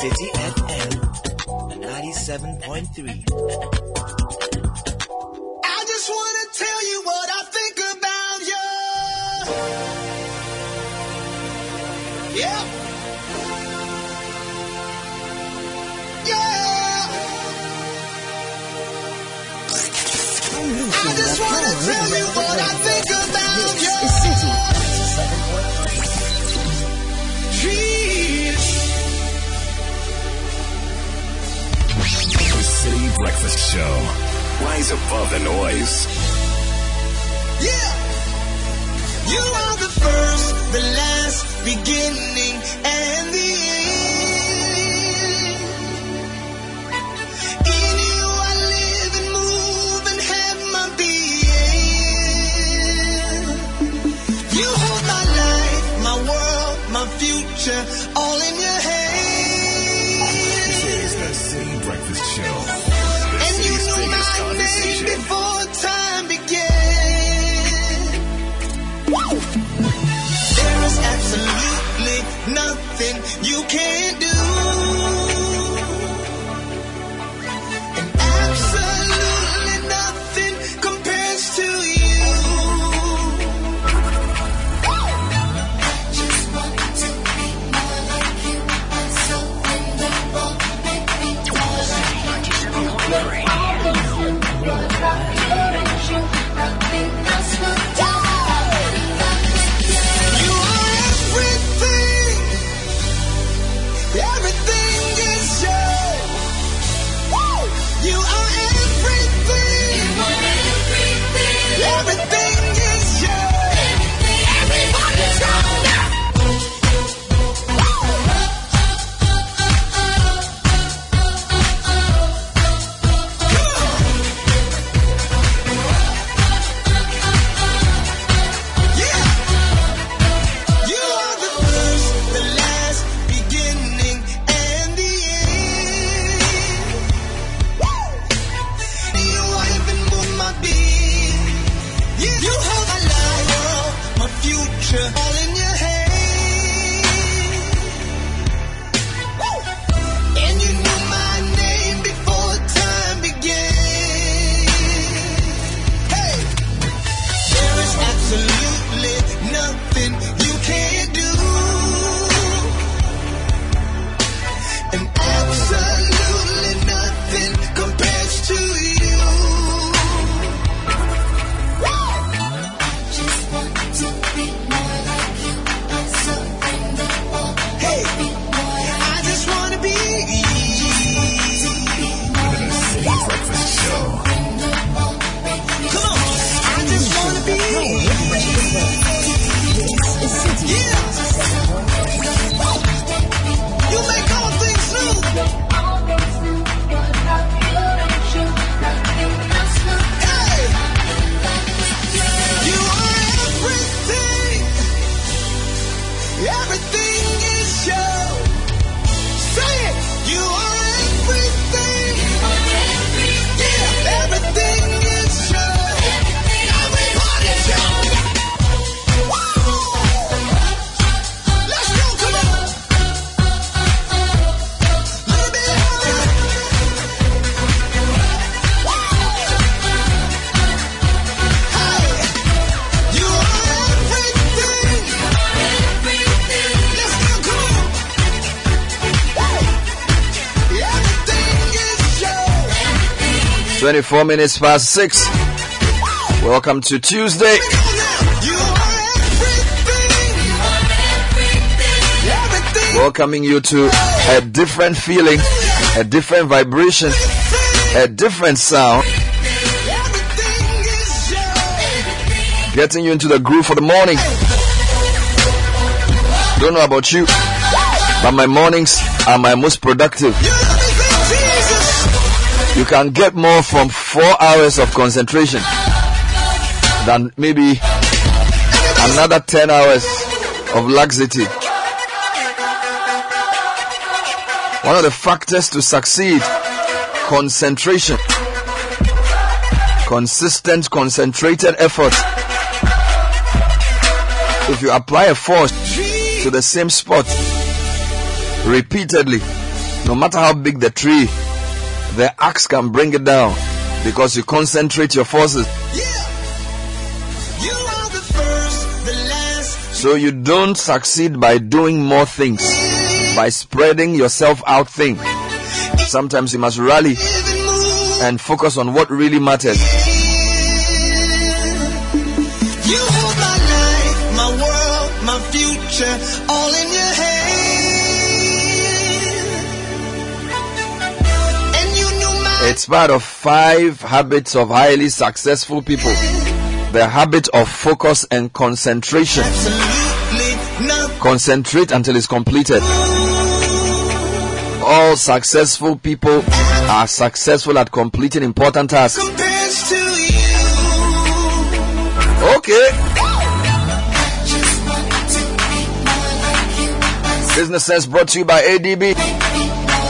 City FM. 97.3. I just wanna tell you what I think about you. Yeah. Yeah. I just wanna tell you what I think Breakfast Show. Rise above the noise. Yeah. You are the first, the last, beginning, and the end. In you I live and move and have my being. You hold my life, my world, my future, all in your nothing you can't do. 24 minutes past 6. Welcome to Tuesday. Welcoming you to a different feeling, a different vibration, a different sound. Getting you into the groove for the morning. Don't know about you, but my mornings are my most productive. You can get more from four hours of concentration than maybe another 10 hours of laxity. One of the factors to succeed concentration. Consistent, concentrated effort. If you apply a force to the same spot repeatedly, no matter how big the tree, the axe can bring it down because you concentrate your forces. Yeah. You are the first, the last. So you don't succeed by doing more things, by spreading yourself out thing. Sometimes you must rally and focus on what really matters. You It's part of five habits of highly successful people. The habit of focus and concentration. Concentrate until it's completed. All successful people are successful at completing important tasks. Okay. Business Sense brought to you by ADB.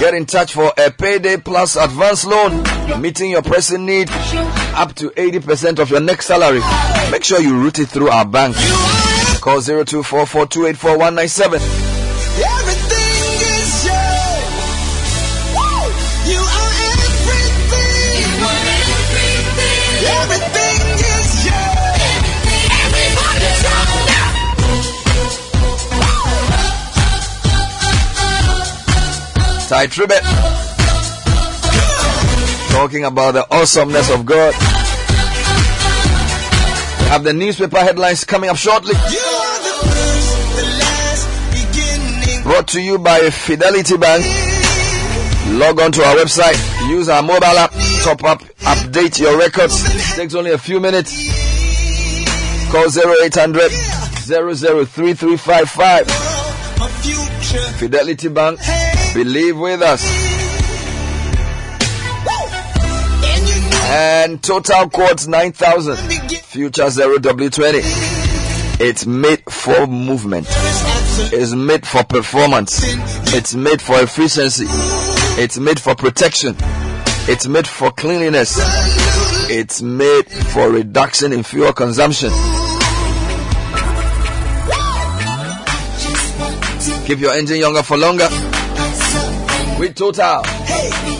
Get in touch for a payday plus advance loan, meeting your pressing need up to 80% of your next salary. Make sure you route it through our bank. Call 0244284197. Tye Tribbett. Talking about the awesomeness of God. We have the newspaper headlines coming up shortly. Brought to you by Fidelity Bank. Log on to our website, use our mobile app, top up, update your records. Takes only a few minutes. Call 0800 003355. Fidelity Bank, believe with us. And total Quartz 9000. Future 0W20. It's made for movement. It's made for performance. It's made for efficiency. It's made for protection. It's made for cleanliness. It's made for reduction in fuel consumption. Keep your engine younger for longer with Total. I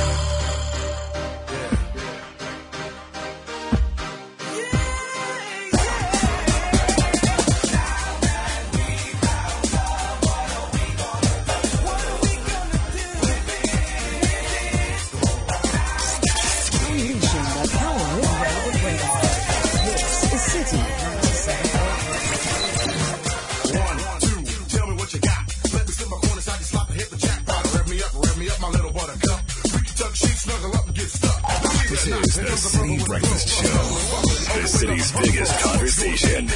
Breakfast Show. The city's biggest conversation.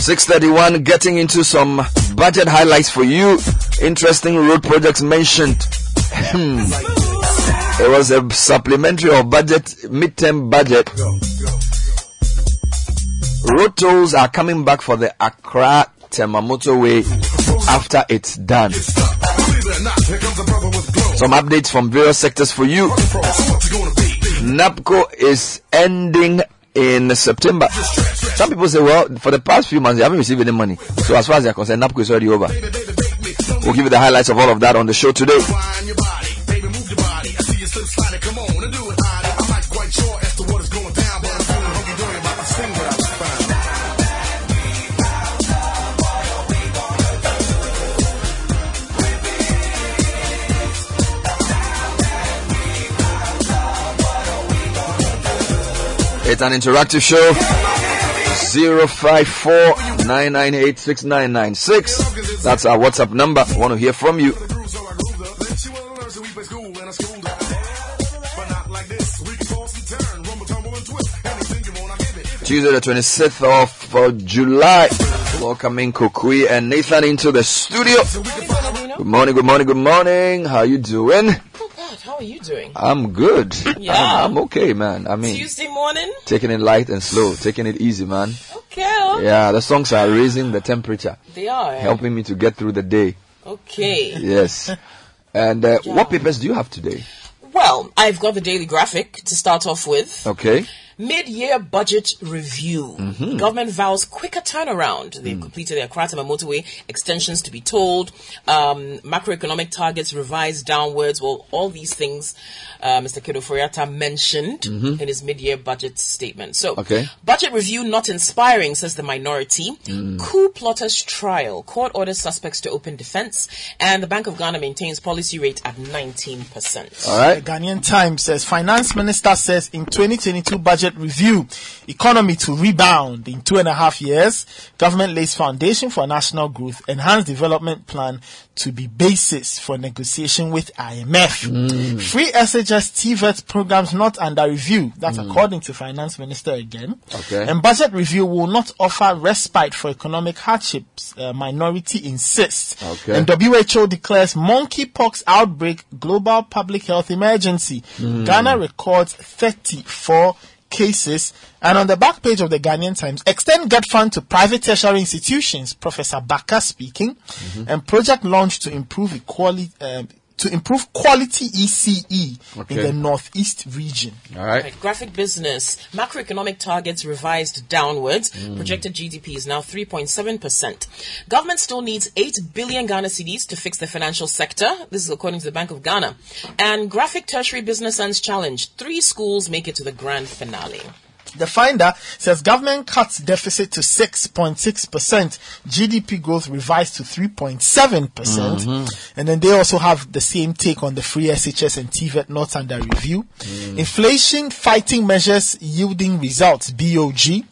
631 getting into some budget highlights for you. Interesting road projects mentioned. Hmm. there was a supplementary or budget, midterm budget. Road tolls are coming back for the Accra Tema motorway after it's done. It. Some updates from various sectors for you. It? NABCO is ending in September. Some people say, well, for the past few months, they haven't received any money. So as far as they're concerned, NABCO is already over. We'll give you the highlights of all of that on the show today. It's an interactive show. 054-998-6996. That's our WhatsApp number. I Want to hear from you. Tuesday the 26th of uh, July. Welcoming Kokui and Nathan into the studio. Good morning, good morning, good morning. How you doing? Not bad. How are you doing? I'm good. Yeah. I'm, I'm okay, man. I mean, Tuesday morning? taking it light and slow, taking it easy, man. Okay. Yeah, the songs are raising the temperature, They are. helping me to get through the day. Okay. Yes. And uh, what papers do you have today? Well, I've got the daily graphic to start off with. Okay. Mid-year budget review. Mm-hmm. Government vows quicker turnaround. They've Mm. completed their Kratama motorway extensions to be told. Um, macroeconomic targets revised downwards. Well, all these things uh, Mr. Kedo Foriata mentioned in his mid-year budget statement. So, Mm-hmm. Okay. budget review not inspiring, says the minority. Mm. Coup plotters trial. Court orders suspects to open defense. And the Bank of Ghana maintains policy rate at 19%. All right. The Ghanaian Times says finance minister says in 2022 budget review, economy to rebound in two and a half years. Government lays foundation for national growth, enhanced development plan to be basis for negotiation with IMF. Mm. Free SHS TVET programs not under review. That's mm. according to finance minister again. Okay. And budget review will not offer respite for economic hardships. Uh, minority insists. Okay. And WHO declares monkeypox outbreak global public health emergency. Mm. Ghana records 34 cases. And on the back page of the Ghanaian Times, extend get fund to private tertiary institutions. Professor Baka speaking. And project launched to improve equality. Um, to improve quality ECE Okay. in the northeast region. All right. Right, graphic business. Macroeconomic targets revised downwards. Hmm. Projected GDP is now 3.7%. Government still needs 8 billion Ghana cedis to fix the financial sector. This is according to the Bank of Ghana. And graphic tertiary business ends challenge. Three schools make it to the grand finale. The finder says government cuts deficit to 6.6%, GDP growth revised to 3.7%, percent mm-hmm. and then they also have the same take on the free SHS and TVET not under review. Mm. Inflation fighting measures yielding results, BOG.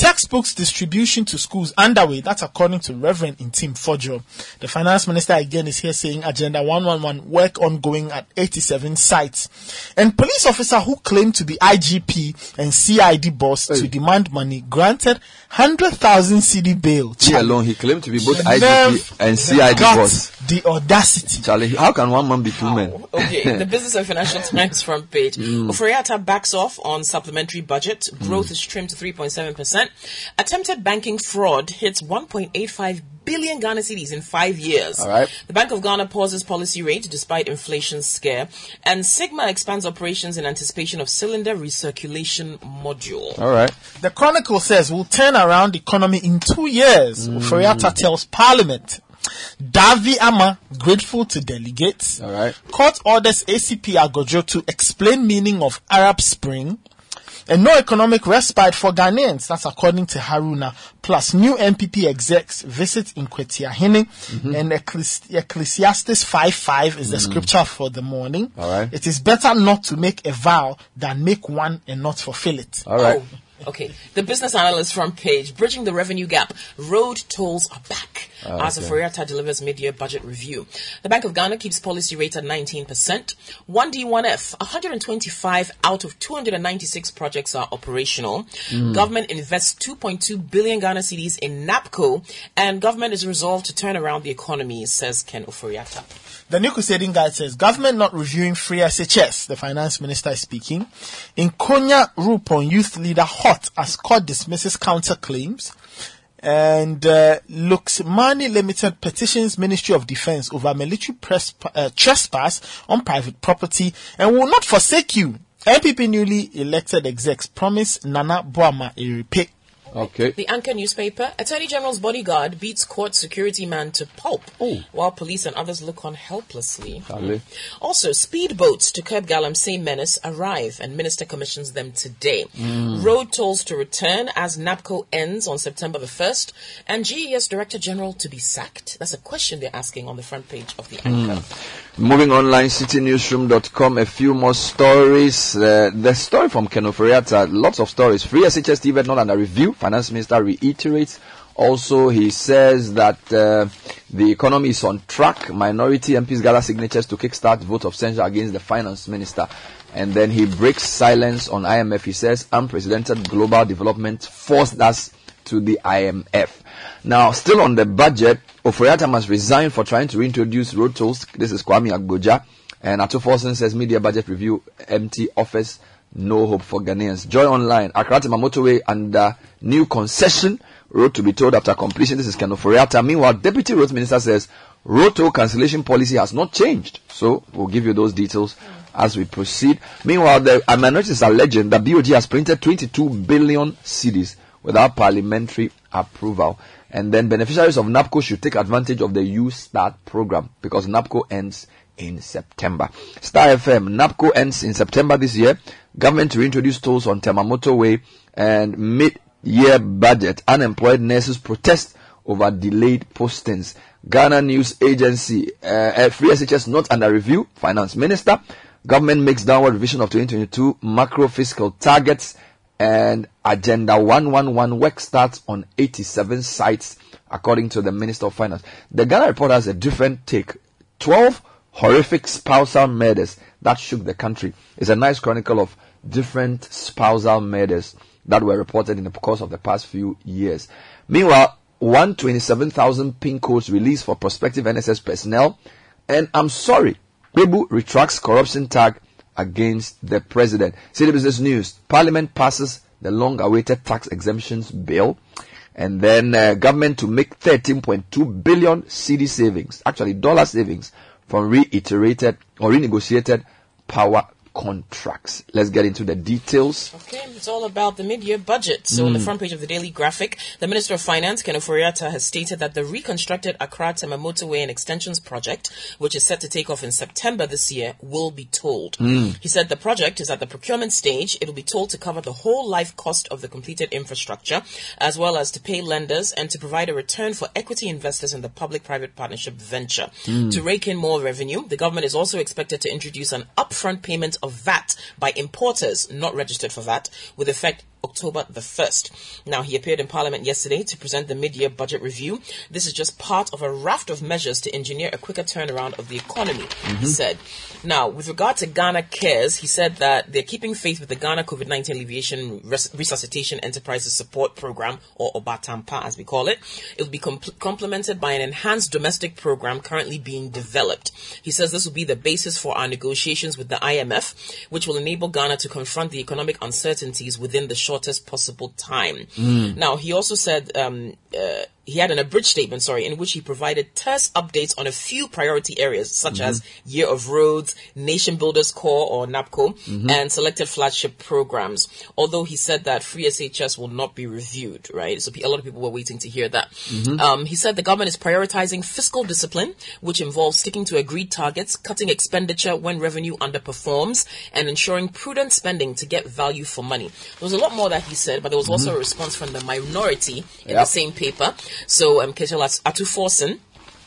Textbooks distribution to schools underway. That's according to Reverend Ntim Fordjour. The finance minister again is here saying Agenda 111 work ongoing at 87 sites. And police officer who claimed to be IGP and CID boss to demand money granted 100,000 CD bail. He alone, he claimed to be both IGP and CID boss. The audacity. Charlie, how can one man be two men? Oh, okay, the Business and Financial Times front page. Mm. Ofori-Atta backs off on supplementary budget. Growth mm. is trimmed to 3.7%. Attempted banking fraud hits 1.85 billion Ghana cedis in five years. All right. The Bank of Ghana pauses policy rate despite inflation scare. And Sigma expands operations in anticipation of cylinder recirculation module. All right. The Chronicle says we'll turn around the economy in two years. Mm. Foriata tells Parliament. Davi Ama grateful to delegates. All right. Court orders ACP Agordzo to explain meaning of Arab Spring. And no economic respite for Ghanaians. That's according to Haruna. Plus, new NPP execs visit Inkwetiahene mm-hmm. and Ecclesi- Ecclesiastes 5.5 is the mm. scripture for the morning. All right. It is better not to make a vow than make one and not fulfill it. All right. Oh, okay. The business analyst front page, bridging the revenue gap. Road tolls are back. As okay. Ofori-Atta delivers mid-year budget review. The Bank of Ghana keeps policy rate at 19%. 1D1F, 125 out of 296 projects are operational. Mm. Government invests 2.2 billion Ghana cedis in NABCO, and government is resolved to turn around the economy, says Ken Ofori-Atta. The New Crusading Guide says government not reviewing free SHS. The finance minister is speaking. In Konya, Rupon youth leader hot as court dismisses counterclaims. And uh, looks money limited petitions Ministry of Defense over military press, uh, trespass on private property and will not forsake you. NPP newly elected execs promise Nana Boama a repay. Okay. The Anchor newspaper, Attorney General's bodyguard beats court security man to pulp, while police and others look on helplessly. Charlie. Also, speedboats to curb Galamsey menace arrive, and Minister commissions them today. Mm. Road tolls to return as NABCO ends on September the 1st, and GES Director General to be sacked. That's a question they're asking on the front page of the Anchor. Moving online, citynewsroom.com, a few more stories. Uh, the story from Ken Ofori-Atta, lots of stories. Free SHS TV not under review. Finance Minister reiterates. Also, he says that uh, the economy is on track. Minority MPs gather signatures to kickstart vote of censure against the Finance Minister. And then he breaks silence on IMF. He says unprecedented global development forced us to the IMF. Now, still on the budget, Ofori-Atta must resign for trying to reintroduce road tolls. This is Kwame Agbodza. And Ato says media budget review empty office, no hope for Ghanaians. Joy Online, Accra Tema Motorway under new concession, road to be told after completion. This is Ken Ofori-Atta. Meanwhile, Deputy Road Minister says road toll cancellation policy has not changed. So, we'll give you those details as we proceed. Meanwhile, the uh, minorities are legend that BOG has printed 22 billion CDs without parliamentary approval. And then beneficiaries of NABCO should take advantage of the YouStart program because NABCO ends in September. Star FM, NABCO ends in September this year. Government to reintroduce tolls on Tema Motorway and mid-year budget. Unemployed nurses protest over delayed postings. Ghana News Agency, uh, free SHS not under review. Finance Minister. Government makes downward revision of 2022 macro fiscal targets and Agenda 111 work starts on 87 sites, according to the Minister of Finance. The Ghana report has a different take. 12 horrific spousal murders that shook the country. It's a nice chronicle of different spousal murders that were reported in the course of the past few years. Meanwhile, 127,000 pin codes released for prospective NSS personnel. And I'm sorry, Bebu retracts corruption tag against the president. City Business News. Parliament passes the long-awaited tax exemptions bill. And then uh, government to make 13.2 billion CD savings, actually dollar savings from reiterated or renegotiated power contracts. Let's get into the details. Okay, it's all about the mid-year budget. So on the Mm. front page of the Daily Graphic, the Minister of Finance, Ken Ofori-Atta, has stated that the reconstructed Accra Tema Motorway and Extensions project, which is set to take off in September this year, will be tolled. Mm. He said the project is at the procurement stage. It will be told to cover the whole life cost of the completed infrastructure, as well as to pay lenders and to provide a return for equity investors in the public-private partnership venture. Mm. To rake in more revenue, the government is also expected to introduce an upfront payment of VAT by importers not registered for VAT with effect October the 1st. Now, he appeared in Parliament yesterday to present the mid-year budget review. This is just part of a raft of measures to engineer a quicker turnaround of the economy, he Mhm. said. Now, with regard to Ghana Cares, he said that they're keeping faith with the Ghana COVID-19 Alleviation Res- Resuscitation Enterprises Support Program, or Obaatan Pa as we call it. It will be com- complemented by an enhanced domestic program currently being developed. He says this will be the basis for our negotiations with the IMF, which will enable Ghana to confront the economic uncertainties within the shortest possible time. Mm. Now, he also said um, uh, he had an abridged statement, sorry, in which he provided terse updates on a few priority areas such mm-hmm. as Year of Roads, Nation Builders Corps or NABCO, mm-hmm. and selected flagship programs. Although he said that free SHS will not be reviewed, right? So a lot of people were waiting to hear that. Mm-hmm. Um, he said the government is prioritizing fiscal discipline, which involves sticking to agreed targets, cutting expenditure when revenue underperforms, and ensuring prudent spending to get value for money. There was a lot more that he said, but there was also a response from the minority in the same paper. So, um, Cassiel Ato Forson,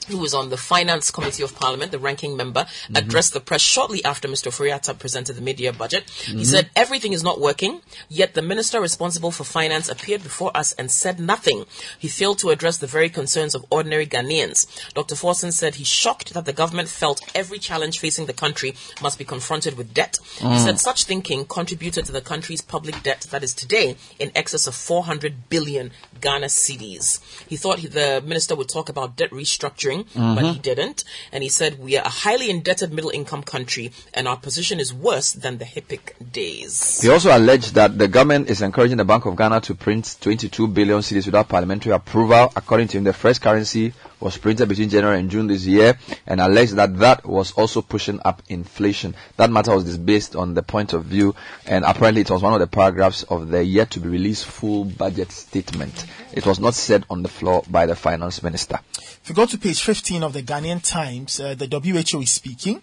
who was on the Finance Committee of Parliament, the ranking member, mm-hmm. addressed the press shortly after Mr. Furiata presented the mid-year budget. He mm-hmm. said everything is not working, yet the minister responsible for finance appeared before us and said nothing. He failed to address the very concerns of ordinary Ghanaians. Dr. Forson said he's shocked that the government felt every challenge facing the country must be confronted with debt. He mm. said such thinking contributed to the country's public debt that is today in excess of 400 billion Ghana cedis. He thought he, the minister would talk about debt restructuring, but he mm-hmm. didn't. And he said, We are a highly indebted middle income country, and our position is worse than the HIPC days. He also alleged that the government is encouraging the Bank of Ghana to print 22 billion cedis without parliamentary approval. According to him, the first currency was printed between January and June this year, and alleged that that was also pushing up inflation. That matter was based on the point of view, and apparently it was one of the paragraphs of the yet to be released full budget statement. It was not said on the floor by the finance minister. If you go to page 15 of the Ghanaian Times, uh, the WHO is speaking.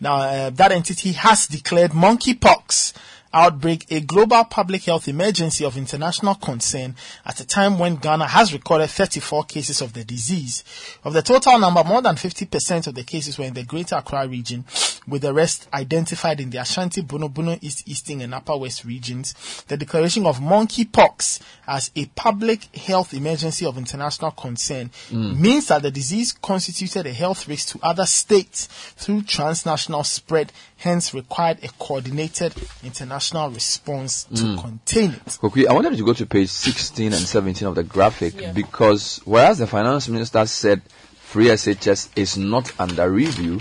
Now, uh, that entity has declared monkeypox outbreak a global public health emergency of international concern at a time when Ghana has recorded 34 cases of the disease. Of the total number, more than 50% of the cases were in the Greater Accra region, with the rest identified in the Ashanti, Bono, Bono, East, Easting, and Upper West regions. The declaration of monkeypox as a public health emergency of international concern hmm. means that the disease constituted a health risk to other states through transnational spread, hence required a coordinated international response to hmm. contain it. Kokui, I wanted you to go to page 16 and 17 of the graphic because whereas the finance minister said free SHS is not under review,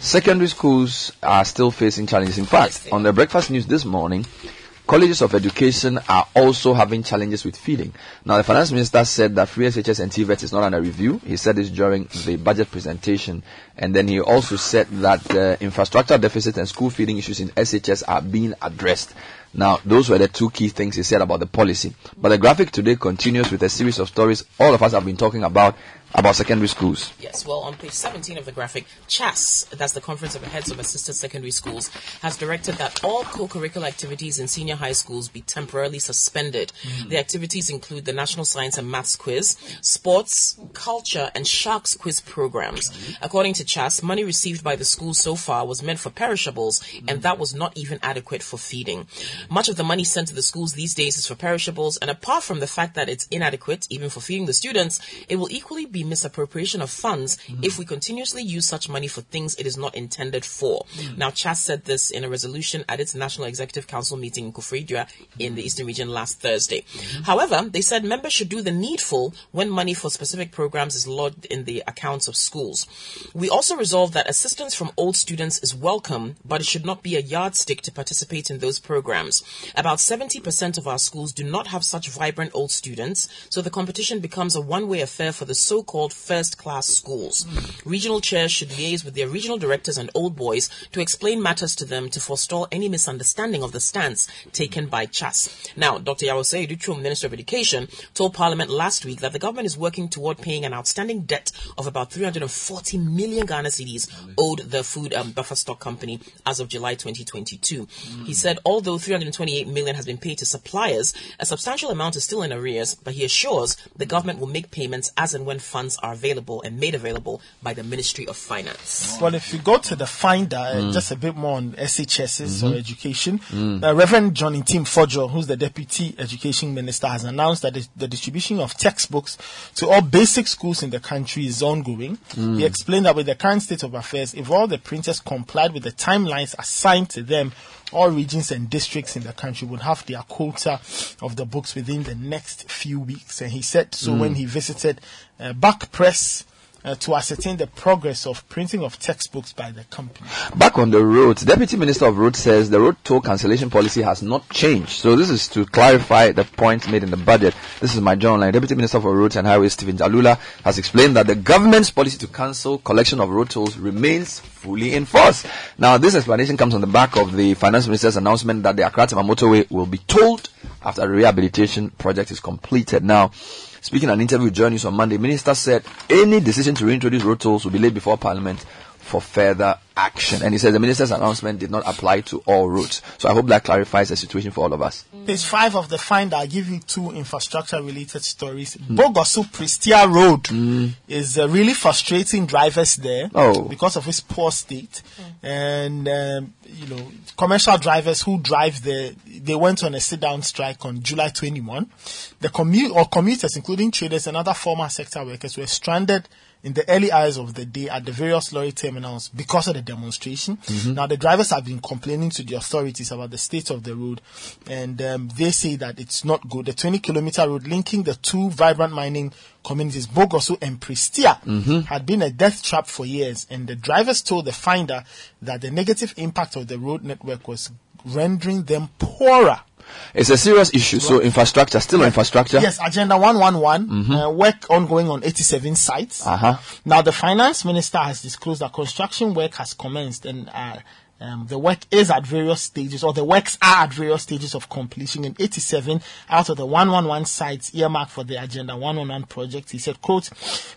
secondary schools are still facing challenges. In fact, on the breakfast news this morning, colleges of education are also having challenges with feeding. Now, the finance minister said that free SHS and TVET is not under review. He said this during the budget presentation. And then he also said that uh, infrastructure deficit and school feeding issues in SHS are being addressed. Now, those were the two key things he said about the policy. But the graphic today continues with a series of stories all of us have been talking about, about secondary schools. Yes, well, on page 17 of the graphic, CHAS, that's the Conference of Heads of Assisted Secondary Schools, has directed that all co-curricular activities in senior high schools be temporarily suspended. The activities include the National Science and Maths Quiz, sports, culture, and Sharks Quiz programs. According to CHAS, money received by the schools so far was meant for perishables, and that was not even adequate for feeding. Much of the money sent to the schools these days is for perishables, and apart from the fact that it's inadequate, even for feeding the students, it will equally be misappropriation of funds if we continuously use such money for things it is not intended for. Now, CHAS said this in a resolution at its National Executive Council meeting in Koforidua in the Eastern Region last Thursday. However, they said members should do the needful when money for specific programs is lodged in the accounts of schools. We also resolved that assistance from old students is welcome, but it should not be a yardstick to participate in those programs. About 70% of our schools do not have such vibrant old students, so the competition becomes a one-way affair for the so-called first-class schools. Regional chairs should liaise with their regional directors and old boys to explain matters to them to forestall any misunderstanding of the stance taken by CHAS. Now, Dr. Yaw Osei Adutwum, Minister of Education, told Parliament last week that the government is working toward paying an outstanding debt of about 340 million Ghana cedis owed the Food um, Buffer Stock Company as of July 2022. He said although 328 million has been paid to suppliers, a substantial amount is still in arrears, but he assures the government will make payments as and when funds are available and made available by the Ministry of Finance. Well, if you go to the finder, uh, just a bit more on SHSs or education, uh, Reverend John Ntim Fordjour, who's the Deputy Education Minister, has announced that the, the distribution of textbooks to all basic schools in the country is ongoing. He explained that with the current state of affairs, if all the printers complied with the timelines assigned to them, all regions and districts in the country would have their quota of the books within the next few weeks. And he said so when he visited uh, Back Press uh, to ascertain the progress of printing of textbooks by the company. Back on the roads, Deputy Minister of Roads says the road toll cancellation policy has not changed. So this is to clarify the points made in the budget. This is MyJoyOnline. Deputy Minister for Roads and Highways Stephen Jalulah has explained that the government's policy to cancel collection of road tolls remains fully in force. Now, this explanation comes on the back of the Finance Minister's announcement that the Accra Tema motorway will be tolled after the rehabilitation project is completed. Now, speaking in an interview with News on Monday, Minister said any decision to reintroduce road tolls will be laid before Parliament for further action. And he says the minister's announcement did not apply to all routes. So I hope that clarifies the situation for all of us. Page five of the find, I'll give you two infrastructure related stories. Bogoso Prestea Road is uh, really frustrating drivers there Oh. because of its poor state. And, um, you know, commercial drivers who drive there, they went on a sit down strike on July 21. The commute or commuters, including traders and other former sector workers, were stranded in the early hours of the day at the various lorry terminals because of the demonstration. Now, the drivers have been complaining to the authorities about the state of the road, and um, they say that it's not good. The 20 kilometer road linking the two vibrant mining communities, Bogoso and Prestea, had been a death trap for years, and the drivers told the finder that the negative impact of the road network was rendering them poorer. It's a serious issue. So infrastructure, still infrastructure. Yes, Agenda 111, uh, work ongoing on 87 sites. Uh-huh. Now, the finance minister has disclosed that construction work has commenced and uh, um, the work is at various stages, or the works are at various stages of completion in 87 out of the 111 sites earmarked for the Agenda 111 project. He said, quote,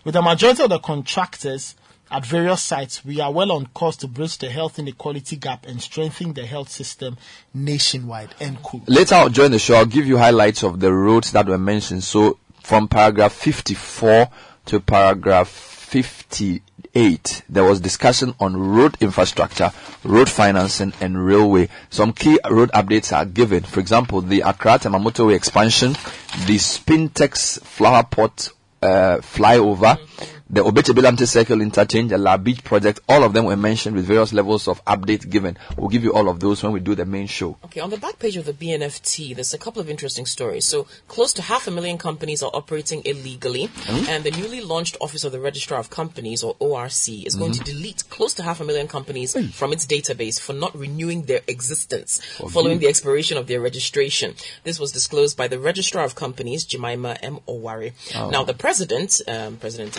with the majority of the contractors at various sites, we are well on course to bridge the health inequality gap and strengthen the health system nationwide, end quote. Later on during the show, I'll give you highlights of the roads that were mentioned. So from paragraph 54 to paragraph 58, there was discussion on road infrastructure, road financing, and railway. Some key road updates are given. For example, the Accra motorway expansion, the Spintex flower pot uh, flyover, the Obetsebi Lamptey Circle interchange, the La Beach project, all of them were mentioned with various levels of update given. We'll give you all of those when we do the main show. Okay, on the back page of the BNFT, there's a couple of interesting stories. So, close to half a million companies are operating illegally, and the newly launched Office of the Registrar of Companies, or ORC, is going to delete close to half a million companies from its database for not renewing their existence following the expiration of their registration. This was disclosed by the Registrar of Companies, Jemima M. Oware. Now, the President, um, President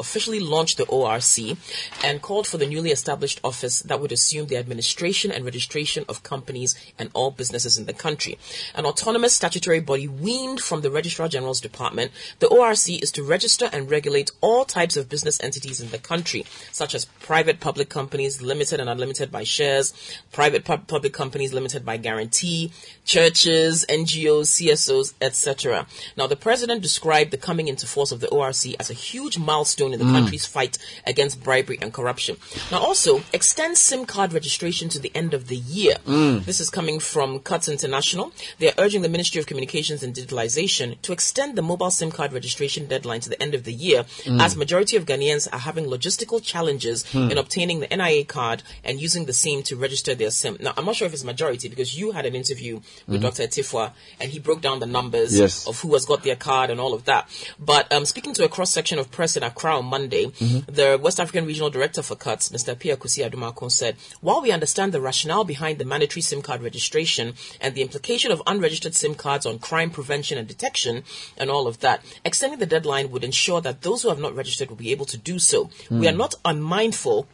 Officially launched the ORC and called for the newly established office that would assume the administration and registration of companies and all businesses in the country. An autonomous statutory body weaned from the Registrar General's Department, the ORC is to register and regulate all types of business entities in the country, such as private public companies limited and unlimited by shares, private pub- public companies limited by guarantee, churches, NGOs, CSOs, etc. Now, the president described the coming into force of the ORC as a huge milestone in the mm. country's fight against bribery and corruption. Now, also, extend SIM card registration to the end of the year. Mm. This is coming from Cuts International. They are urging the Ministry of Communications and Digitalization to extend the mobile SIM card registration deadline to the end of the year, mm. as majority of Ghanaians are having logistical challenges hmm. in obtaining the NIA card and using the same to register their SIM. Now, I'm not sure if it's majority because you had an interview with hmm. Dr. Tifwa and he broke down the numbers Yes. of who has got their card and all of that. But um, speaking to a cross section of press in Accra on Monday, mm-hmm. the West African Regional Director for CUTS, Mr. Appiah Kusi Adomako, said, While we understand the rationale behind the mandatory SIM card registration and the implication of unregistered SIM cards on crime prevention and detection and all of that, extending the deadline would ensure that those who have not registered will be able to do so. We hmm. are not unmindful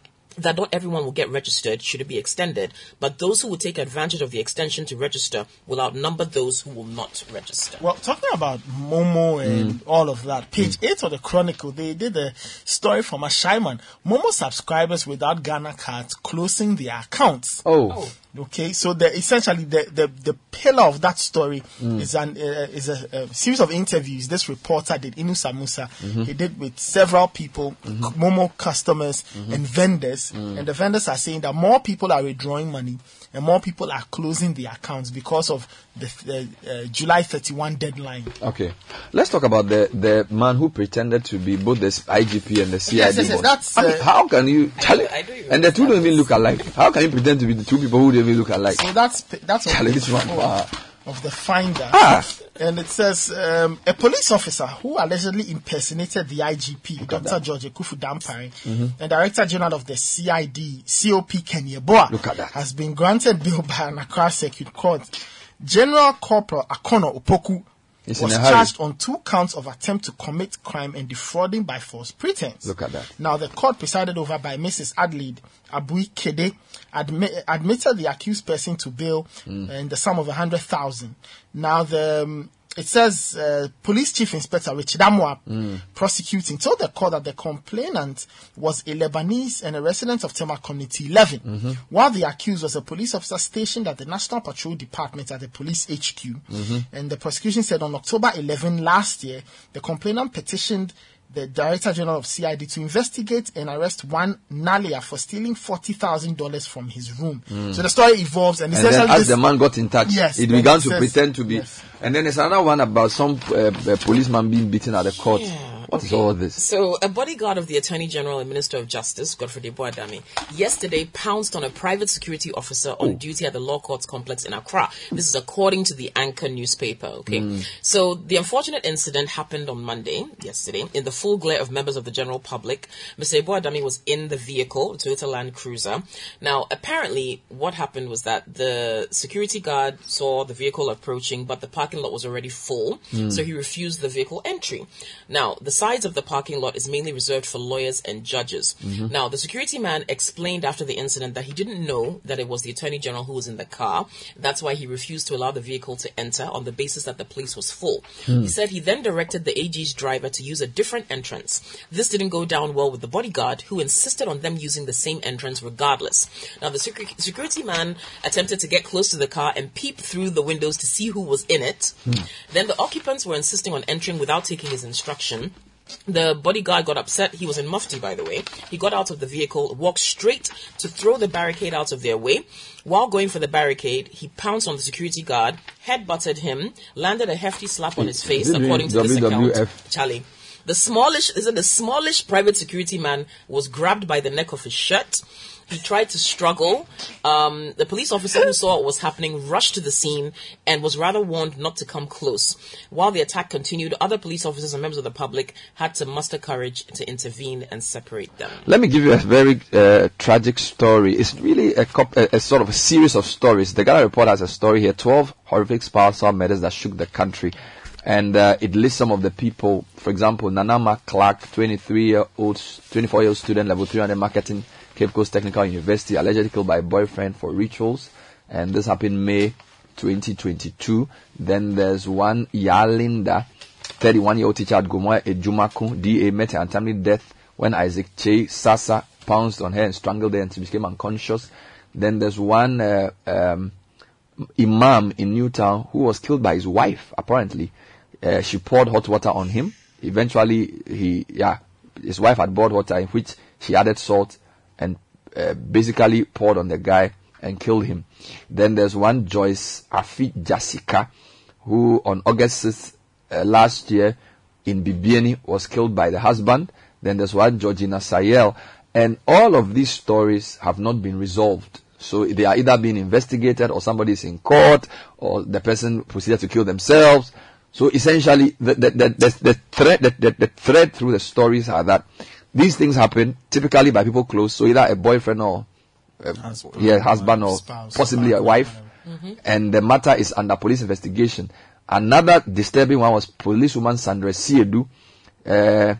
that not everyone will get registered should it be extended, but those who will take advantage of the extension to register will outnumber those who will not register. Well, talking about Momo and mm. all of that, page mm. 8 of the Chronicle, they did a story from a Shaiman. Momo subscribers without Ghana cards closing their accounts. Oh. oh. Okay, so the essentially the, the, the pillar of that story mm. is an uh, is a, a series of interviews. This reporter did Inu Samusa. Mm-hmm. He did with several people, c- Momo customers mm-hmm. and vendors, mm. and the vendors are saying that more people are withdrawing money and more people are closing their accounts because of the uh, uh, July thirty one deadline. Okay. Let's talk about the, the man who pretended to be both the IGP and the CID Yes, yes, yes, boss. that's, I mean, uh, how can you... Charlie, I do and the two don't even look alike. How can you pretend to be the two people who don't even look alike? So that's that's on Charlie, page this one, four wow. of the finder. Ah, And it says um, a police officer who allegedly impersonated the IGP, Dr. George Akuffo Dampare, Mhm. and Director General of the CID, COP Ken Yeboah, Look at that. has been granted bail by an Accra Circuit Court. General Corporal Akono Opoku in was charged on two counts of attempt to commit crime and defrauding by false pretense. Look at that. Now, the court presided over by Mrs. Adelaide Abui Kede admi- admitted the accused person to bail Mm. in the sum of a hundred thousand. Now, the um, it says uh, Police Chief Inspector Richard Amwa Mm. prosecuting told the court that the complainant was a Lebanese and a resident of Tema Community 11, Mhm. while the accused was a police officer stationed at the National Patrol Department at the police HQ. Mhm. And the prosecution said on October 11 last year, the complainant petitioned the Director General of CID to investigate and arrest one Nalia for stealing $40,000 from his room. Mm. So the story evolves and, And then as this- the man got in touch, Yes, it began it to says- pretend to be. And then there's another one about some uh, uh, policeman being beaten at the court. What is all this? So, a bodyguard of the Attorney General and Minister of Justice, Godfrey Boadami, yesterday pounced on a private security officer on duty at the Law Courts complex in Accra. This is according to the Anchor newspaper, okay? Mm. So, the unfortunate incident happened on Monday, yesterday, in the full glare of members of the general public. Mr. Boadami was in the vehicle, a Toyota Land Cruiser. Now, apparently, what happened was that the security guard saw the vehicle approaching, but the parking lot was already full, Mm. so he refused the vehicle entry. Now, the sides of the parking lot is mainly reserved for lawyers and judges. Mhm. Now, the security man explained after the incident that he didn't know that it was the attorney general who was in the car. That's why he refused to allow the vehicle to enter on the basis that the place was full. Hmm. He said he then directed the AG's driver to use a different entrance. This didn't go down well with the bodyguard, who insisted on them using the same entrance regardless. Now, the secu- security man attempted to get close to the car and peep through the windows to see who was in it. Then the occupants were insisting on entering without taking his instruction. The bodyguard got upset. He was in mufti, by the way. He got out of the vehicle, walked straight to throw the barricade out of their way. While going for the barricade, he pounced on the security guard, headbutted him, landed a hefty slap on his face, according to this account. Charlie. The smallish, is it the smallish private security man was grabbed by the neck of his shirt. He tried to struggle. Um, the police officer who saw what was happening rushed to the scene and was rather warned not to come close. While the attack continued, other police officers and members of the public had to muster courage to intervene and separate them. Let me give you a very uh, tragic story. It's really a, cop- a, a sort of a series of stories. The Ghana Report has a story here: twelve horrific spousal murders that shook the country, and uh, it lists some of the people. For example, Nanama Clark, 23-year-old, 24-year-old student, level 300 marketing, Cape Coast Technical University, allegedly killed by a boyfriend for rituals, and this happened May 2022. Then there's one Yalinda, 31-year-old teacher at Gomoa Ejumaku, DA, met her untimely death when Isaac Che Sasa pounced on her and strangled her and she became unconscious. Then there's one uh, um, imam in Newtown who was killed by his wife, apparently. Uh, she poured hot water on him. Eventually, he, yeah, his wife had poured water in which she added salt uh, basically poured on the guy and killed him. Then there's one Joyce Afi Jessica who on August 6th uh, last year in Bibiani was killed by the husband. Then there's one Georgina Sayel. And all of these stories have not been resolved. So they are either being investigated or somebody is in court or the person proceeded to kill themselves. So essentially the, the, the, the, the the, the, the thread through the stories are that these things happen typically by people close. So either a boyfriend or uh, Husband. yeah, husband or Spouse, possibly a partner, wife and the matter is under police investigation. Another disturbing one was policewoman Sandra Siedu. Uh,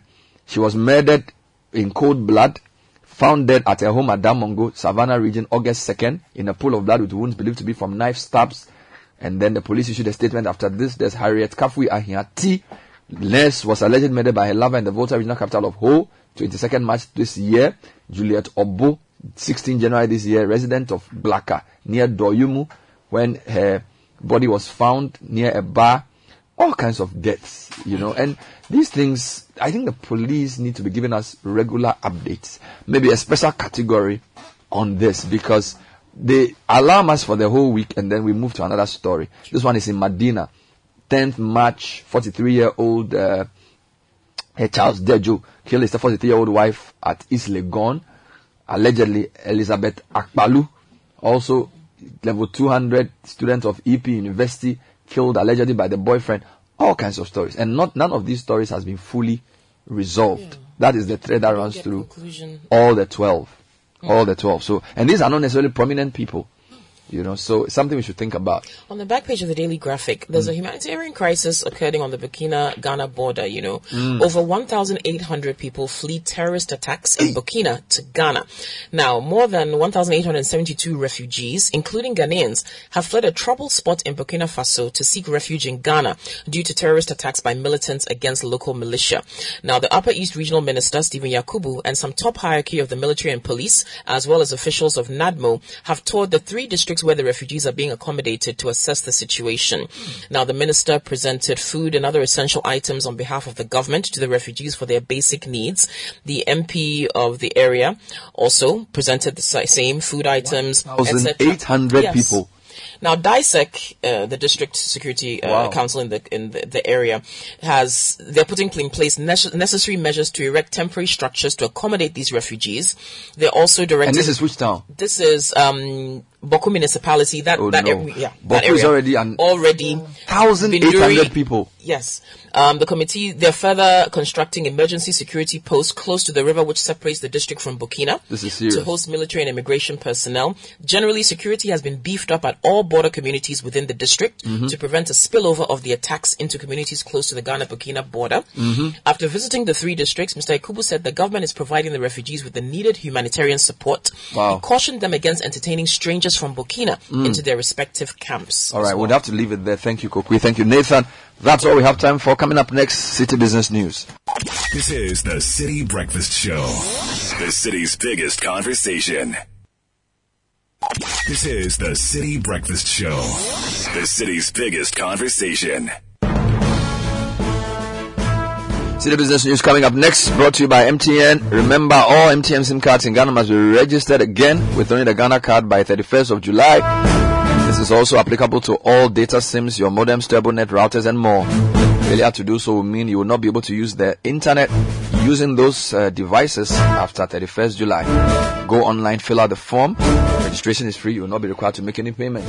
she was murdered in cold blood, found dead at her home at Damongo, Savannah region, August 2nd, in a pool of blood with wounds believed to be from knife stabs. And then the police issued a statement after this. There's Harriet Kafui Ahiati. Nurse was allegedly murdered by her lover in the Volta regional capital of Ho, 22nd March this year. Juliet Obo, 16 January this year, resident of Blaka, near Doyumu, when her body was found near a bar. All kinds of deaths, you know, and these things, I think the police need to be giving us regular updates, maybe a special category on this because they alarm us for the whole week and then we move to another story. This one is in Medina, 10th March, 43 year old uh, Charles Dejo killed his 43 year old wife at East Legon. Allegedly, Elizabeth Akpalu, also level 200 student of EP University, killed allegedly by the boyfriend. All kinds of stories, and not none of these stories has been fully resolved. That is the thread that runs through conclusion. all the twelve, all the twelve. So, and these are not necessarily prominent people, you know. So, it's something we should think about. On the back page of the Daily Graphic, there's a mm. humanitarian crisis occurring on the Burkina Ghana border. You know, mm. over 1,800 people flee terrorist attacks in Burkina to Ghana. Now, more than 1,872 refugees, including Ghanaians, have fled a troubled spot in Burkina Faso to seek refuge in Ghana due to terrorist attacks by militants against local militia. Now, the Upper East Regional Minister, Stephen Yakubu, and some top hierarchy of the military and police, as well as officials of NADMO, have toured the three districts where the refugees are being accommodated to assess the situation. Now, the minister presented food and other essential items on behalf of the government to the refugees for their basic needs. The MP of the area also presented the same food items, etc. 1,800 Yes. people. Now, DISEC, uh, the district security uh, Wow. council in the in the, the area, has they're putting in place nece- necessary measures to erect temporary structures to accommodate these refugees. They're also directing. And this is which town? this is um Bawku municipality. That Oh, that no. area, yeah, that area already an- already 1,800 people. Yes. Um, the committee, they're further constructing emergency security posts close to the river which separates the district from Burkina This is serious. to host military and immigration personnel. Generally, security has been beefed up at all border communities within the district Mm-hmm. to prevent a spillover of the attacks into communities close to the Ghana-Burkina border. Mm-hmm. After visiting the three districts, Mr. Yakubu said the government is providing the refugees with the needed humanitarian support. Wow. He cautioned them against entertaining strangers from Burkina into their respective camps. Mm. All as right, well. we'll have to leave it there. Thank you, Kokui. Thank you, Nathan. That's all we have time for. Coming up next, City Business News. This is the City Breakfast Show, the city's biggest conversation. This is the City Breakfast Show, the city's biggest conversation. City Business News coming up next, brought to you by MTN. Remember, all MTN SIM cards in Ghana must be registered again with only the Ghana card by 31st of July. This is also applicable to all data SIMs, your modems, turbonet routers, and more. Failure to do so will mean you will not be able to use the internet using those uh, devices after 31st July. Go online, fill out the form. Registration is free. You will not be required to make any payment.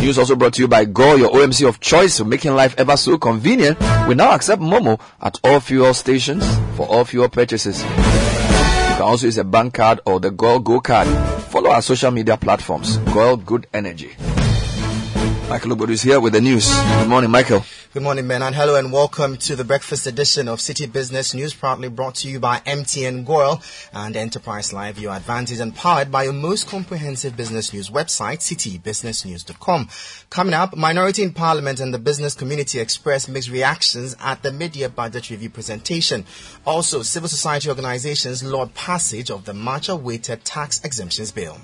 News also brought to you by Go, your OMC of choice, making life ever so convenient. We now accept Momo at all fuel stations for all fuel purchases. You can also use a bank card or the Go Go card. Follow our social media platforms. Go Good Energy. Michael Obodu is here with the news. Good morning, Michael. Good morning, Ben, and hello and welcome to the breakfast edition of City Business News, proudly brought to you by MTN Goil and Enterprise Live, your advantage and powered by your most comprehensive business news website, citybusinessnews.com. Coming up, minority in parliament and the business community express mixed reactions at the mid-year budget review presentation. Also, civil society organizations laud passage of the much-awaited tax exemptions bill.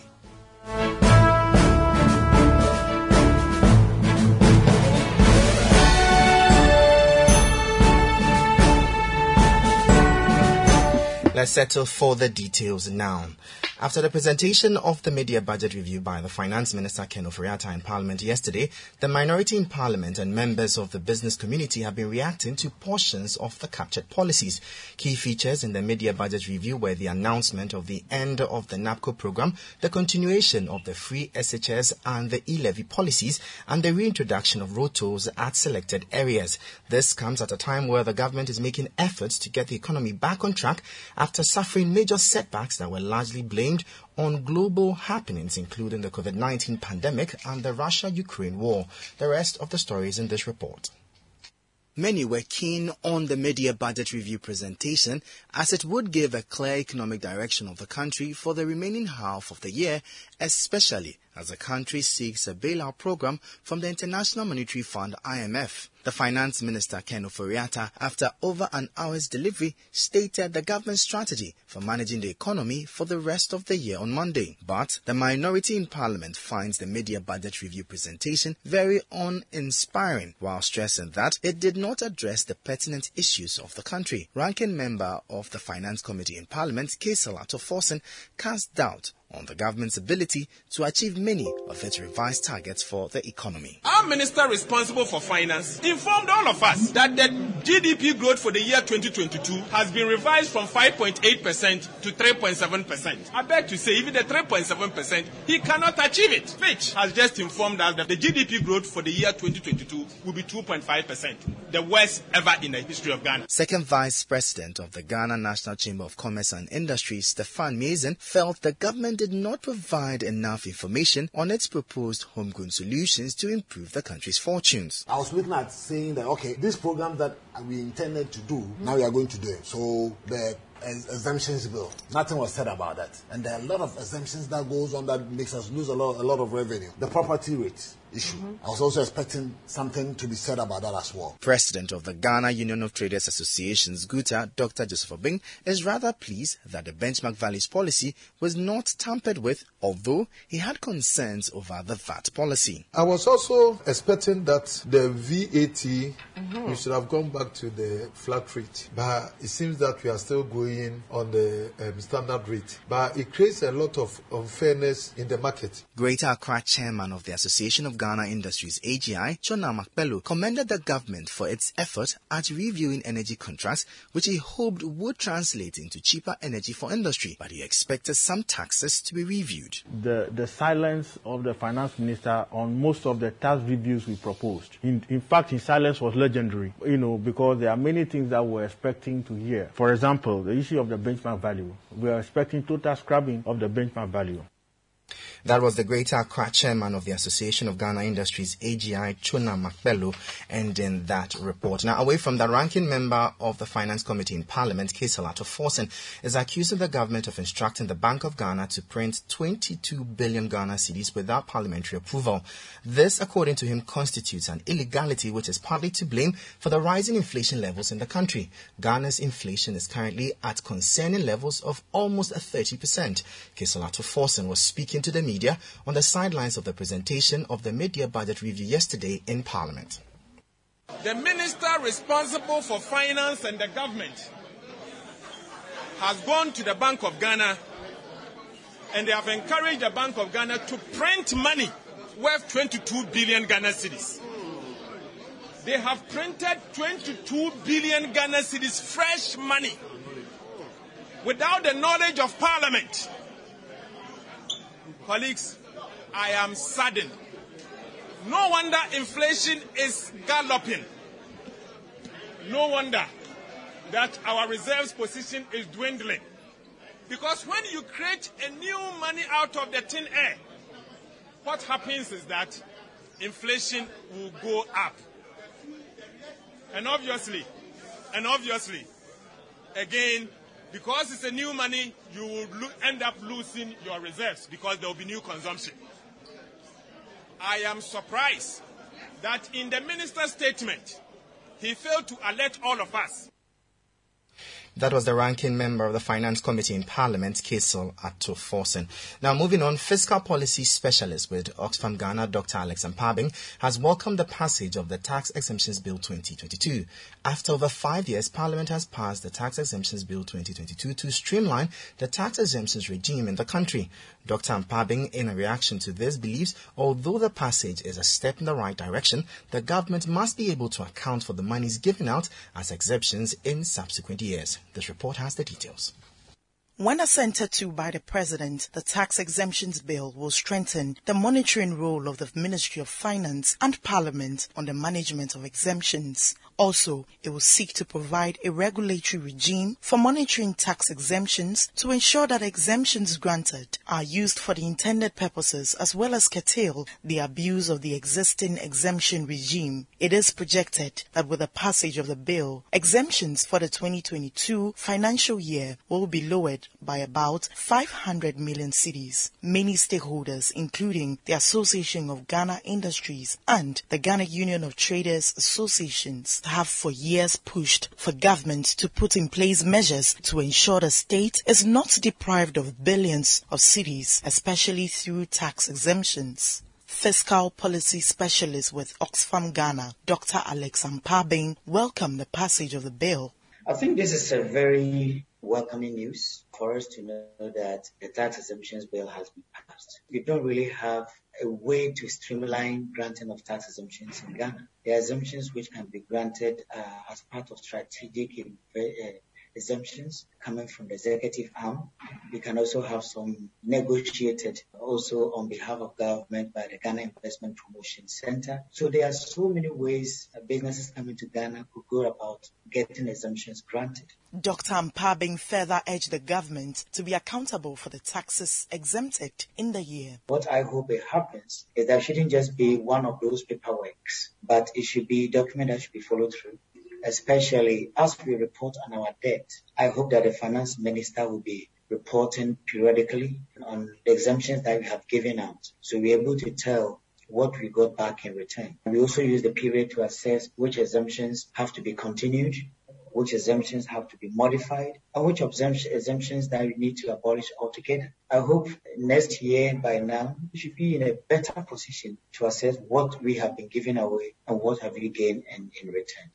Settle for the details now. After the presentation of the mid-year budget review by the Finance Minister Ken Ofori-Atta in Parliament yesterday, the minority in Parliament and members of the business community have been reacting to portions of the captured policies. Key features in the mid-year budget review were the announcement of the end of the NABCO program, the continuation of the free SHS and the e-levy policies, and the reintroduction of road tolls at selected areas. This comes at a time where the government is making efforts to get the economy back on track after suffering major setbacks that were largely blamed on global happenings, including the COVID 19 pandemic and the Russia Ukraine war. The rest of the stories in this report. Many were keen on the mid-year budget review presentation as it would give a clear economic direction of the country for the remaining half of the year, especially as the country seeks a bailout program from the International Monetary Fund IMF. The finance minister Ken Ofori-Atta, after over an hour's delivery, stated the government's strategy for managing the economy for the rest of the year on Monday. But the minority in parliament finds the mid-year budget review presentation very uninspiring, while stressing that it did not address the pertinent issues of the country. Ranking member of the finance committee in parliament, Cassiel Ato Forson, cast doubt on the government's ability to achieve many of its revised targets for the economy. Our minister responsible for finance informed all of us that the GDP growth for the year 2022 has been revised from 5.8% to 3.7%. I beg to say, even the 3.7%, he cannot achieve it. Fitch has just informed us that the GDP growth for the year 2022 will be 2.5%, the worst ever in the history of Ghana. Second Vice President of the Ghana National Chamber of Commerce and Industry, Stefan Mason, felt the government did not provide enough information on its proposed homegrown solutions to improve the country's fortunes. I was looking at saying that okay, this program that we intended to do, hmm. now we are going to do it. So the exemptions bill, nothing was said about that, and there are a lot of exemptions that goes on that makes us lose a lot, a lot of revenue. The property rate issue. I was also expecting something to be said about that as well. President of the Ghana Union of Traders Associations, GUTA, Dr. Joseph Obeng, is rather pleased that the benchmark values policy was not tampered with, although he had concerns over the VAT policy. I was also expecting that the VAT we should have gone back to the flat rate, but it seems that we are still going on the um, standard rate. But it creates a lot of unfairness in the market. Greater Accra chairman of the Association of Ghana Industries AGI, Tsonam Akpeloo, commended the government for its effort at reviewing energy contracts, which he hoped would translate into cheaper energy for industry, but he expected some taxes to be reviewed. the, the silence of the finance minister on most of the tax reviews we proposed. In, in fact, his silence was legendary, you know, because there are many things that we're expecting to hear. For example, the issue of the benchmark value. We are expecting total scrapping of the benchmark value. That was the Greater Accra chairman of the Association of Ghana Industries, AGI, Tsonam Akpeloo, ending that report. Now, away from the ranking member of the Finance Committee in Parliament, Cassiel Ato Forson, is accusing the government of instructing the Bank of Ghana to print 22 billion Ghana cedis without parliamentary approval. This, according to him, constitutes an illegality which is partly to blame for the rising inflation levels in the country. Ghana's inflation is currently at concerning levels of almost 30%. Cassiel Ato Forson was speaking to the media on the sidelines of the presentation of the mid-year budget review yesterday in Parliament. The minister responsible for finance and the government has gone to the Bank of Ghana and they have encouraged the Bank of Ghana to print money worth 22 billion Ghana cedis. They have printed 22 billion Ghana cedis fresh money without the knowledge of Parliament. Colleagues, I am saddened. No wonder inflation is galloping. No wonder that our reserves position is dwindling. Because when you create a new money out of the thin air, what happens is that inflation will go up. And obviously, and obviously, again, because it's a new money, you will lo- end up losing your reserves because there will be new consumption. I am surprised that in the minister's statement, he failed to alert all of us That was the ranking member of the Finance Committee in Parliament, Cassiel Ato Forson. Now, moving on, fiscal policy specialist with Oxfam Ghana, Dr. Alex Ampaabeng, has welcomed the passage of the Tax Exemptions Bill 2022. After over five years, Parliament has passed the Tax Exemptions Bill 2022 to streamline the tax exemptions regime in the country. Dr. Ampaabeng, in a reaction to this, believes although the passage is a step in the right direction, the government must be able to account for the monies given out as exemptions in subsequent years. This report has the details. When assented to by the President, the Tax Exemptions Bill will strengthen the monitoring role of the Ministry of Finance and Parliament on the management of exemptions. Also, it will seek to provide a regulatory regime for monitoring tax exemptions to ensure that exemptions granted are used for the intended purposes as well as curtail the abuse of the existing exemption regime. It is projected that with the passage of the bill, exemptions for the 2022 financial year will be lowered by about 500 million cedis. Many stakeholders, including the Association of Ghana Industries and the Ghana Union of Traders Associations, have for years pushed for government to put in place measures to ensure the state is not deprived of billions of cedis, especially through tax exemptions. Fiscal policy specialist with Oxfam Ghana, Dr. Alex Ampaabeng, welcomed the passage of the bill. I think this is a very welcoming news for us to know that the tax exemptions bill has been passed. We don't really have a way to streamline granting of tax exemptions in Ghana. The exemptions which can be granted uh, as part of strategic uh, exemptions coming from the executive arm. We can also have some negotiated also on behalf of government by the Ghana Investment Promotion Center. So there are so many ways uh, businesses coming to Ghana could go about getting exemptions granted. Dr. Mpabing further urged the government to be accountable for the taxes exempted in the year. What I hope it happens is that it shouldn't just be one of those paperworks, but it should be a document that should be followed through especially as we report on our debt. I hope that the finance minister will be reporting periodically on the exemptions that we have given out. So we're able to tell what we got back in return. We also use the period to assess which exemptions have to be continued, which exemptions have to be modified, and which exemptions that we need to abolish altogether. I hope next year by now we should be in a better position to assess what we have been giving away and what have we gained in, in return.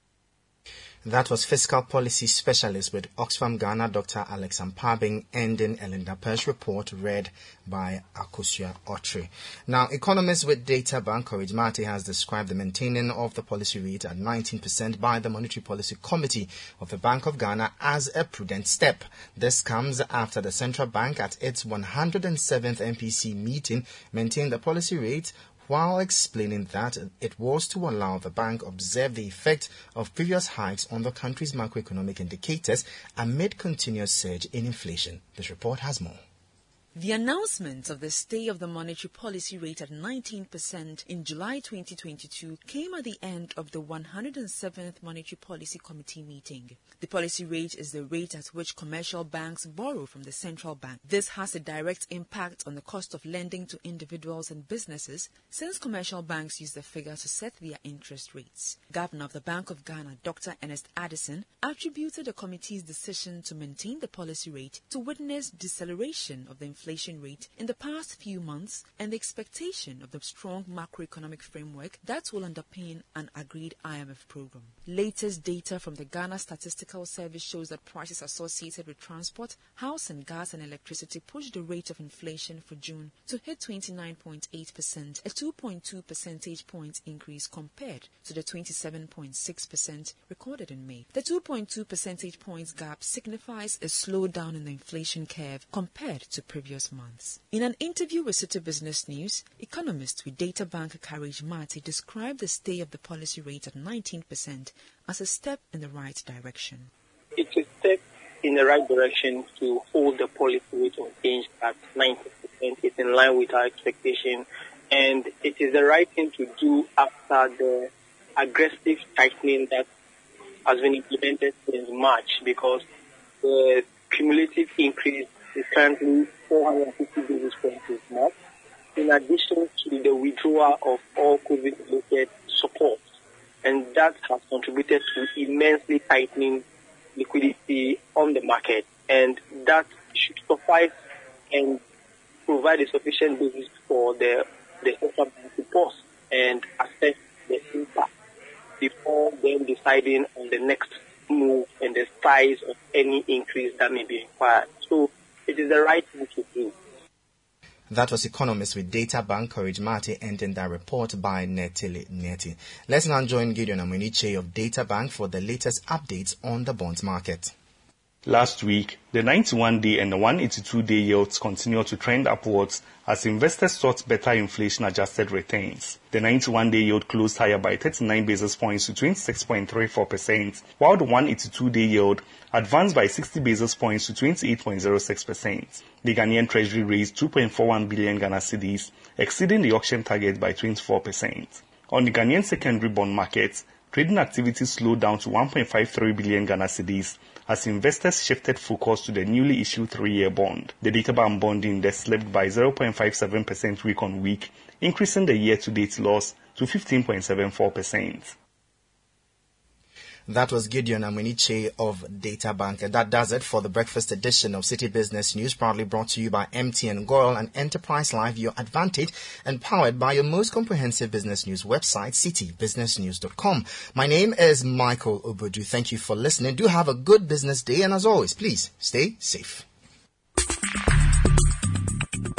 That was fiscal policy specialist with Oxfam Ghana, Dr. Alex Ampaabeng, ending Elinda Pear's report read by Akosia Otri. Now, economist with Data Bank, Courage Martey, has described the maintaining of the policy rate at 19% by the Monetary Policy Committee of the Bank of Ghana as a prudent step. This comes after the central bank at its 107th MPC meeting maintained the policy rate while explaining that it was to allow the bank observe the effect of previous hikes on the country's macroeconomic indicators amid continuous surge in inflation. This report has more. The announcement of the stay of the monetary policy rate at 19% in July 2022 came at the end of the 107th Monetary Policy Committee meeting. The policy rate is the rate at which commercial banks borrow from the central bank. This has a direct impact on the cost of lending to individuals and businesses since commercial banks use the figure to set their interest rates. Governor of the Bank of Ghana, Dr. Ernest Addison, attributed the committee's decision to maintain the policy rate to witness deceleration of the inflation rate in the past few months and the expectation of the strong macroeconomic framework that will underpin an agreed IMF program. Latest data from the Ghana Statistical Service shows that prices associated with transport, house and gas and electricity pushed the rate of inflation for June to hit 29.8%, a 2.2 percentage point increase compared to the 27.6% recorded in May. The 2.2 percentage points gap signifies a slowdown in the inflation curve compared to previous months. In an interview with City Business News, economist with Data Bank Courage Martey described the stay of the policy rate at 19% as a step in the right direction. It's a step in the right direction to hold the policy rate unchanged at 90%. It's in line with our expectation and it is the right thing to do after the aggressive tightening that has been implemented since March because the cumulative increase is currently 450 basis points month, in addition to the withdrawal of all COVID-related support. And that has contributed to immensely tightening liquidity on the market. And that should suffice and provide a sufficient basis for the, the central bank to pause and assess the impact before then deciding on the next move and the size of any increase that may be required. So it is the right thing to do. That was economist with Data Bank Courage Martey ending that report by Netili Neti. Let's now join Gideon Amuniche of Data Bank for the latest updates on the bonds market. Last week, the 91-day and the 182-day yields continued to trend upwards as investors sought better inflation-adjusted returns. The 91-day yield closed higher by 39 basis points to 26.34%, while the 182-day yield advanced by 60 basis points to 28.06%. The Ghanaian Treasury raised 2.41 billion Ghana cedis, exceeding the auction target by 24%. On the Ghanaian secondary bond market, trading activity slowed down to 1.53 billion Ghana cedis as investors shifted focus to the newly issued three-year bond. The DataBank bond index slipped by 0.57% week on week, increasing the year-to-date loss to 15.74%. That was Gideon Aminiche of Data Bank. And that does it for the breakfast edition of City Business News, proudly brought to you by MTN Goil and Enterprise Live, your advantage, and powered by your most comprehensive business news website, citybusinessnews.com. My name is Michael Obudu. Thank you for listening. Do have a good business day, and as always, please stay safe.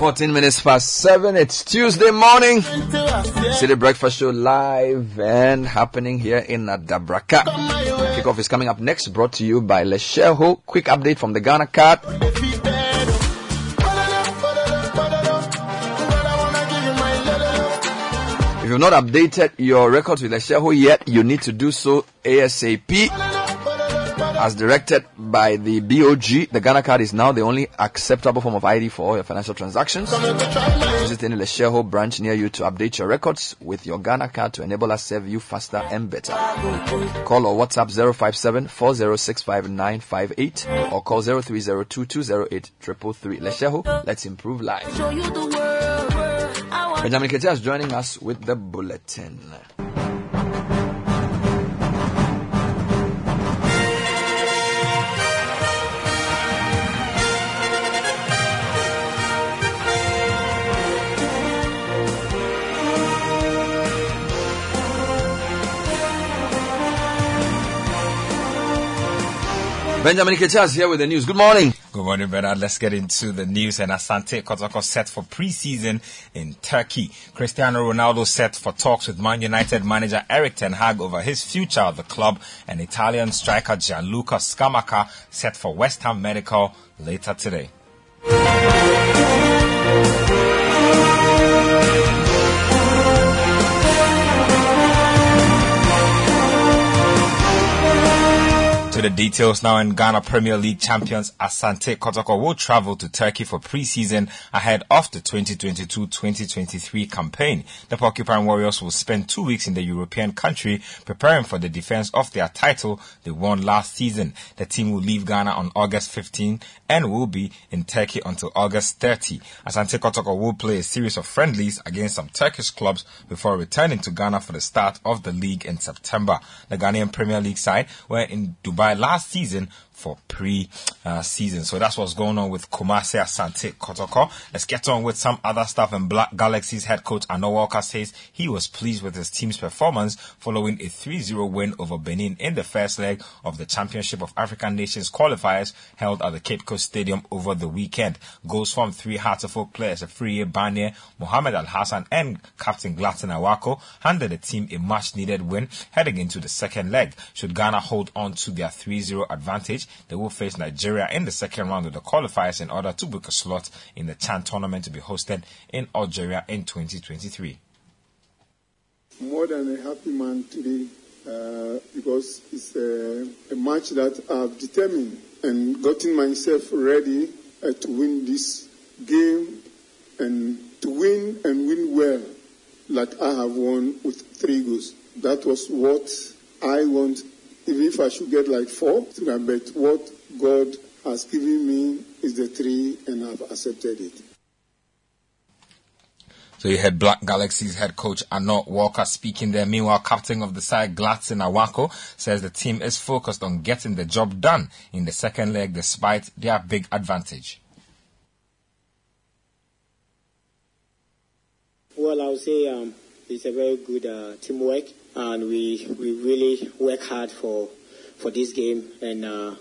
Fourteen minutes past seven. It's Tuesday morning. City Breakfast Show live and happening here in Adabraka. Kickoff is coming up next. Brought to you by Letshego. Quick update from the Ghana card. If you've not updated your records with Letshego yet, you need to do so ASAP. As directed by the BOG, the Ghana card is now the only acceptable form of ID for all your financial transactions. Visit any Letshego branch near you to update your records with your Ghana card to enable us serve you faster and better. Call or WhatsApp 057 4065958 or call 0302 208 Letshego, let's improve lives. Benjamin Nketia is joining us with the bulletin. Benjamin Nketia is here with the news. Good morning. Good morning, Bernard. Let's get into the news. And Asante Kotoko set for preseason in Turkey. Cristiano Ronaldo set for talks with Man United manager Erik Ten Hag over his future at the club. And Italian striker Gianluca Scamacca set for West Ham Medical later today. The details now in Ghana Premier League champions Asante Kotoko will travel to Turkey for pre-season ahead of the 2022-2023 campaign. The Porcupine Warriors will spend two weeks in the European country preparing for the defense of their title they won last season. The team will leave Ghana on August 15 and will be in Turkey until August 30. Asante Kotoko will play a series of friendlies against some Turkish clubs before returning to Ghana for the start of the league in September. The Ghanaian Premier League side were in Dubai last season for pre-season. so that's what's going on with Kumasi Asante Kotoko. Let's get on with some other stuff. And Black Galaxy's head coach Annor Walker says he was pleased with his team's performance following a 3-0 win over Benin in the first leg of the Championship of African Nations qualifiers held at the Cape Coast Stadium over the weekend. Goals from three Hearts of Oak players, Afriyie Barnieh, Mohamed Al Hassan, and Captain Gladson Awako handed the team a much-needed win heading into the second leg. Should Ghana hold on to their 3-0 advantage, they will face Nigeria in the second round of the qualifiers in order to book a slot in the Chan tournament to be hosted in Algeria in 2023. More than a happy man today uh, because it's a, a, match that I've determined and gotten myself ready uh, to win this game and to win and win well like I have won with three goals. That was what I want even if I should get like four, but what God has given me is the three, and I've accepted it. So you had Black Galaxy's head coach Annor Walker speaking there. Meanwhile, captain of the side Gladson Awako says the team is focused on getting the job done in the second leg despite their big advantage. Well, I would say um, it's a very good uh, teamwork and we we really work hard for for this game. And uh,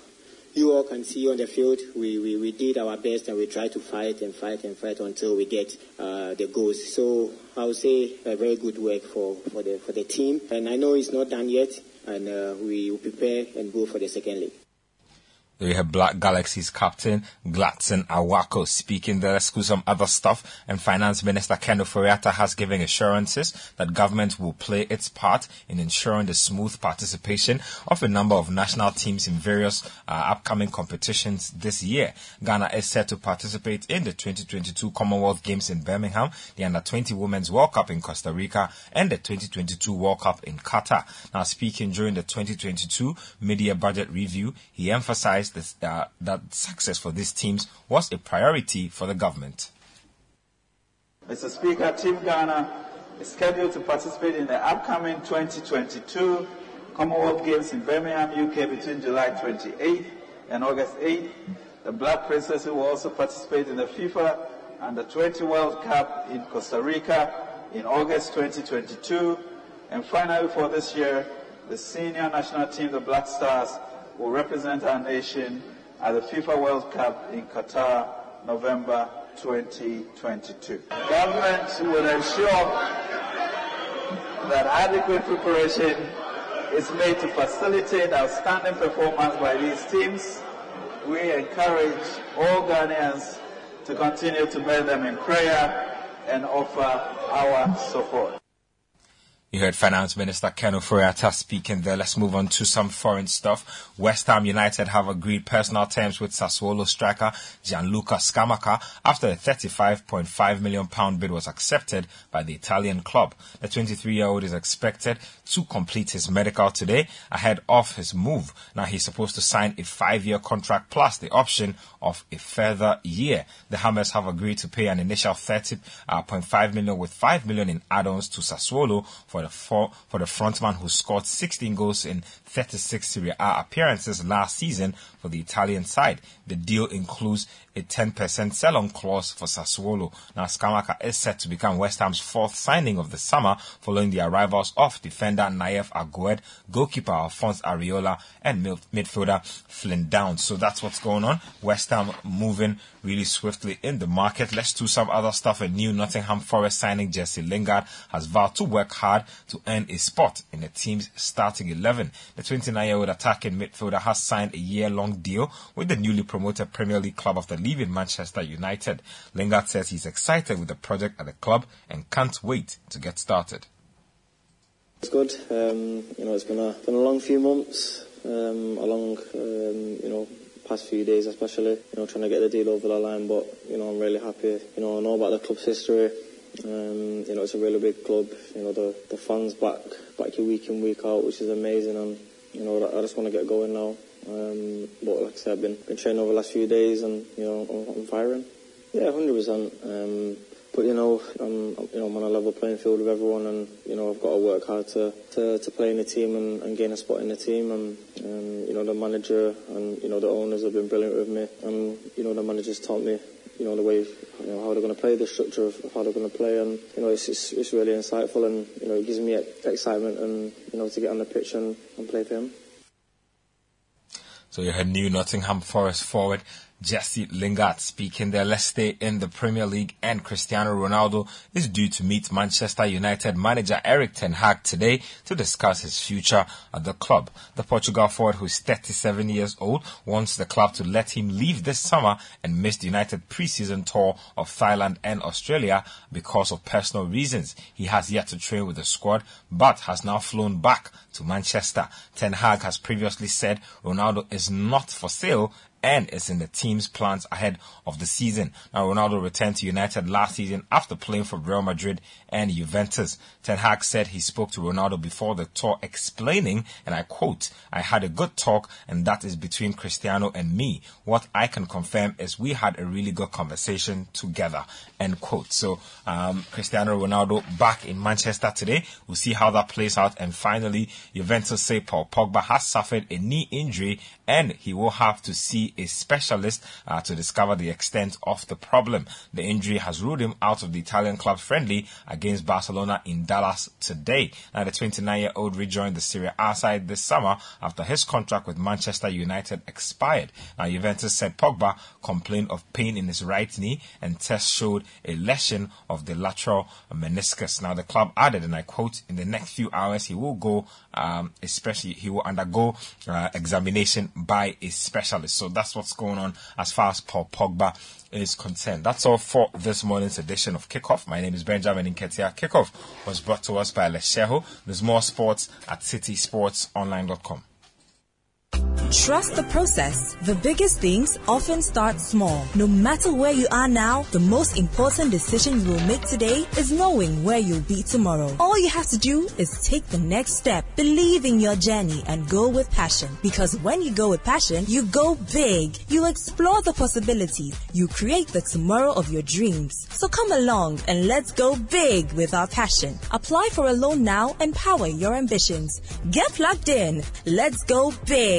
you all can see on the field, we, we, we did our best and we tried to fight and fight and fight until we get uh, the goals. So I would say a very good work for, for the for the team. And I know it's not done yet, and uh, we will prepare and go for the second leg. You have Black Galaxy's captain Gladson Awako speaking there. Let's some other stuff. And Finance Minister Ken Ofori-Atta has given assurances that government will play its part in ensuring the smooth participation of a number of national teams in various uh, upcoming competitions this year. Ghana is set to participate in the 2022 Commonwealth Games in Birmingham, the Under 20 Women's World Cup in Costa Rica, and the 2022 World Cup in Qatar. Now, speaking during the 2022 mid-year budget review, he emphasized this, uh, that success for these teams was a priority for the government. Mr. Speaker, Team Ghana is scheduled to participate in the upcoming 2022 Commonwealth Games in Birmingham, UK between July 28th and August 8th. The Black Princesses will also participate in the FIFA Under 20 World Cup in Costa Rica in August 2022. And finally, for this year, the senior national team, the Black Stars, will represent our nation at the FIFA World Cup in Qatar, November 2022. Government will ensure that adequate preparation is made to facilitate outstanding performance by these teams. We encourage all Ghanaians to continue to bear them in prayer and offer our support. You heard Finance Minister Ken Ofori-Atta speaking there. Let's move on to some foreign stuff. West Ham United have agreed personal terms with Sassuolo striker Gianluca Scamacca after a 35.5 million pound bid was accepted by the Italian club. The 23-year-old is expected to complete his medical today ahead of his move. Now he's supposed to sign a five-year contract plus the option of a further year. The Hammers have agreed to pay an initial 30.5 uh, million with 5 million in add-ons to Sassuolo for the for the frontman who scored 16 goals in 36 Serie A appearances last season for the Italian side. The deal includes a 10% sell-on clause for Sassuolo. Now, Scamacca is set to become West Ham's fourth signing of the summer following the arrivals of defender Nayef Aguerd, goalkeeper Alphonse Areola, and midfielder Flynn Downs. So that's what's going on. West Ham moving really swiftly in the market. Let's do some other stuff. A new Nottingham Forest signing, Jesse Lingard, has vowed to work hard to earn a spot in the team's starting 11. The 29-year-old attacking midfielder has signed a year-long deal with the newly promoted Premier League club after leaving Manchester United. Lingard says he's excited with the project at the club and can't wait to get started. It's good. Um, you know, it's been a been a long few months, um, a long, um, you know, past few days especially. You know, trying to get the deal over the line. But you know, I'm really happy. You know, I know about the club's history. Um, you know, it's a really big club. You know, the the fans back back you week in week out, which is amazing. And you know, I just want to get going now. Um, but like I said, I've been been training over the last few days, and you know, I'm, I'm firing. Yeah, hundred percent. Um, but you know, I'm you know I'm on a level playing field with everyone, and you know I've got to work hard to to, to play in the team and, and gain a spot in the team. And um, you know the manager and you know the owners have been brilliant with me, and you know the managers taught me you know the way you know how they're going to play, the structure of, of how they're going to play, and you know it's, it's it's really insightful, and you know it gives me excitement, and you know to get on the pitch and, and play for him. So you had new Nottingham Forest forward Jesse Lingard speaking there. Let's stay in the Premier League and Cristiano Ronaldo is due to meet Manchester United manager Erik Ten Hag today to discuss his future at the club. The Portugal forward who is 37 years old wants the club to let him leave this summer and miss the United pre-season tour of Thailand and Australia because of personal reasons. He has yet to train with the squad but has now flown back to Manchester. Ten Hag has previously said Ronaldo is not for sale and is in the team's plans ahead of the season. Now, Ronaldo returned to United last season after playing for Real Madrid and Juventus. Ten Hag said he spoke to Ronaldo before the tour explaining, and I quote, I had a good talk and that is between Cristiano and me. What I can confirm is we had a really good conversation together, end quote. So, um, Cristiano Ronaldo back in Manchester today. We'll see how that plays out. And finally, Juventus say Paul Pogba has suffered a knee injury and he will have to see a specialist uh, to discover the extent of the problem. The injury has ruled him out of the Italian club friendly against Barcelona in Dallas today. Now, the 29-year-old rejoined the Serie A side this summer after his contract with Manchester United expired. Now, Juventus said Pogba complained of pain in his right knee and tests showed a lesion of the lateral meniscus. Now, the club added, and I quote, in the next few hours he will go, um, especially he will undergo uh, examination by a specialist. So that's what's going on as far as Paul Pogba is concerned. That's all for this morning's edition of Kickoff. My name is Benjamin Nketia. Kickoff was brought to us by Letshego. There's more sports at citysportsonline.com. Trust the process. The biggest things often start small. No matter where you are now, the most important decision you will make today is knowing where you'll be tomorrow. All you have to do is take the next step, believe in your journey, and go with passion. Because when you go with passion, you go big. You explore the possibilities. You create the tomorrow of your dreams. So come along and let's go big with our passion. Apply for a loan now and power your ambitions. Get plugged in. Let's go big.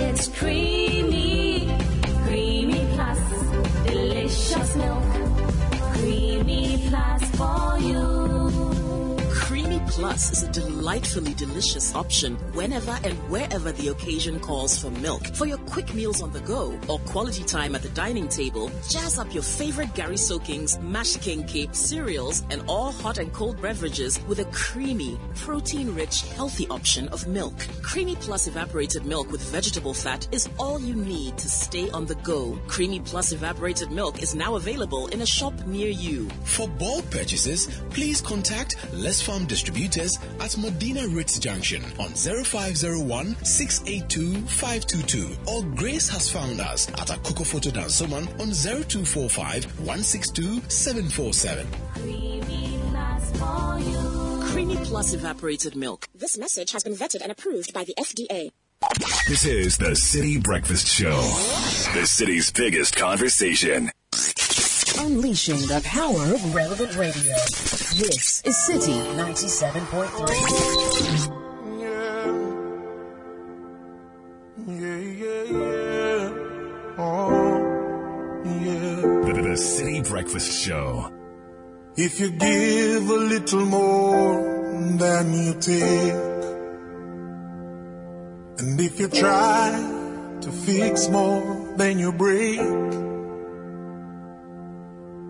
It's creamy, creamy plus, delicious milk. Creamy plus for you. Plus is a delightfully delicious option whenever and wherever the occasion calls for milk. For your quick meals on the go or quality time at the dining table, jazz up your favorite gari soakings, mashed kenkey, cereals, and all hot and cold beverages with a creamy, protein-rich, healthy option of milk. Creamy Plus evaporated milk with vegetable fat is all you need to stay on the go. Creamy Plus evaporated milk is now available in a shop near you. For bulk purchases, please contact Les Farm Distributors at Medina Ritz Junction on 0501 682 522 or Grace has found us at Akoko Photo Dansoman on 0245 162 747. Creamy plus. Creamy Plus evaporated milk. This message has been vetted and approved by the FDA. This is the City Breakfast Show, the city's biggest conversation. Unleashing the power of relevant radio. This is City 97.3. The, the City Breakfast Show. If you give a little more than you take, and if you try to fix more than you break,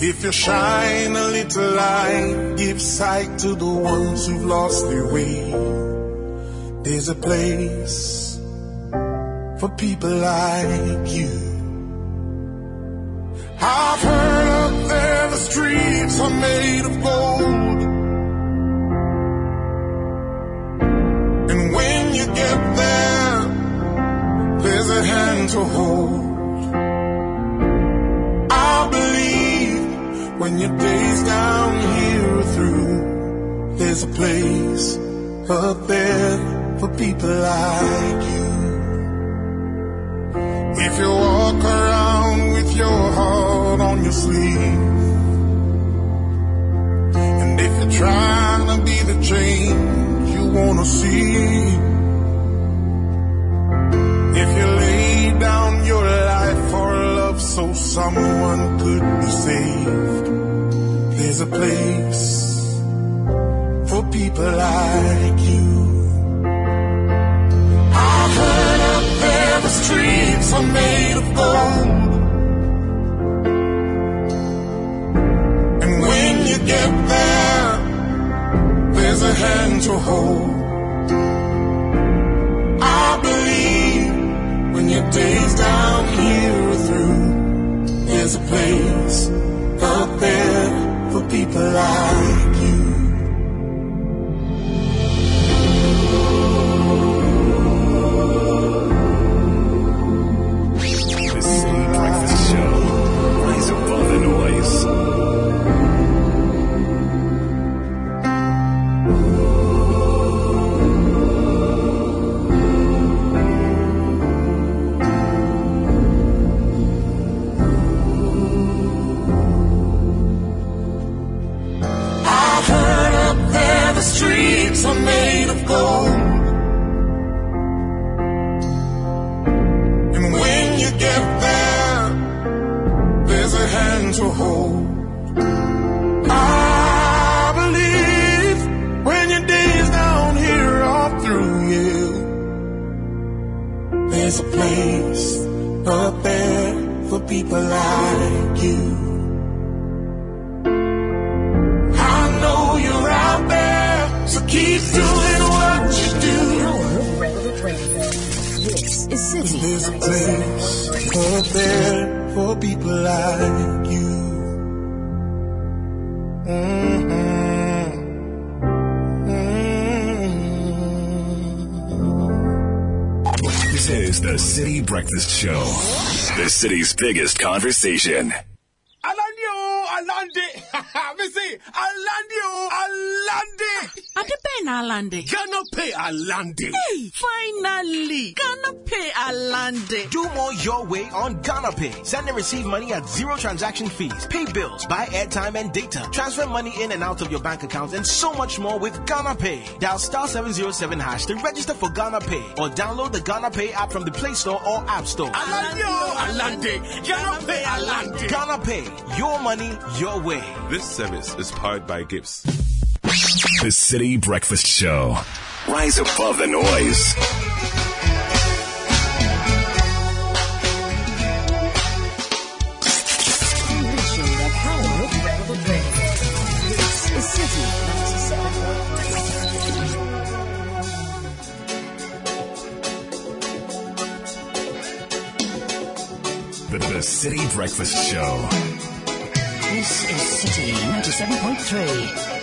If you shine a little light, give sight to the ones who've lost their way. There's a place for people like you. I've heard up there the streets are made of gold. And when you get there, there's a hand to hold. When your days down here are through, there's a place up there for people like you. If you walk around with your heart on your sleeve, and if you're trying to be the change you wanna see, if you lay down your life so someone could be saved. There's a place for people like you. I've heard up there the streets are made of gold. And when you get there, there's a hand to hold. I believe when your days down here are through there's a place up there for people like you. People like you. I know you're out there, so keep doing what you do. This is City There's a place up there for people like you. Mm-hmm. Mm-hmm. This is the City Breakfast Show. The city's biggest conversation. Ade pay na Alande. Ghana pay Alandi. Hey, finally. Ghana pay Alande. Do more your way on Ghana Pay. Send and receive money at zero transaction fees. Pay bills, buy airtime and data. Transfer money in and out of your bank account and so much more with Ghana Pay. Dial star 707 hash to register for Ghana Pay or download the Ghana Pay app from the Play Store or App Store. Alandi o, Alandi. Ghana pay Alandi. Ghana Pay. Your money, your way. This service is powered by GhIPSS. The City Breakfast Show. Rise above the noise. The power of relevant radio. This is City 97.3. The, the City Breakfast Show. This is City 97.3.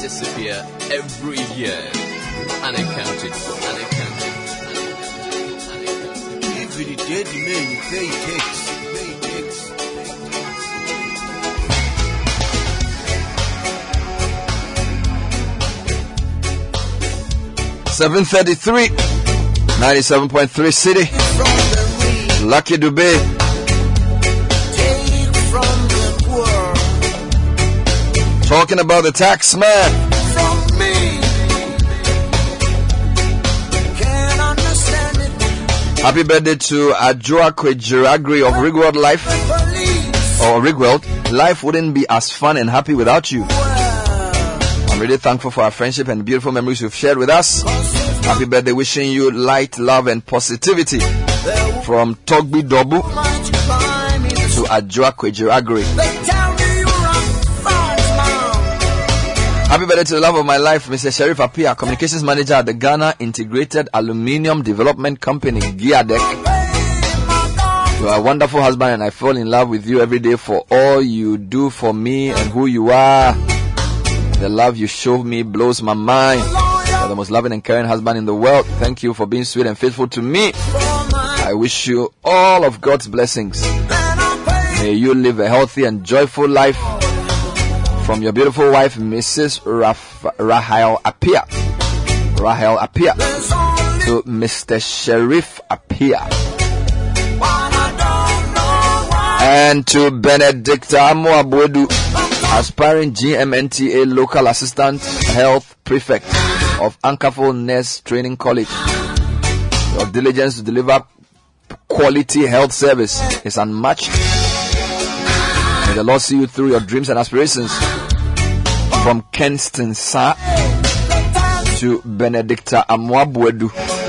disappear every year, unaccounted for, unaccounted for. If the dead man pay tax, pay tax. Seven thirty three, ninety seven point three city. Lucky Dube. Talking about the tax man. from me. Can't understand it. Happy birthday to Ajua Kwejiragri of Rigworld Life. Or Rigworld. Life wouldn't be as fun and happy without you. I'm really thankful for our friendship and beautiful memories you've shared with us. Happy birthday, wishing you light, love, and positivity. From Togbi Dobu to Ajua Kwejiragri. Happy birthday to the love of my life, Mr. Sheriff Apia, Communications Manager at the Ghana Integrated Aluminium Development Company, GIADEC. You are a wonderful husband and I fall in love with you every day for all you do for me and who you are. The love you show me blows my mind. You're the most loving and caring husband in the world. Thank you for being sweet and faithful to me. I wish you all of God's blessings. May you live a healthy and joyful life from your beautiful wife, Mrs. Rahel Apia. Rahel Apia to Mr. Sheriff Apia. And to Benedicta Amoabuedu, aspiring GMNTA local assistant health prefect of Ankafo Nurse Training College. Your diligence to deliver quality health service is unmatched. May the Lord see you through your dreams and aspirations. From Kenston Sa to Benedicta Amwabuedu.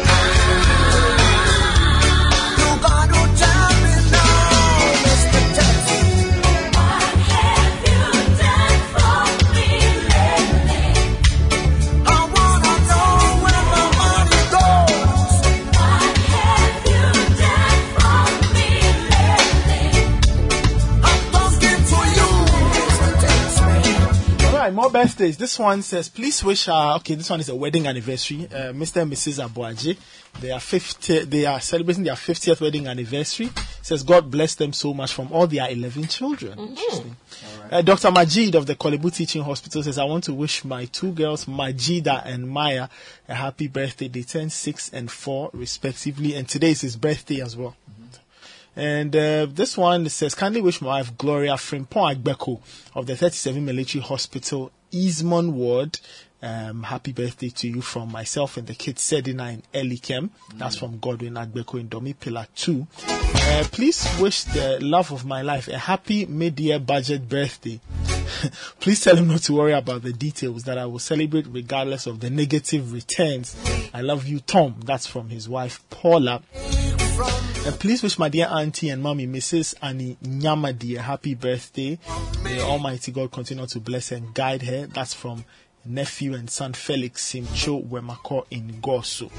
Birthdays. This one says, please wish uh okay, this one is a wedding anniversary. Uh, Mr. and Mrs. Abuaji. They are 50, they are celebrating their 50th wedding anniversary. It says, God bless them so much from all their 11 children. Interesting. Uh, Dr. Majid of the Korle Bu Teaching Hospital says, I want to wish my two girls, Majida and Maya, a happy birthday. They turn six and four respectively, and today is his birthday as well. And uh, this one says, kindly wish my wife Gloria Frimpong Agbeko of the 37 Military Hospital, Eastmont Ward. Um, happy birthday to you from myself and the kids Sedina in Elikem. That's from Godwin Agbeko in Dome Pillar 2. Uh, please wish the love of my life a happy mid-year budget birthday. please tell him not to worry about the details that I will celebrate regardless of the negative returns. I love you, Tom. That's from his wife Paula. And please wish my dear auntie and mommy, Mrs. Annie Nyamadi, a happy birthday. May Almighty God continue to bless and guide her. That's from nephew and son Felix Simcho Wemako in Gosu.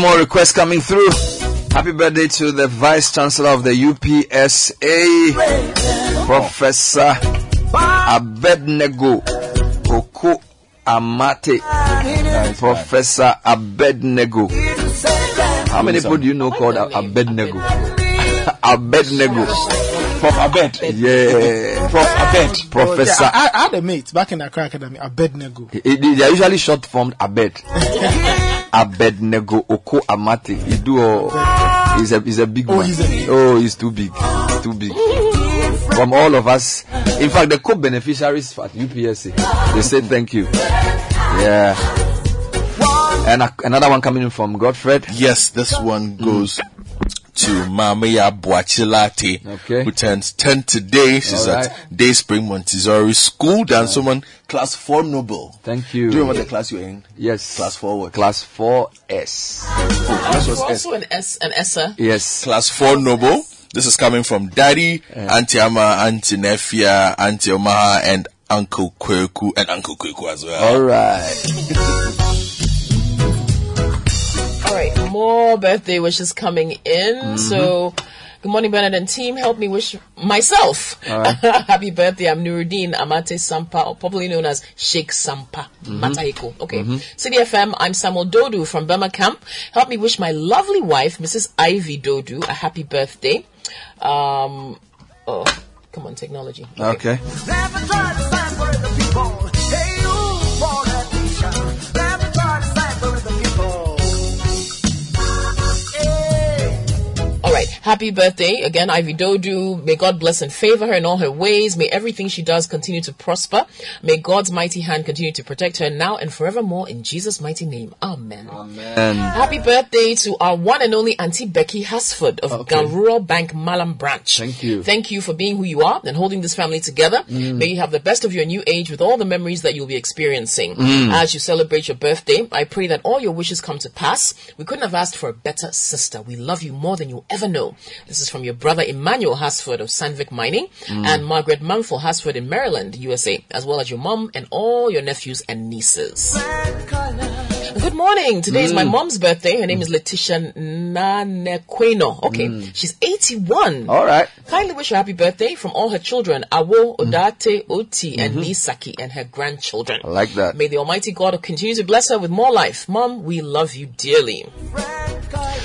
More requests coming through. Happy birthday to the Vice Chancellor of the UPSA, Professor Abednego Okoe Amartey. Professor Abednego. How many people do you know called Abednego? Abednego. Prof. Abed. Yeah. Prof. Abed. Professor. Oh, I, I had a mate back in the Accra Academy, Abednego. It- it- they are usually short formed Abed. Abednego Okoe Amartey. He do all. He's a he's a big Oh, man. he's a big- oh, he's too big. He's too big. From all of us, in fact, the co-beneficiaries at UPSC, they say thank you. Yeah. And a, another one coming in from Godfred. Yes, this one goes to Mamaya Boachilate, Okay. who turns 10 today. She's All right. at Day Spring Montessori School. Dan someone class 4 Noble. Thank you. Do you remember the class you were in? Yes. Class 4 what? Class 4S. Oh, this was S. Also an S, an Essa. Yes. Class 4 Noble. This is coming from Daddy, Auntie Ama, Auntie Nefia, Auntie Omaha, and Uncle Kweku, and Uncle Kweku as well. All right. All right, more birthday wishes coming in. Mm-hmm. So, good morning, Bernard and team. Help me wish myself All right. happy birthday. I'm Nuruddin Amate Sampa, or popularly known as Sheikh Sampa Mhm. Mataiko. Okay, Mhm. City FM. I'm Samuel Dodu from Burma Camp. Help me wish my lovely wife, Mrs. Ivy Dodu, a happy birthday. Um, oh, come on, technology. Okay. All Happy birthday again, Ivy Dodu. May God bless and favor her in all her ways. May everything she does continue to prosper. May God's mighty hand continue to protect her now and forevermore in Jesus' mighty name. Amen. Amen. Happy birthday to our one and only Auntie Becky Hasford of Okay. Rural Bank Mallam Branch. Thank you. Thank you for being who you are and holding this family together. Mm. May you have the best of your new age with all the memories that you'll be experiencing Mm. as you celebrate your birthday. I pray that all your wishes come to pass. We couldn't have asked for a better sister. We love you more than you'll ever know. This is from your brother Emmanuel Hasford of Sandvik Mining Mm. and Margaret Mumford Hasford in Maryland, USA, as well as your mom and all your nephews and nieces. Good morning. Today is my Mm. mom's birthday. Her name is Letitia Nanequeno. Okay. Mm. She's 81. All right. Kindly wish her happy birthday from all her children, Awo, Odate, Oti, and Mhm. Nisaki, and her grandchildren. I like that. May the Almighty God continue to bless her with more life. Mom, we love you dearly.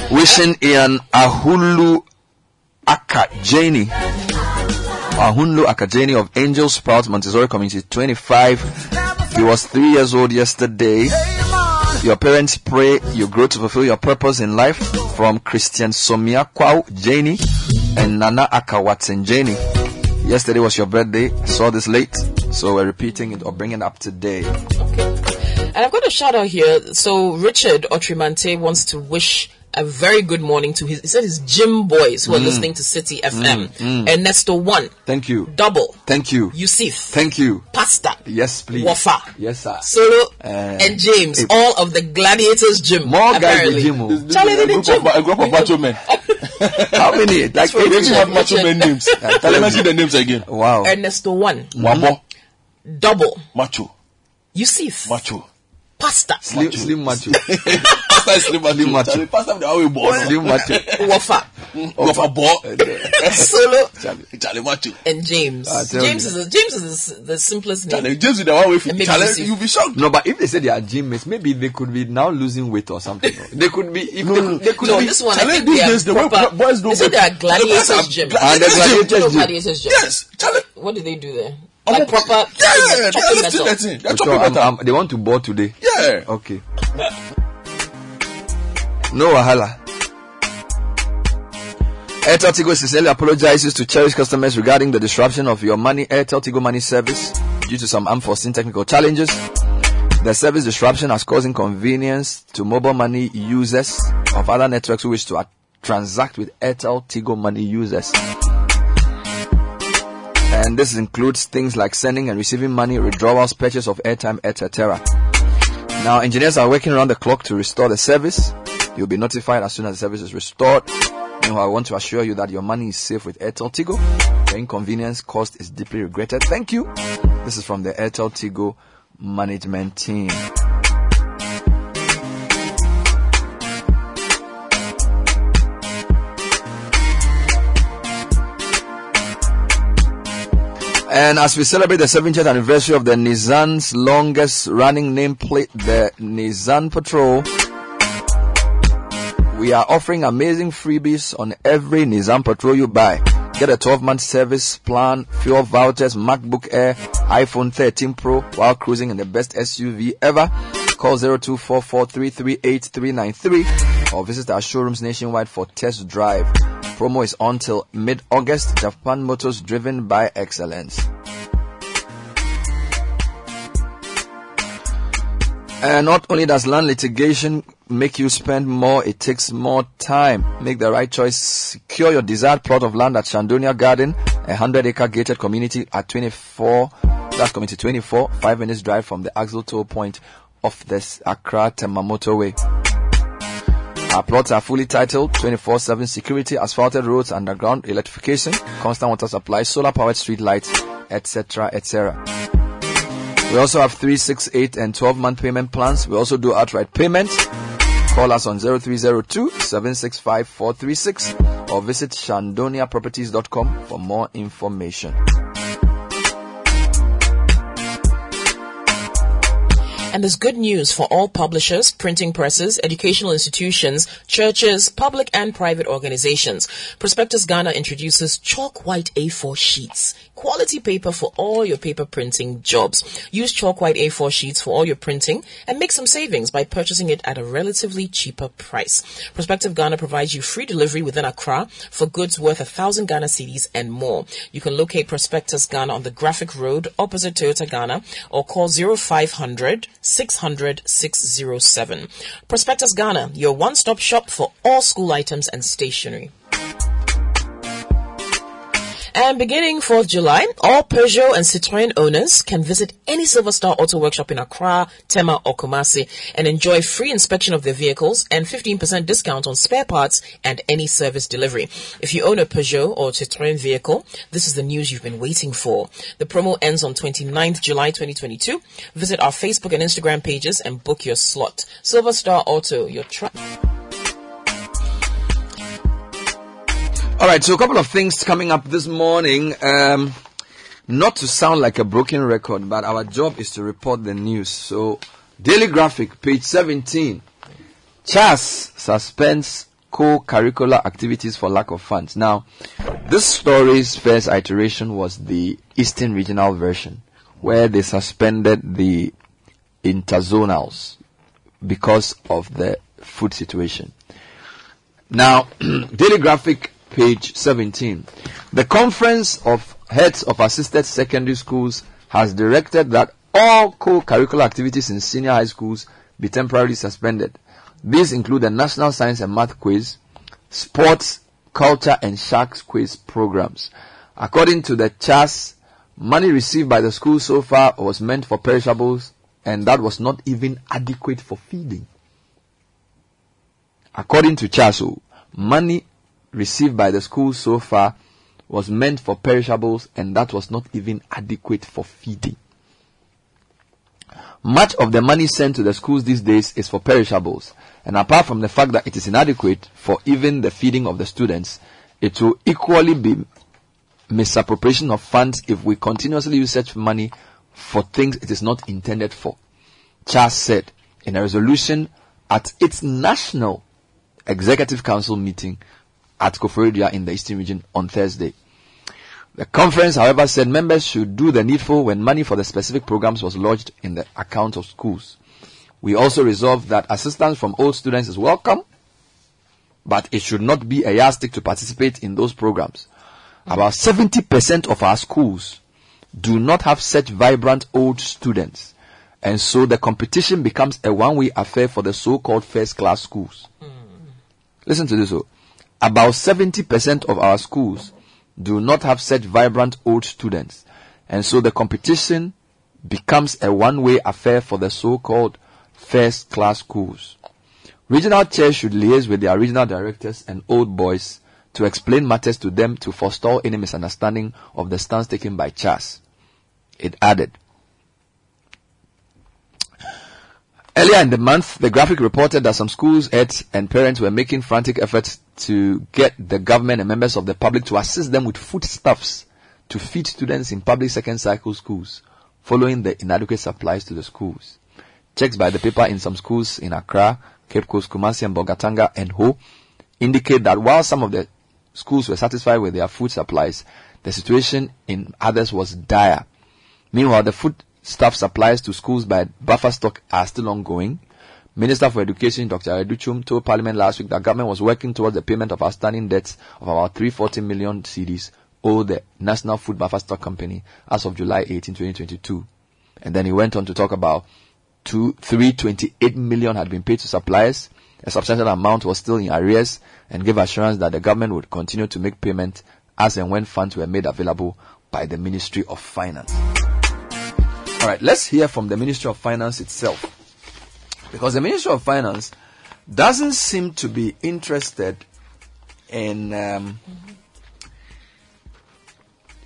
Wishing Ian Ahulu Akajani. Ahunlu Akajani of Angel Sprout Montessori Community 25. He was three years old yesterday. Your parents pray you grow to fulfill your purpose in life from Christian Somia Kwao Jani and Nana Akawatsen Jani. Yesterday was your birthday. I Saw this late, so we're repeating it or bringing it up today. And I've got a shout out here. So Richard Otrimante wants to wish a very good morning to his, he said his gym boys who are Mm. listening to City FM. Mm, mm. Ernesto 1, Thank you. Double, Thank you. Yusuf, Thank you. Pasta, Yes, please. Wafa, Yes, sir. Solo, Uh, and James, all of the Gladiators Gym. More guys in gym. oh. Charlie did the gym. A group of macho men. How many? Like They Richard, even have macho Richard. men names. Tell Let me see the names again. Wow. Ernesto 1, Wabo, Double, macho, Yusuf, macho. Pasta, Slim, slim macho. Pastor is slim macho. Slim macho. Charlie, Pastor, the way born. Slim macho. Wafa, Of a boy. Solo, Charlie macho. and James. I James is a, James is the simplest name. Charlie, James with the one way. And maybe Charlie, Yusuf. you'll be shocked. No, but if they say they are gym mates, maybe they could be now losing weight or something. They could be. If they, could, they could No, be. this one I think these they are days, the way proper. boys do They say they are gladiators gym. gla- And the gladiators gym. Yes, Charlie. What do they do there? Oh, Like proper. Yeah, chopping they're metal. lifting that thing. They're So, chopping um, metal. um, they want to board today. Yeah. Okay. No wahala. Airtel Tigo sincerely apologizes to cherished customers regarding the disruption of your money Airtel Tigo money service due to some unforeseen technical challenges. The service disruption has caused inconvenience to mobile money users of other networks who wish to uh, transact with Airtel Tigo money users. And this includes things like sending and receiving money, withdrawals, purchase of airtime, etc. Now, engineers are working around the clock to restore the service. You'll be notified as soon as the service is restored. I want to assure you that your money is safe with Airtel Tigo. The inconvenience caused is deeply regretted. Thank you. This is from the Airtel Tigo management team. And as we celebrate the 70th anniversary of the Nissan's longest running nameplate, the Nissan Patrol, we are offering amazing freebies on every Nissan Patrol you buy. Get a 12 month service plan, fuel vouchers, MacBook Air, iPhone 13 Pro while cruising in the best SUV ever. Call 0244338393 or visit our showrooms nationwide for test drive. Promo is on till mid-August. Japan Motors driven by excellence. And not only does land litigation make you spend more, it takes more time. Make the right choice. Secure your desired plot of land at Shandonia Garden, a 100 acre gated community at 24, that's community 24, 5 minutes drive from the Axel toll point of the Accra Tema motorway. Our plots are fully titled 24-7 security, asphalted roads, underground electrification, constant water supply, solar powered street lights, etc., etc. We also have 3, 6, 8 and 12 month payment plans. We also do outright payments. Call us on 0302 765 436 or visit shandoniaproperties.com for more information. And there's good news for all publishers, printing presses, educational institutions, churches, public and private organizations. Prospectus Ghana introduces chalk white A4 sheets. Quality paper for all your paper printing jobs. Use chalk white A4 sheets for all your printing and make some savings by purchasing it at a relatively cheaper price. Prospective Ghana provides you free delivery within Accra for goods worth a thousand Ghana cedis and more. You can locate Prospectus Ghana on the Graphic Road opposite Toyota Ghana or call 0500 600 607. Prospectus Ghana, your one-stop shop for all school items and stationery. And beginning 4th July, all Peugeot and Citroën owners can visit any Silver Star Auto Workshop in Accra, Tema, or Kumasi and enjoy free inspection of their vehicles and 15% discount on spare parts and any service delivery. If you own a Peugeot or Citroën vehicle, this is the news you've been waiting for. The promo ends on 29th July 2022. Visit our Facebook and Instagram pages and book your slot. Silver Star Auto, your truck. All right, so a couple of things coming up this morning. Um, not to sound like a broken record, but our job is to report the news. So, Daily Graphic, page 17. CHAS suspends co-curricular activities for lack of funds. Now, this story's first iteration was the Eastern Regional version, where they suspended the interzonals because of the food situation. Now, Daily Graphic, page 17. The Conference of Heads of Assisted Secondary Schools has directed that all co-curricular activities in senior high schools be temporarily suspended. These include the National Science and Math Quiz, Sports, Culture and Sharks Quiz programs. According to the CHAS, money received by the school so far was meant for perishables and that was not even adequate for feeding. According to CHASO, money received by the school so far was meant for perishables and that was not even adequate for feeding. Much of the money sent to the schools these days is for perishables, and apart from the fact that it is inadequate for even the feeding of the students, it will equally be misappropriation of funds if we continuously use such money for things it is not intended for. CHAS said in a resolution at its national executive council meeting at Koforidua in the Eastern region on Thursday. The conference, however, said members should do the needful when money for the specific programs was lodged in the account of schools. We also resolved that assistance from old students is welcome, but it should not be a yardstick to participate in those programs. About 70% of our schools do not have such vibrant old students, and so the competition becomes a one-way affair for the so-called first-class schools. Hmm. Listen to this. Oh. About 70% of our schools do not have such vibrant old students, and so the competition becomes a one-way affair for the so-called first-class schools. Regional chairs should liaise with their regional directors and old boys to explain matters to them to forestall any misunderstanding of the stance taken by CHAS. It added. Earlier in the month, the graphic reported that some schools, heads, and parents were making frantic efforts to get the government and members of the public to assist them with foodstuffs to feed students in public second cycle schools following the inadequate supplies to the schools. Checks by the paper in some schools in Accra, Cape Coast, Kumasi, and Bolgatanga and Ho indicate that while some of the schools were satisfied with their food supplies, the situation in others was dire. Meanwhile, the food staff supplies to schools by buffer stock are still ongoing. Minister for Education Dr. Adutwum told Parliament last week that government was working towards the payment of outstanding debts of about 340 million cedis owed the National Food Buffer Stock Company as of July 18, 2022. And then he went on to talk about two, 328 million had been paid to suppliers. A substantial amount was still in arrears and gave assurance that the government would continue to make payment as and when funds were made available by the Ministry of Finance. All right, let's hear from the Ministry of Finance itself. Because the Ministry of Finance doesn't seem to be interested in um,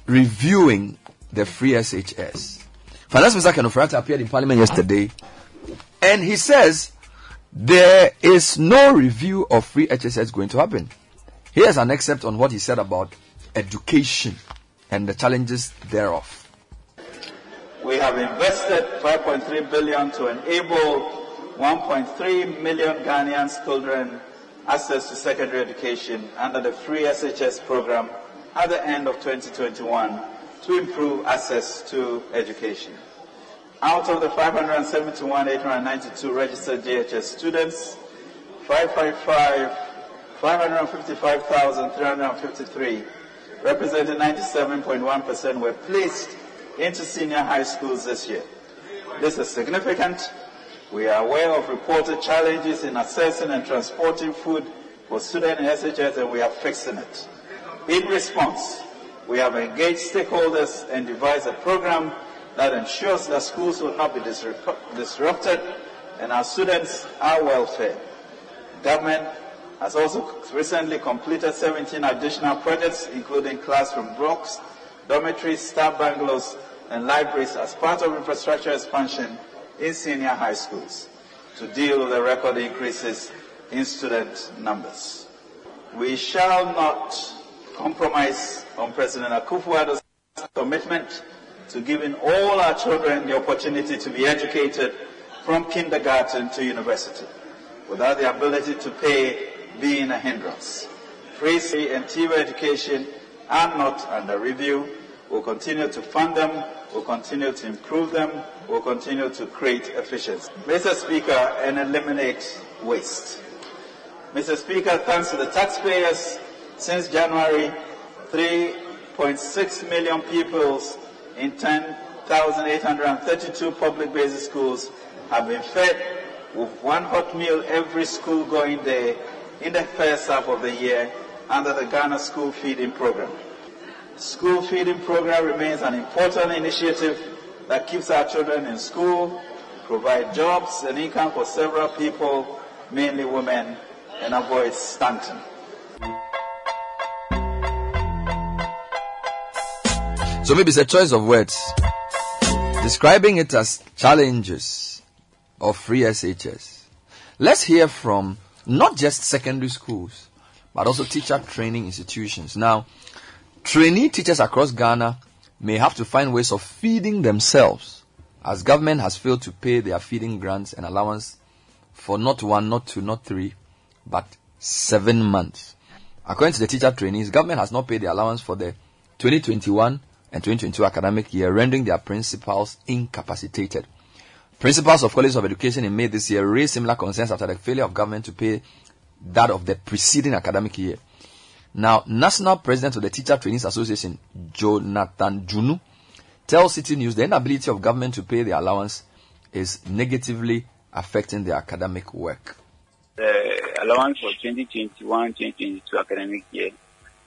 reviewing the free SHS. Finance Minister Ken Ofori-Atta appeared in Parliament yesterday and he says there is no review of free HSS going to happen. Here's an excerpt on what he said about education and the challenges thereof. We have invested 5.3 billion to enable 1.3 million Ghanaian children access to secondary education under the free SHS program at the end of 2021 to improve access to education. Out of the 571,892 registered JHS students, 555 555,353, representing 97.1%, were placed into senior high schools this year. This is significant. We are aware of reported challenges in accessing and transporting food for students in SHS and we are fixing it. In response, we have engaged stakeholders and devised a program that ensures that schools will not be disrupt- disrupted and our students are well fed. Government has also recently completed 17 additional projects, including classroom blocks, dormitories, staff bungalows, and libraries as part of infrastructure expansion in senior high schools to deal with the record increases in student numbers. We shall not compromise on President Akufo-Addo's commitment to giving all our children the opportunity to be educated from kindergarten to university without the ability to pay being a hindrance. Free and TIVA education are not under review. We'll continue to fund them, we'll continue to improve them, we'll continue to create efficiency. Mr. Speaker, and eliminate waste. Mr. Speaker, thanks to the taxpayers, since January, 3.6 million pupils in 10,832 public basic schools have been fed with one hot meal every school going day in the first half of the year under the Ghana School Feeding Program. School feeding program remains an important initiative that keeps our children in school, provide jobs and income for several people, mainly women, and avoids stunting. So maybe it's a choice of words. Describing it as challenges of free SHS. Let's hear from not just secondary schools, but also teacher training institutions. Now, trainee teachers across Ghana may have to find ways of feeding themselves as government has failed to pay their feeding grants and allowance for not one, not two, not three, but seven months. According to the teacher trainees, government has not paid the allowance for the 2021 and 2022 academic year, rendering their principals incapacitated. Principals of colleges of education in May this year raised similar concerns after the failure of government to pay that of the preceding academic year. Now, National President of the Teacher Trainees Association, Jonathan Junu, tells City News the inability of government to pay the allowance is negatively affecting their academic work. the allowance for 2021-2022 academic year,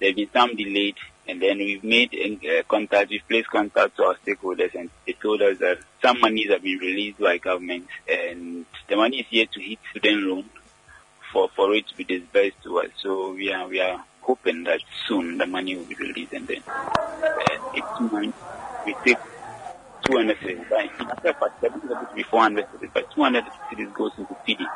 there have been some delayed, and then we've made uh, contact, we've placed contact to our stakeholders, and they told us that some monies have been released by government, and the money is yet to hit student loan for, for it to be disbursed to us. So we are we are hoping that soon the money will be released, and then uh, months we take 200 cedis. But in fact, it's supposed to be 400 cedis, but 200 cedis goes into feeding.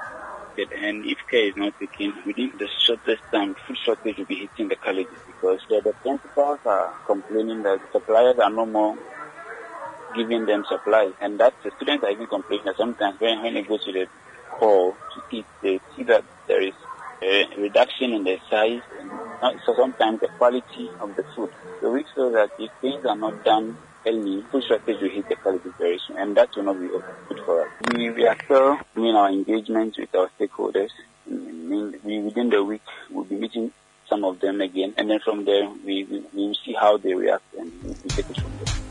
And if care is not taken, within the shortest time, food shortage will be hitting the colleges because the, the principals are complaining that suppliers are no more giving them supplies. And that the students are even complaining that sometimes when, when they go to the hall to eat, they see that there is a reduction in the size and so sometimes the quality of the food. So we feel that if things are not done early, food shortage will hit the quality very soon, and that will not be good for us. We, we are still doing our engagements with our stakeholders. We, within the week, we'll be meeting some of them again, and then from there, we, we, we will see how they react and we take it from there.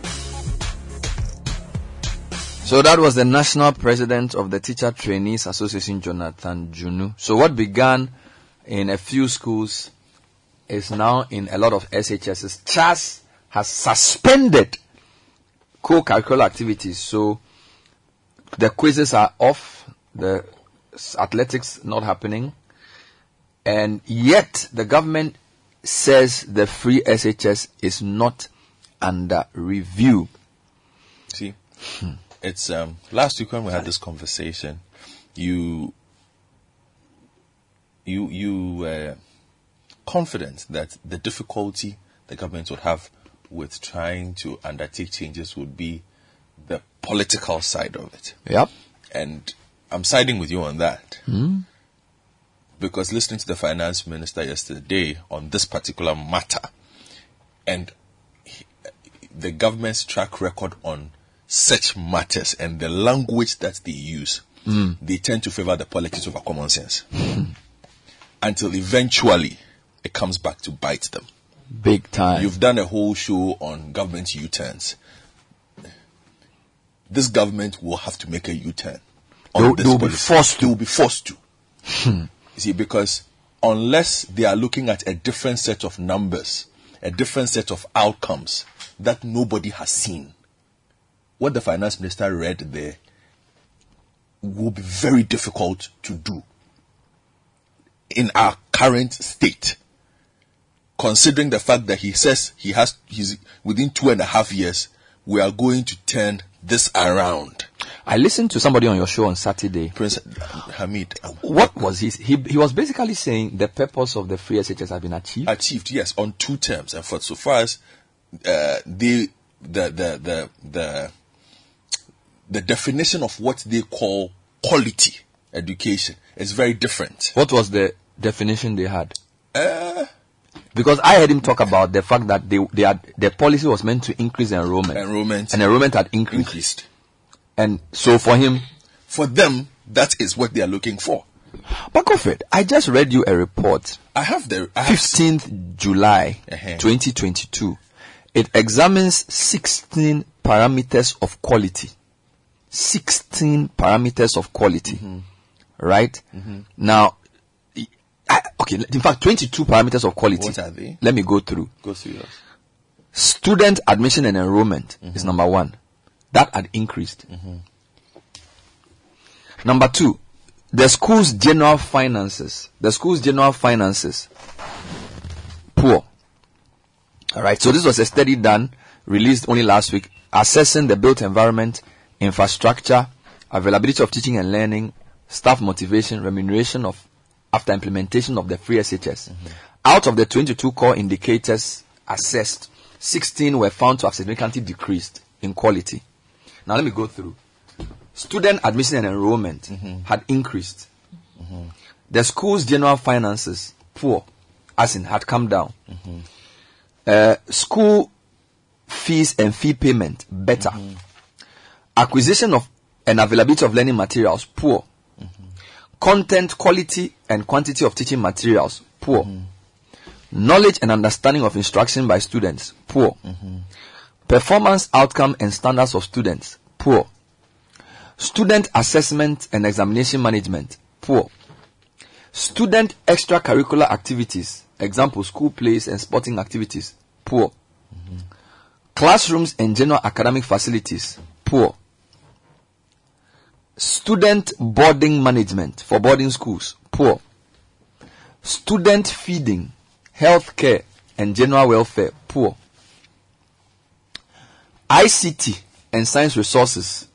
So that was the national president of the Teacher Trainees Association, Jonathan Junu. So what began in a few schools is now in a lot of SHSs. CHAS has suspended co-curricular activities. So the quizzes are off, the athletics not happening, and yet the government says the free SHS is not under review. See, hmm. It's um last week when we had this conversation, you you you were confident that the difficulty the government would have with trying to undertake changes would be the political side of it. Yep. And I'm siding with you on that Hmm? because listening to the finance minister yesterday on this particular matter and the government's track record on such matters and the language that they use, Mm. they tend to favor the politics over common sense until eventually it comes back to bite them. Big time. You've done a whole show on government U-turns. This government will have to make a U-turn. They'll- they'll be forced They will be forced to. Hmm. You see, because unless they are looking at a different set of numbers, a different set of outcomes that nobody has seen, what the finance minister read there will be very difficult to do in our current state. Considering the fact that he says he has, he's within two and a half years, we are going to turn this around. I listened to somebody on your show on Saturday. Prince Hamid. What was his? He he was basically saying the purpose of the free SHS has been achieved. achieved yes on two terms and for so far as uh, they the the the the the definition of what they call quality education is very different What was the definition they had? uh, Because I heard him talk about the fact that they they had the policy was meant to increase enrollment. Enrollment. And enrollment had increased. increased And so for him, for them that is what they are looking for but Godfred, I just read you a report. I have the I have 15th July Uh-huh. 2022. It examines 16 parameters of quality. 16 parameters of quality. Mm-hmm. Right? Now, I- okay, in fact, 22 parameters of quality. What are they? Let me go through. go through yours Student admission and enrollment is Mm-hmm. number one. That had increased. Number two, the school's general finances. The school's general finances, poor. Alright, so this was a study done, released only last week, assessing the built environment, infrastructure, availability of teaching and learning, staff motivation, remuneration of after implementation of the free SHS. Mm-hmm. Out of the 22 core indicators assessed, 16 were found to have significantly decreased in quality. Now let me go through. Student admission and enrollment mm-hmm. had increased. Mm-hmm. The school's general finances, poor, as in had come down. Uh, school fees and fee payment, better. Acquisition of and availability of learning materials, poor. Content quality and quantity of teaching materials, poor. Knowledge and understanding of instruction by students, poor. Performance outcome and standards of students, poor. Student assessment and examination management, poor. Student extracurricular activities, example school plays and sporting activities, poor. Classrooms and general academic facilities, poor. Student boarding management for boarding schools, poor. Student feeding, health care, and general welfare, poor. ICT and science resources,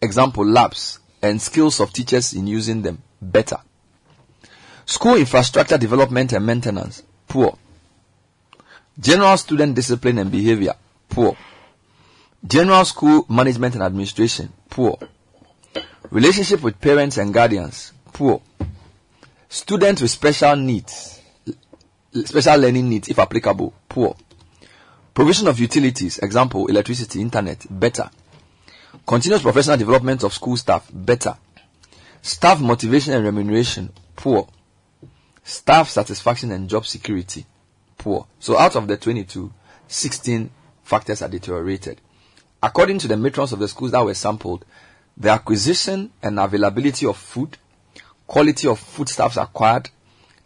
example labs, and skills of teachers in using them, better. School infrastructure development and maintenance, poor. General student discipline and behavior, poor. General school management and administration, poor. Relationship with parents and guardians, poor. Students with special needs, special learning needs, if applicable, poor. Provision of utilities, example, electricity, internet, better. Continuous professional development of school staff, better. Staff motivation and remuneration, poor. Staff satisfaction and job security, poor. So out of the 22, 16 factors are deteriorated. According to the matrons of the schools that were sampled, the acquisition and availability of food, quality of foodstuffs acquired,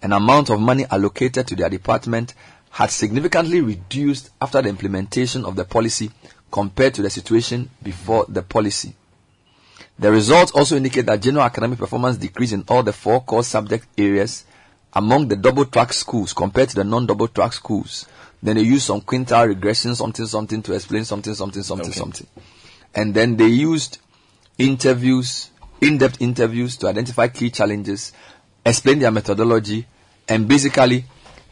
and amount of money allocated to their department had significantly reduced after the implementation of the policy compared to the situation before the policy. The results also indicate that general academic performance decreased in all the four core subject areas among the double track schools compared to the non-double track schools. Then they use some quintile regression, something, something to explain something, something, something, Okay. something. And then they used interviews, in-depth interviews to identify key challenges, explain their methodology, and basically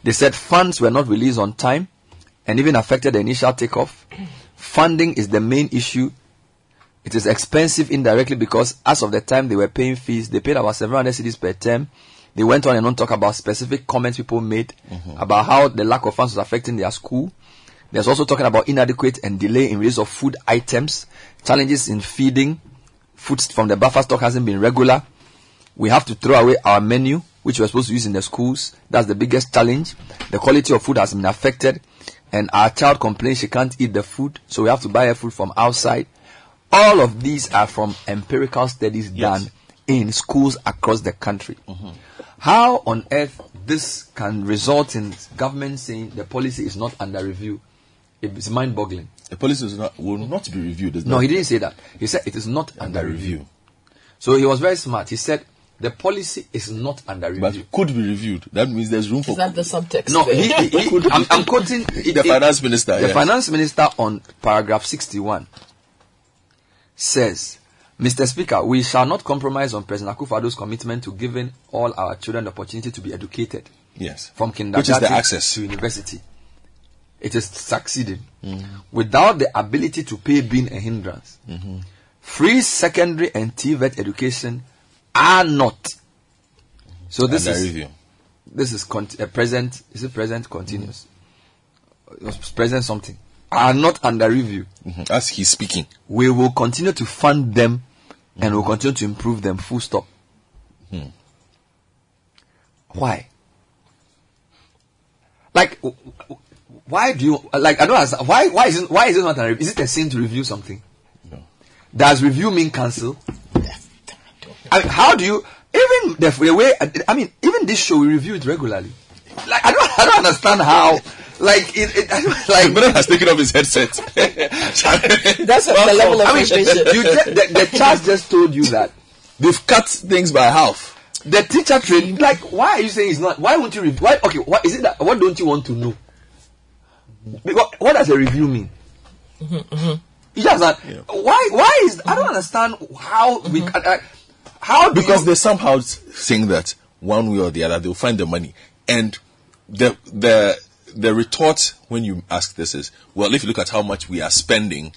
they said funds were not released on time and even affected the initial takeoff. Funding is the main issue. It is expensive indirectly because as of the time they were paying fees, they paid about 700 cedis per term. They went on and on talk about specific comments people made mm-hmm. about how the lack of funds was affecting their school. There's also talking about inadequate and delay in release of food items, challenges in feeding, food from the buffer stock hasn't been regular. We have to throw away our menu, which we're supposed to use in the schools. That's the biggest challenge. The quality of food has been affected, and our child complains she can't eat the food, so we have to buy her food from outside. All of these are from empirical studies done in schools across the country. How on earth this can result in government saying the policy is not under review? It's mind-boggling. The policy is not, will not be reviewed. No, he didn't say that. He said it is not under review. So he was very smart. He said the policy is not under review. But could be reviewed. That means there's room for. Is that the subtext? No, there? he, he, he- I'm, I'm quoting The finance minister, The yes. finance minister on paragraph 61 says, Mr. Speaker, we shall not compromise on President Akufo-Addo's commitment to giving all our children the opportunity to be educated Yes. from kindergarten Which kindergarten is the access. to university. It is succeeding. Mm-hmm. Without the ability to pay being a hindrance. Mm-hmm. Free secondary and TVET education are not. So this is review. this is cont- uh, present. Is it present continuous? Mm-hmm. It was present something are not under review. As he's speaking, we will continue to fund them and we'll continue to improve them. Full stop. Hmm. Why? Like, why do you like? I don't understand. Why? Why is it? Why is it not? A, is it a sin to review something? No. Does review mean cancel? I mean, how do you even the, the way? I mean, even this show we review it regularly. Like, I don't, I don't understand how. Like, it, it I don't, like. Brother has taken off his headset. That's the level of I mean, you just, the, the chart just told you that they've cut things by half. The teacher trained. Like, why are you saying it's not? Why won't you? Re- why? Okay, what is it that? What don't you want to know? Because, what does a review mean? You just not, why? Why is? I don't understand how we. can Uh, how do because you, they're somehow saying that one way or the other they'll find the money and the the the retort when you ask this is well if you look at how much we are spending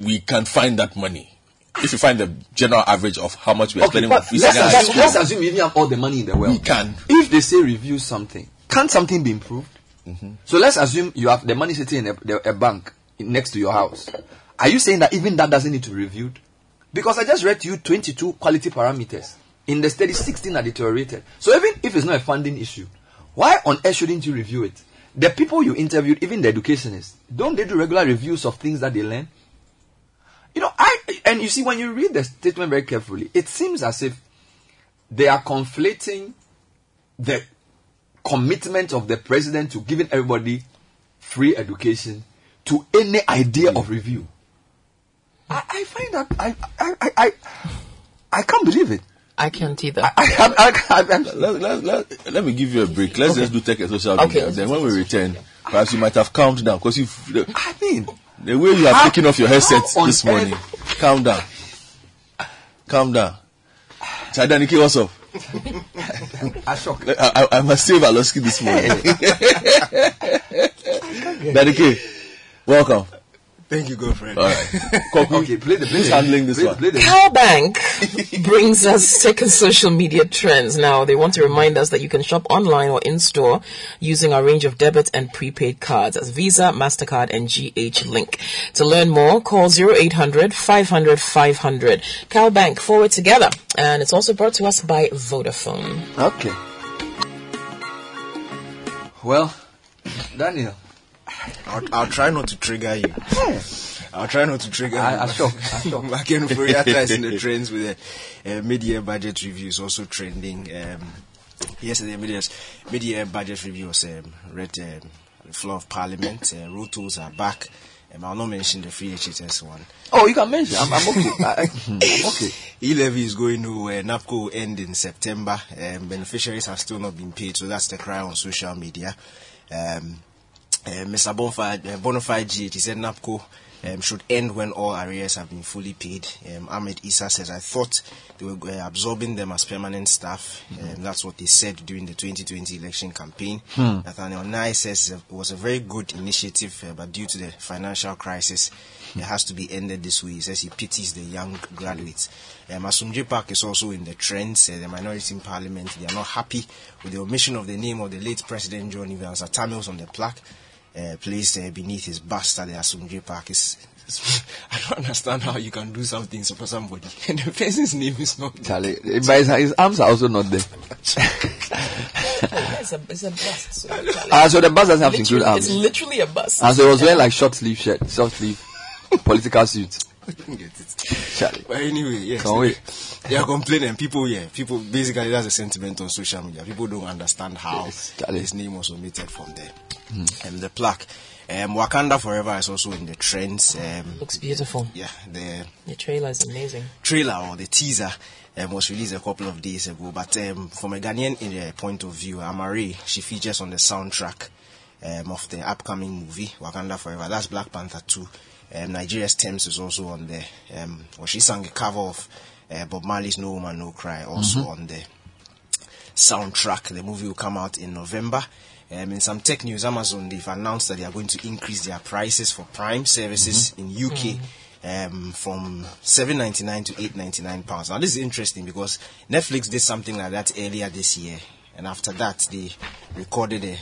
we can find that money if you find the general average of how much we are Okay, spending on but free let's assume, school, let's assume you have all the money in the world. we can If they say review something, can't something be improved? Mm-hmm. So let's assume you have the money sitting in a, the, a bank next to your house. Are you saying that even that doesn't need to be reviewed? Because I just read to you 22 quality parameters. In the study, 16 are deteriorated. So even if it's not a funding issue, why on earth shouldn't you review it? The people you interviewed, even the educationists, don't they do regular reviews of things that they learn? You know, I and you see when you read the statement very carefully, it seems as if they are conflating the commitment of the president to giving everybody free education to any idea of review. I, I find that I I, I I I can't believe it. I can't either. I, I, I, I, I'm, let, let, let, let me give you a break. Let's just do tech and social Okay, media. Let's then when we return perhaps you might have calmed down because you the, I mean, the way you are How- taken off your headset this morning calm down. Calm down. Chadaniki, what's up Ashok. I, I, I must save Aloski this morning. Daddy K, welcome. Thank you, girlfriend. All right. Koku, Okay, play the- play who's handling this play- one? play the- CalBank brings us second social media trends. Now, they want to remind us that you can shop online or in store using our range of debit and prepaid cards as Visa, MasterCard, and GH Link. To learn more, call 0800 500 500. CalBank, forward together. And it's also brought to us by Vodafone. Okay. Well, Daniel. I'll, I'll try not to trigger you. I'll try not to trigger I- you. I shock, I shock. Back in prioritizing the trends with the uh, mid-year budget review is also trending. Um, yesterday, mid-year, mid-year budget review was um, read um, the floor of parliament. Uh, road tolls are back. Um, I'll not mention the free HHS one. Oh, you can mention. I'm, I'm okay. I, I'm okay. E-levy is going nowhere. NABCO will end in September. Um, beneficiaries have still not been paid, so that's the cry on social media. Um, uh, Mr. Bonfire, uh, Bonafide GH, he said NABCO um, should end when all arrears have been fully paid. Um, Ahmed Issa says, I thought they were uh, absorbing them as permanent staff. Um, that's what they said during the 2020 election campaign. Hmm. Nathaniel Nye says it was a very good initiative, uh, but due to the financial crisis, it has to be ended this way. He says he pities the young graduates. Um, Asomdwee Park is also in the trends. Uh, the minority in parliament, they are not happy with the omission of the name of the late President John Evans Atta Mills on the plaque uh, placed uh, beneath his bust at the Asomdwee Park. Is, is- I don't understand how you can do something for somebody and the person's name is not Charlie, but his, his arms are also not there. it's, a, it's a bust. So, Ah, so the bus doesn't have to include arms. It's literally a bust. And so he was wearing like short sleeve shirt, short sleeve political suit. I didn't get it. Charlie. But anyway, yes. Can't wait. They are complaining. People, yeah, people, basically, that's a sentiment on social media. People don't understand how his name was omitted from there. And the plaque. Um, Wakanda Forever is also in the trends. Um, Looks beautiful. Yeah, the The trailer is amazing. trailer or the teaser um, was released a couple of days ago. But um, from a Ghanaian uh, point of view, Amaarae, she features on the soundtrack um, of the upcoming movie, Wakanda Forever. That's Black Panther 2. Um, Nigeria's Tems is also on there. Um, well, she sang a cover of uh, Bob Marley's No Woman, No Cry, also Mhm. on the soundtrack. The movie will come out in November. Um, in some tech news, Amazon they've announced that they are going to increase their prices for Prime services in UK um, from seven ninety nine to eight ninety nine pounds. Now this is interesting because Netflix did something like that earlier this year, and after that they recorded a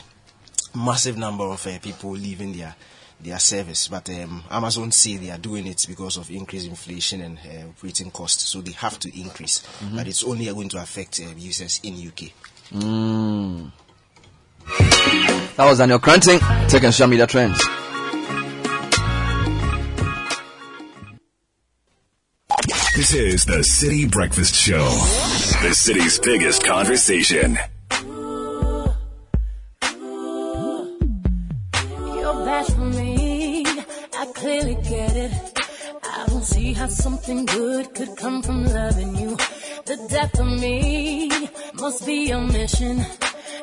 massive number of uh, people leaving their their service. But um, Amazon say they are doing it because of increased inflation and uh, operating costs, so they have to increase. Mhm. But it's only going to affect uh, users in UK. Mm. That was Daniel Cranting, taking social media trends. This is the Citi Breakfast Show, the city's biggest conversation. You're bad for me. I clearly get it. I don't see how something good could come from loving you. The depth of me must be your mission.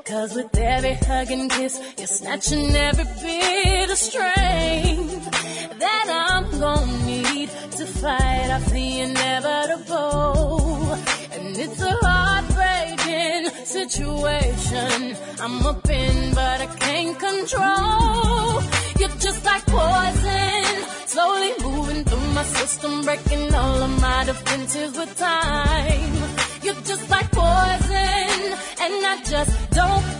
Cause with every hug and kiss, you're snatching every bit of strength that I'm gonna need to fight off the inevitable. And it's a heartbreaking situation. I'm up in, but I can't control. You're just like poison, slowly moving through my system, breaking all of my defenses with time. You're just like poison, and I just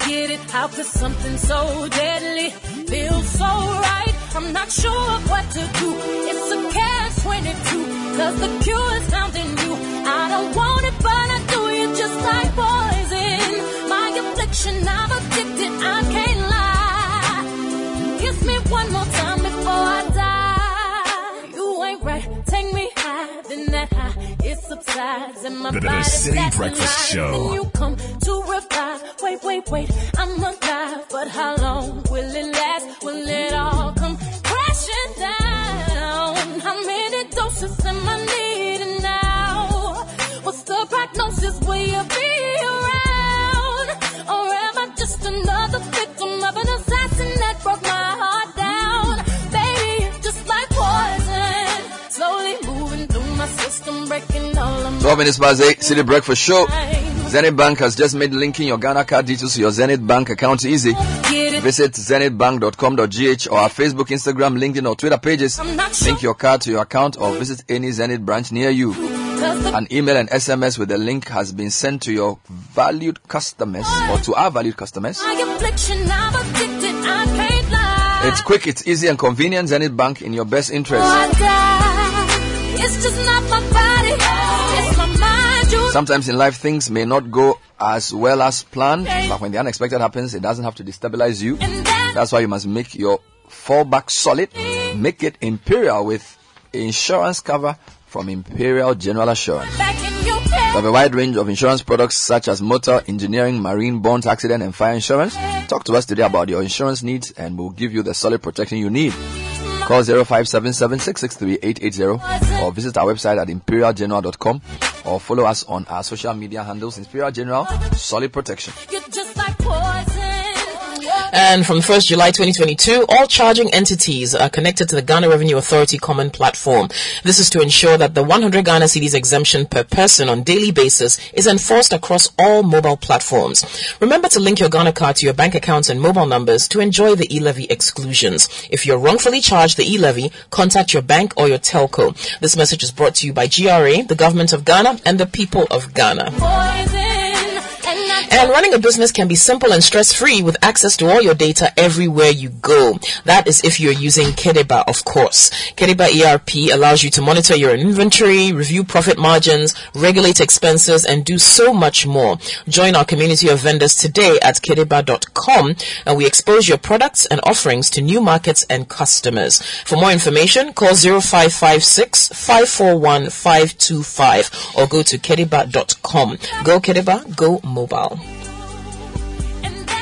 get it. How could something so deadly feel so right? I'm not sure what to do. It's a catch 22, cause the cure is found in you. I don't want it, but I do. You're just like poison. My affliction, I'm addicted, I can't lie. Kiss me one more time before I then that high, it subsides and my The- body Citi Breakfast. Show. Then you come to revive. Wait, wait, wait, I'm alive, but how long will it last? Will it all come crashing down? How many doses am I needing now? What's the prognosis? Will you be 12 minutes past 8, Citi Breakfast Show. Zenith Bank has just made linking your Ghana card details to your Zenith Bank account easy. Visit zenithbank.com.gh or our Facebook, Instagram, LinkedIn, or Twitter pages. Link your card to your account or visit any Zenith branch near you. An email and SMS with the link has been sent to your valued customers or to our valued customers. It's quick, it's easy, and convenient. Zenith Bank in your best interest. Sometimes in life things may not go as well as planned, but when the unexpected happens, it doesn't have to destabilize you. That's why you must make your fallback solid. Make it imperial with insurance cover from Imperial General Assurance. We have a wide range of insurance products such as motor, engineering, marine, bonds, accident, and fire insurance. Talk to us today about your insurance needs and we'll give you the solid protection you need. Call 0577 or visit our website at imperialgeneral.com or follow us on our social media handles Imperial General Solid Protection. And from 1st July 2022, all charging entities are connected to the Ghana Revenue Authority Common Platform. This is to ensure that the 100 Ghana cedis exemption per person on daily basis is enforced across all mobile platforms. Remember to link your Ghana card to your bank accounts and mobile numbers to enjoy the e-levy exclusions. If you're wrongfully charged the e-levy, contact your bank or your telco. This message is brought to you by GRA, the government of Ghana, and the people of Ghana. And running a business can be simple and stress-free with access to all your data everywhere you go. That is if you're using Kedeba, of course. Kedeba ERP allows you to monitor your inventory, review profit margins, regulate expenses, and do so much more. Join our community of vendors today at kedeba.com and we expose your products and offerings to new markets and customers. For more information, call 0556 541 525 or go to kedeba.com. Go Kedeba, go mobile.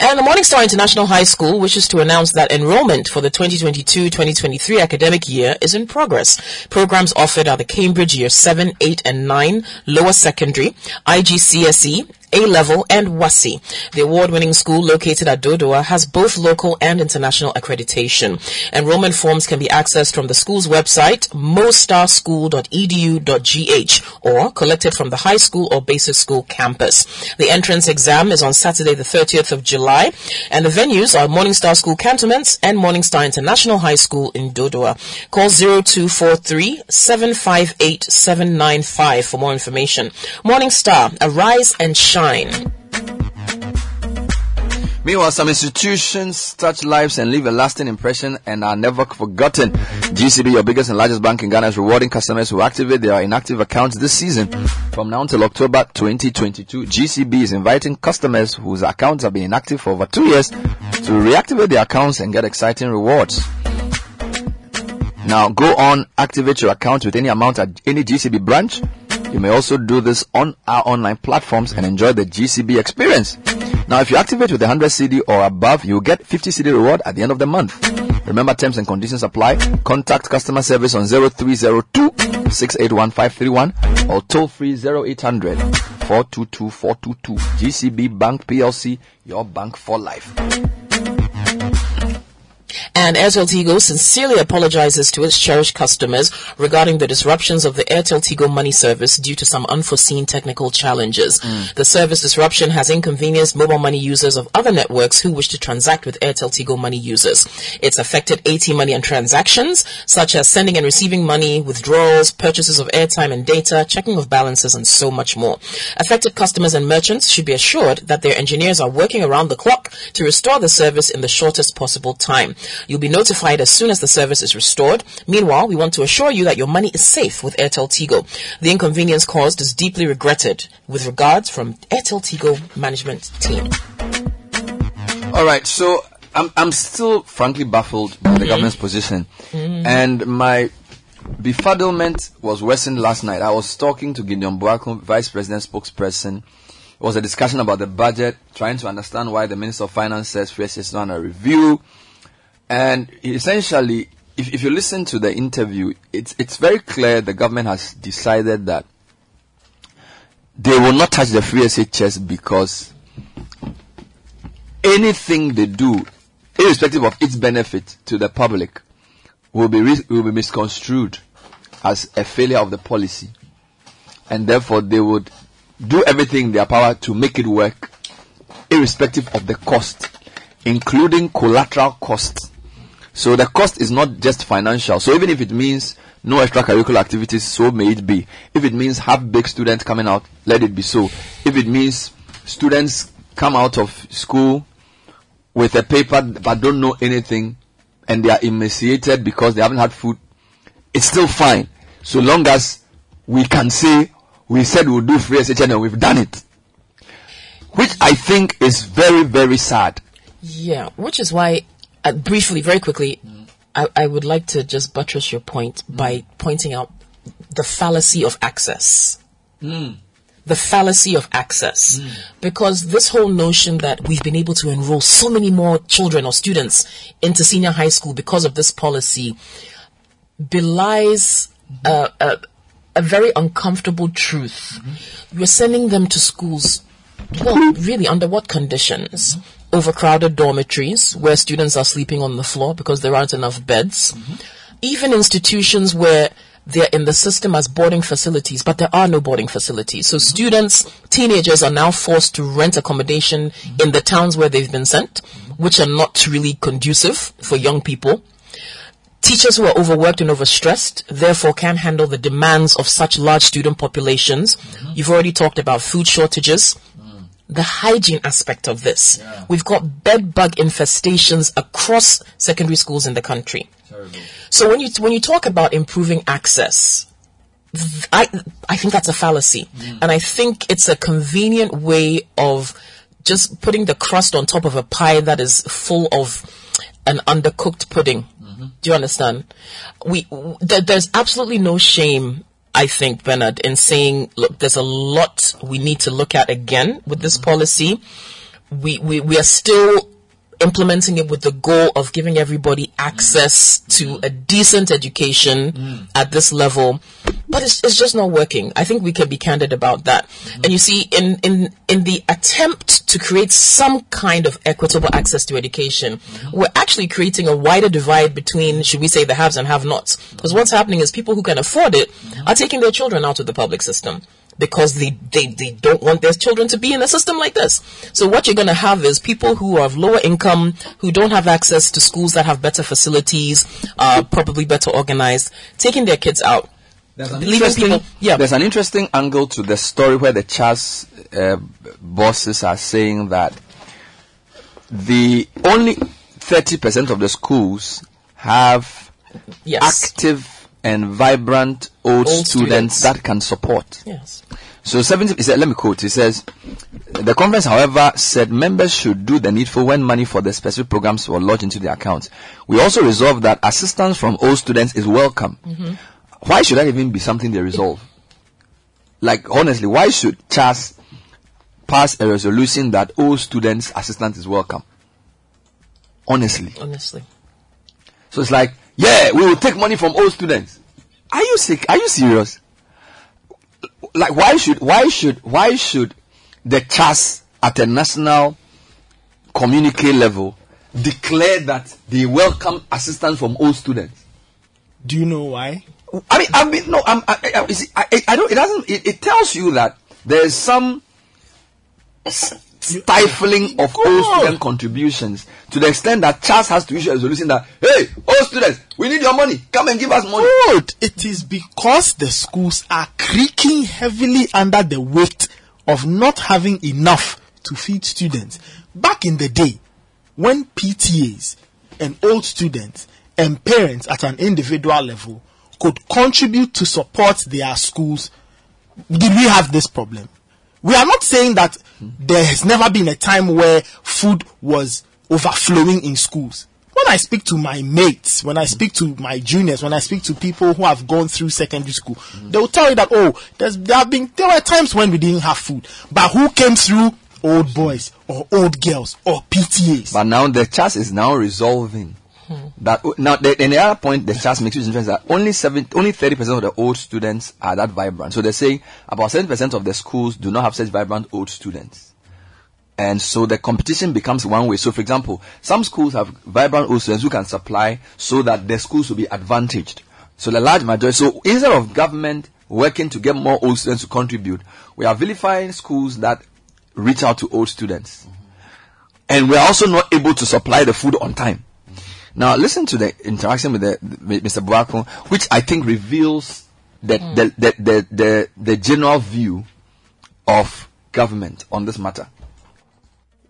And the Morningstar International High School wishes to announce that enrollment for the 2022-2023 academic year is in progress. Programs offered are the Cambridge Year 7, 8, and 9 Lower Secondary, IGCSE, a level, and WASSCE. The award-winning school located at Dodowa has both local and international accreditation. Enrollment forms can be accessed from the school's website, mostarschool.edu.gh, or collected from the high school or basic school campus. The entrance exam is on Saturday, the 30th of July, and the venues are Morningstar School Cantonments and Morningstar International High School in Dodowa. Call 0243 758 795 for more information. Morningstar, arise and shine. Meanwhile, some institutions touch lives and leave a lasting impression and are never forgotten. GCB, your biggest and largest bank in Ghana, is rewarding customers who activate their inactive accounts this season. From now until October 2022, GCB is inviting customers whose accounts have been inactive for over two years to reactivate their accounts and get exciting rewards. Now, go on, activate your account with any amount at any GCB branch. You may also do this on our online platforms and enjoy the GCB experience. Now, if you activate with 100 CD or above, you'll get 50 CD reward at the end of the month. Remember, terms and conditions apply. Contact customer service on 0302 681531 or toll free 0800 422 422. GCB Bank PLC, your bank for life. And Airtel Tigo sincerely apologizes to its cherished customers regarding the disruptions of the Airtel Tigo money service due to some unforeseen technical challenges. Mm. The service disruption has inconvenienced mobile money users of other networks who wish to transact with Airtel Tigo money users. It's affected AT money and transactions, such as sending and receiving money, withdrawals, purchases of airtime and data, checking of balances, and so much more. Affected customers and merchants should be assured that their engineers are working around the clock to restore the service in the shortest possible time. You'll be notified as soon as the service is restored. Meanwhile, we want to assure you that your money is safe with Airtel Tigo. The inconvenience caused is deeply regretted. With regards from Airtel Tigo management team. All right, so I'm I'm still frankly baffled by the government's position, Mhm. and my befuddlement was worsened last night. I was talking to Gideon Boako, Vice President spokesperson. It was a discussion about the budget, trying to understand why the Minister of Finance says first it's not a review, and essentially, if if you listen to the interview, it's it's very clear the government has decided that they will not touch the free SHS because anything they do, irrespective of its benefit to the public, will be re- will be misconstrued as a failure of the policy, and therefore they would do everything in their power to make it work, irrespective of the cost, including collateral costs. So the cost is not just financial. So even if it means no extracurricular activities, so may it be. If it means have big students coming out, let it be so. If it means students come out of school with a paper but don't know anything and they are emaciated because they haven't had food, it's still fine. So long as we can say we said we'll do free SHS and we've done it. Which I think is very, very sad. Yeah, which is why, uh, briefly, very quickly, mm-hmm. I, I would like to just buttress your point mm-hmm. by pointing out the fallacy of access. Mm. The fallacy of access. Mm. Because this whole notion that we've been able to enroll so many more children or students into senior high school because of this policy belies a, a, a very uncomfortable truth. You're sending them to schools, well, really, under what conditions? Overcrowded dormitories where students are sleeping on the floor because there aren't enough beds. Mm-hmm. Even institutions where they're in the system as boarding facilities, but there are no boarding facilities. So mm-hmm. students, teenagers are now forced to rent accommodation mm-hmm. in the towns where they've been sent, which are not really conducive for young people. Teachers who are overworked and overstressed, therefore can't handle the demands of such large student populations. You've already talked about food shortages. The hygiene aspect of this. We've got bed bug infestations across secondary schools in the country. So when you when you talk about improving access, th- I I think that's a fallacy, mm. and I think it's a convenient way of just putting the crust on top of a pie that is full of an undercooked pudding. Mm-hmm. Do you understand? We w- there, there's absolutely no shame. I think Bernard in saying, look, there's a lot we need to look at again with this policy. We we we are still implementing it with the goal of giving everybody access to a decent education mm. at this level. But it's, it's just not working. I think we can be candid about that. Mm-hmm. And you see in in in the attempt to create some kind of equitable access to education mm-hmm. we're actually creating a wider divide between should we say the haves and have nots. Because what's happening is people who can afford it mm-hmm. are taking their children out of the public system because they, they, they don't want their children to be in a system like this. So what you're going to have is people who are of lower income, who don't have access to schools that have better facilities, uh, probably better organized, taking their kids out. There's an, interesting, people- yeah. there's an interesting angle to the story where the Chas uh, bosses are saying that the only 30% of the schools have Yes. active and vibrant old, Old students, students. that can support. Yes. So 70, he said, let me quote, he says, the conference, however, said members should do the needful when money for the specific programs were lodged into their accounts. We also resolved that assistance from old students is welcome. Mm-hmm. Why should that even be something they resolve? Like, honestly, why should CHAS pass a resolution that all students' assistance is welcome? Honestly. Honestly. So it's like, yeah, we will take money from all students. Are you sick? Are you serious? Like, why should, why should, why should the CHAS at a national communique level declare that they welcome assistance from all students? Do you know why? I mean, I mean, no, I'm, I, I, see, I, I- don't, it doesn't, it, it tells you that there is some stifling of all student contributions to the extent that CHAS has to issue a resolution that, hey, all students, we need your money, come and give us money. Good. It is because the schools are creaking heavily under the weight of not having enough to feed students. Back in the day, when PTAs and old students and parents at an individual level could contribute to support their schools, did we have this problem? We are not saying that there has never been a time where food was overflowing in schools. When I speak to my mates, when I speak to my juniors, when I speak to people who have gone through secondary school, they will tell you that oh, there have been there were times when we didn't have food, but who came through? Old boys or old girls or PTAs. But now the CHAS is now resolving that now the, and the other point the CHAS makes is interesting that only seven only thirty percent of the old students are that vibrant. So they're saying about seven percent of the schools do not have such vibrant old students. And so the competition becomes one way. So for example, some schools have vibrant old students who can supply so that the schools will be advantaged. So the large majority so instead of government working to get more old students to contribute, we are vilifying schools that reach out to old students. And we are also not able to supply the food on time. Now, listen to the interaction with, the, with Mr. Boako, which I think reveals the, the, the, the, the, the general view of government on this matter.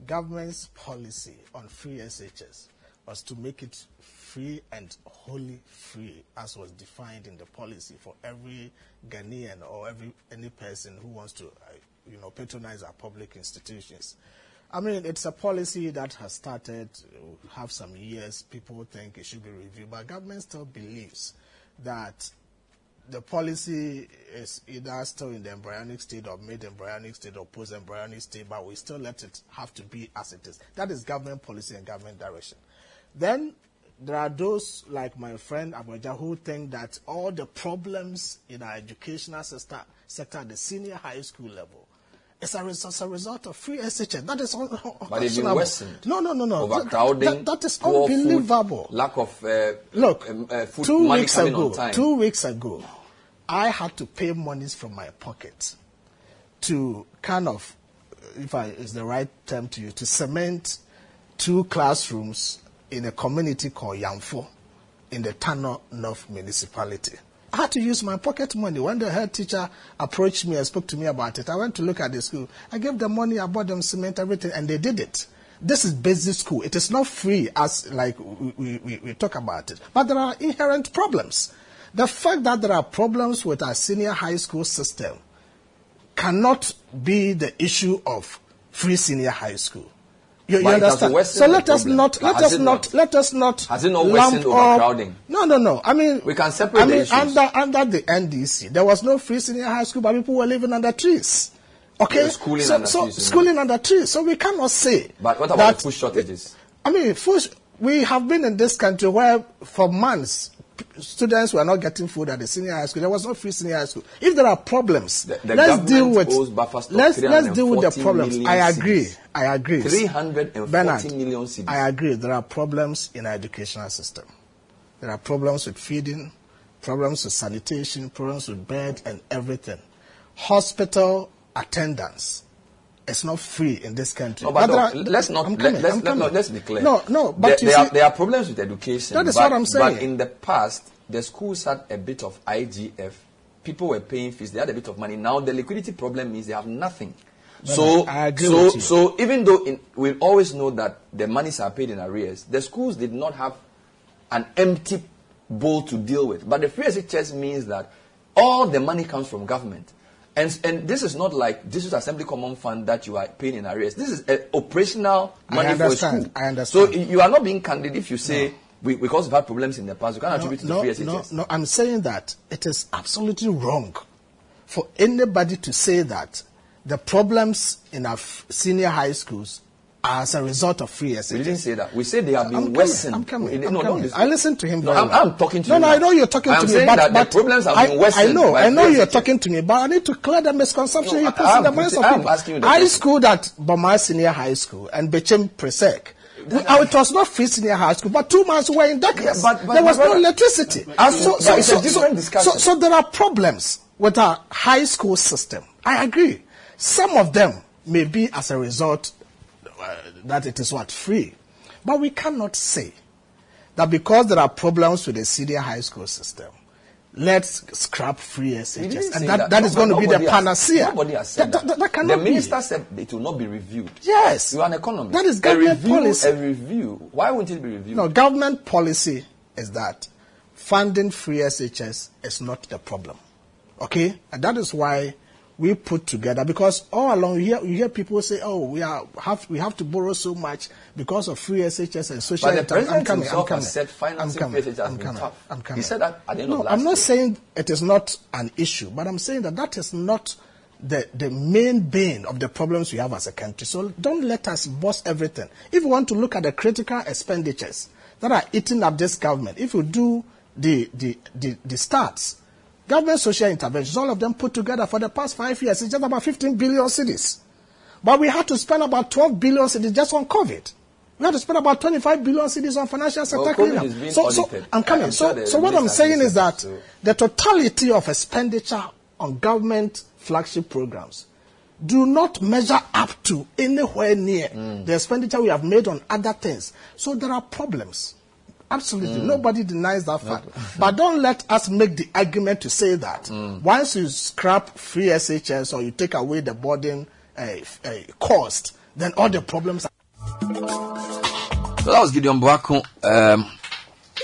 Government's policy on free SHS was to make it free and wholly free, as was defined in the policy for every Ghanaian or every any person who wants to, uh, you know, patronize our public institutions. I mean, it's a policy that has started, have some years. People think it should be reviewed, but government still believes that the policy is either still in the embryonic state or mid embryonic state or post embryonic state, but we still let it have to be as it is. That is government policy and government direction. Then there are those like my friend Abuja who think that all the problems in our educational sector, sector at the senior high school level, is a, res- as a result of free SHS. That is un- But they've been worsened. No, no, no, no. Overcrowding, That, that is poor food, unbelievable. lack of uh, Look, um, uh, food two weeks ago, two weeks ago, I had to pay monies from my pocket to kind of, if I is the right term to use, to cement two classrooms in a community called Yamfo in the Tano North municipality. I had to use my pocket money. When the head teacher approached me and spoke to me about it, I went to look at the school. I gave them money, I bought them cement, everything, and they did it. This is basic school. It is not free as like we, we, we, we talk about it. But there are inherent problems. The fact that there are problems with our senior high school system cannot be the issue of free senior high school. You, you But it has understand? So let us problem. not let Has us not, not? let us not Has it not lump overcrowding? No, no, no. I mean, We can separate I mean, under under the NDC, there was no free senior high school, but people were living under trees. Okay, schooling so, under so trees, schooling under trees. So we cannot say But what about food shortages? I mean, first, we have been in this country where for months students were not getting food at the senior high school. There was no free senior high school. If there are problems, The- the let's deal with owes buffer stock let's let's deal with the problems. I agree. I agree. 340 Bernard, million cedis. I agree. There are problems in our educational system. There are problems with feeding, problems with sanitation, problems with bed and everything. Hospital attendance is not free in this country. No, but there no, let's not. Let, coming, let's, I'm let, no, let's be clear. No, no, but there, there, are, there are problems with education. That is but, what I'm saying. But in the past, the schools had a bit of IGF. People were paying fees. They had a bit of money. Now the liquidity problem means they have nothing. But so, I- I agree so, with you. so even though in, we always know that the monies are paid in arrears, the schools did not have an empty bowl to deal with. But the free SHS means that all the money comes from government. And, and this is not like this district assembly common fund that you are paying in arrears. This is a operational I money for a understand. school. I understand. So you are not being candid if you say we, because we've had problems in the past, you can't attribute it to no, free SHS. no, no, I'm saying that it is absolutely wrong for anybody to say that the problems in our senior high schools as a result of free SHS. We didn't say that. We said they have been I'm worsened. I'm coming. I'm no, coming. don't I listened to him. No, I'm- I'm talking to no, you No, now. I know you're talking I'm to me, but, but problems have I, been worsened I know, I know you're talking to me, but I need to clear the misconception No, you put in the minds of people. asking you question. schooled at Bama Senior High School and Bechem Presec. It was not free senior high school, but two months were in darkness. Yeah, but- but- there was no electricity. As- but it's a discussion. So, so there are problems with our high school system. I agree. Some of them may be as a result uh, that it is what free, but we cannot say that because there are problems with the senior high school system, let's scrap free SHS, and say that, that is going to be the nobody has- panacea. Nobody has said that, that. that, that cannot the be. minister said it will not be reviewed. Yes. You are an economist. That is a government review, policy. A review. Why won't it be reviewed? No, government policy is that funding free SHS is not the problem. Okay? And that is why we put together because all along you hear, you hear people say, "Oh, we are have we have to borrow so much because of free SHS and social." But the inter- I'm president coming. I'm himself coming. has said I'm financing coming. free SHS has I'm been coming. tough. I'm He said that at the end no, of last I'm not year. saying it is not an issue, but I'm saying that that is not the, the main bane of the problems we have as a country. So don't let us boss everything. If you want to look at the critical expenditures that are eating up this government, if you do the, the, the, the stats, government social interventions, all of them put together for the past five years, it's just about 15 billion cedis. But we had to spend about 12 billion cedis just on COVID. We had to spend about 25 billion cedis on financial sector Well, cleanup. So, so. I'm coming. I'm so, sure so what I'm saying is that so. the totality of expenditure on government flagship programs do not measure up to anywhere near the expenditure we have made on other things. So there are problems. Absolutely. Mm. Nobody denies that fact. but don't let us make the argument to say that once you scrap free SHS or you take away the burden uh, f- uh, cost, then all the problems So that was Gideon Boako. Um,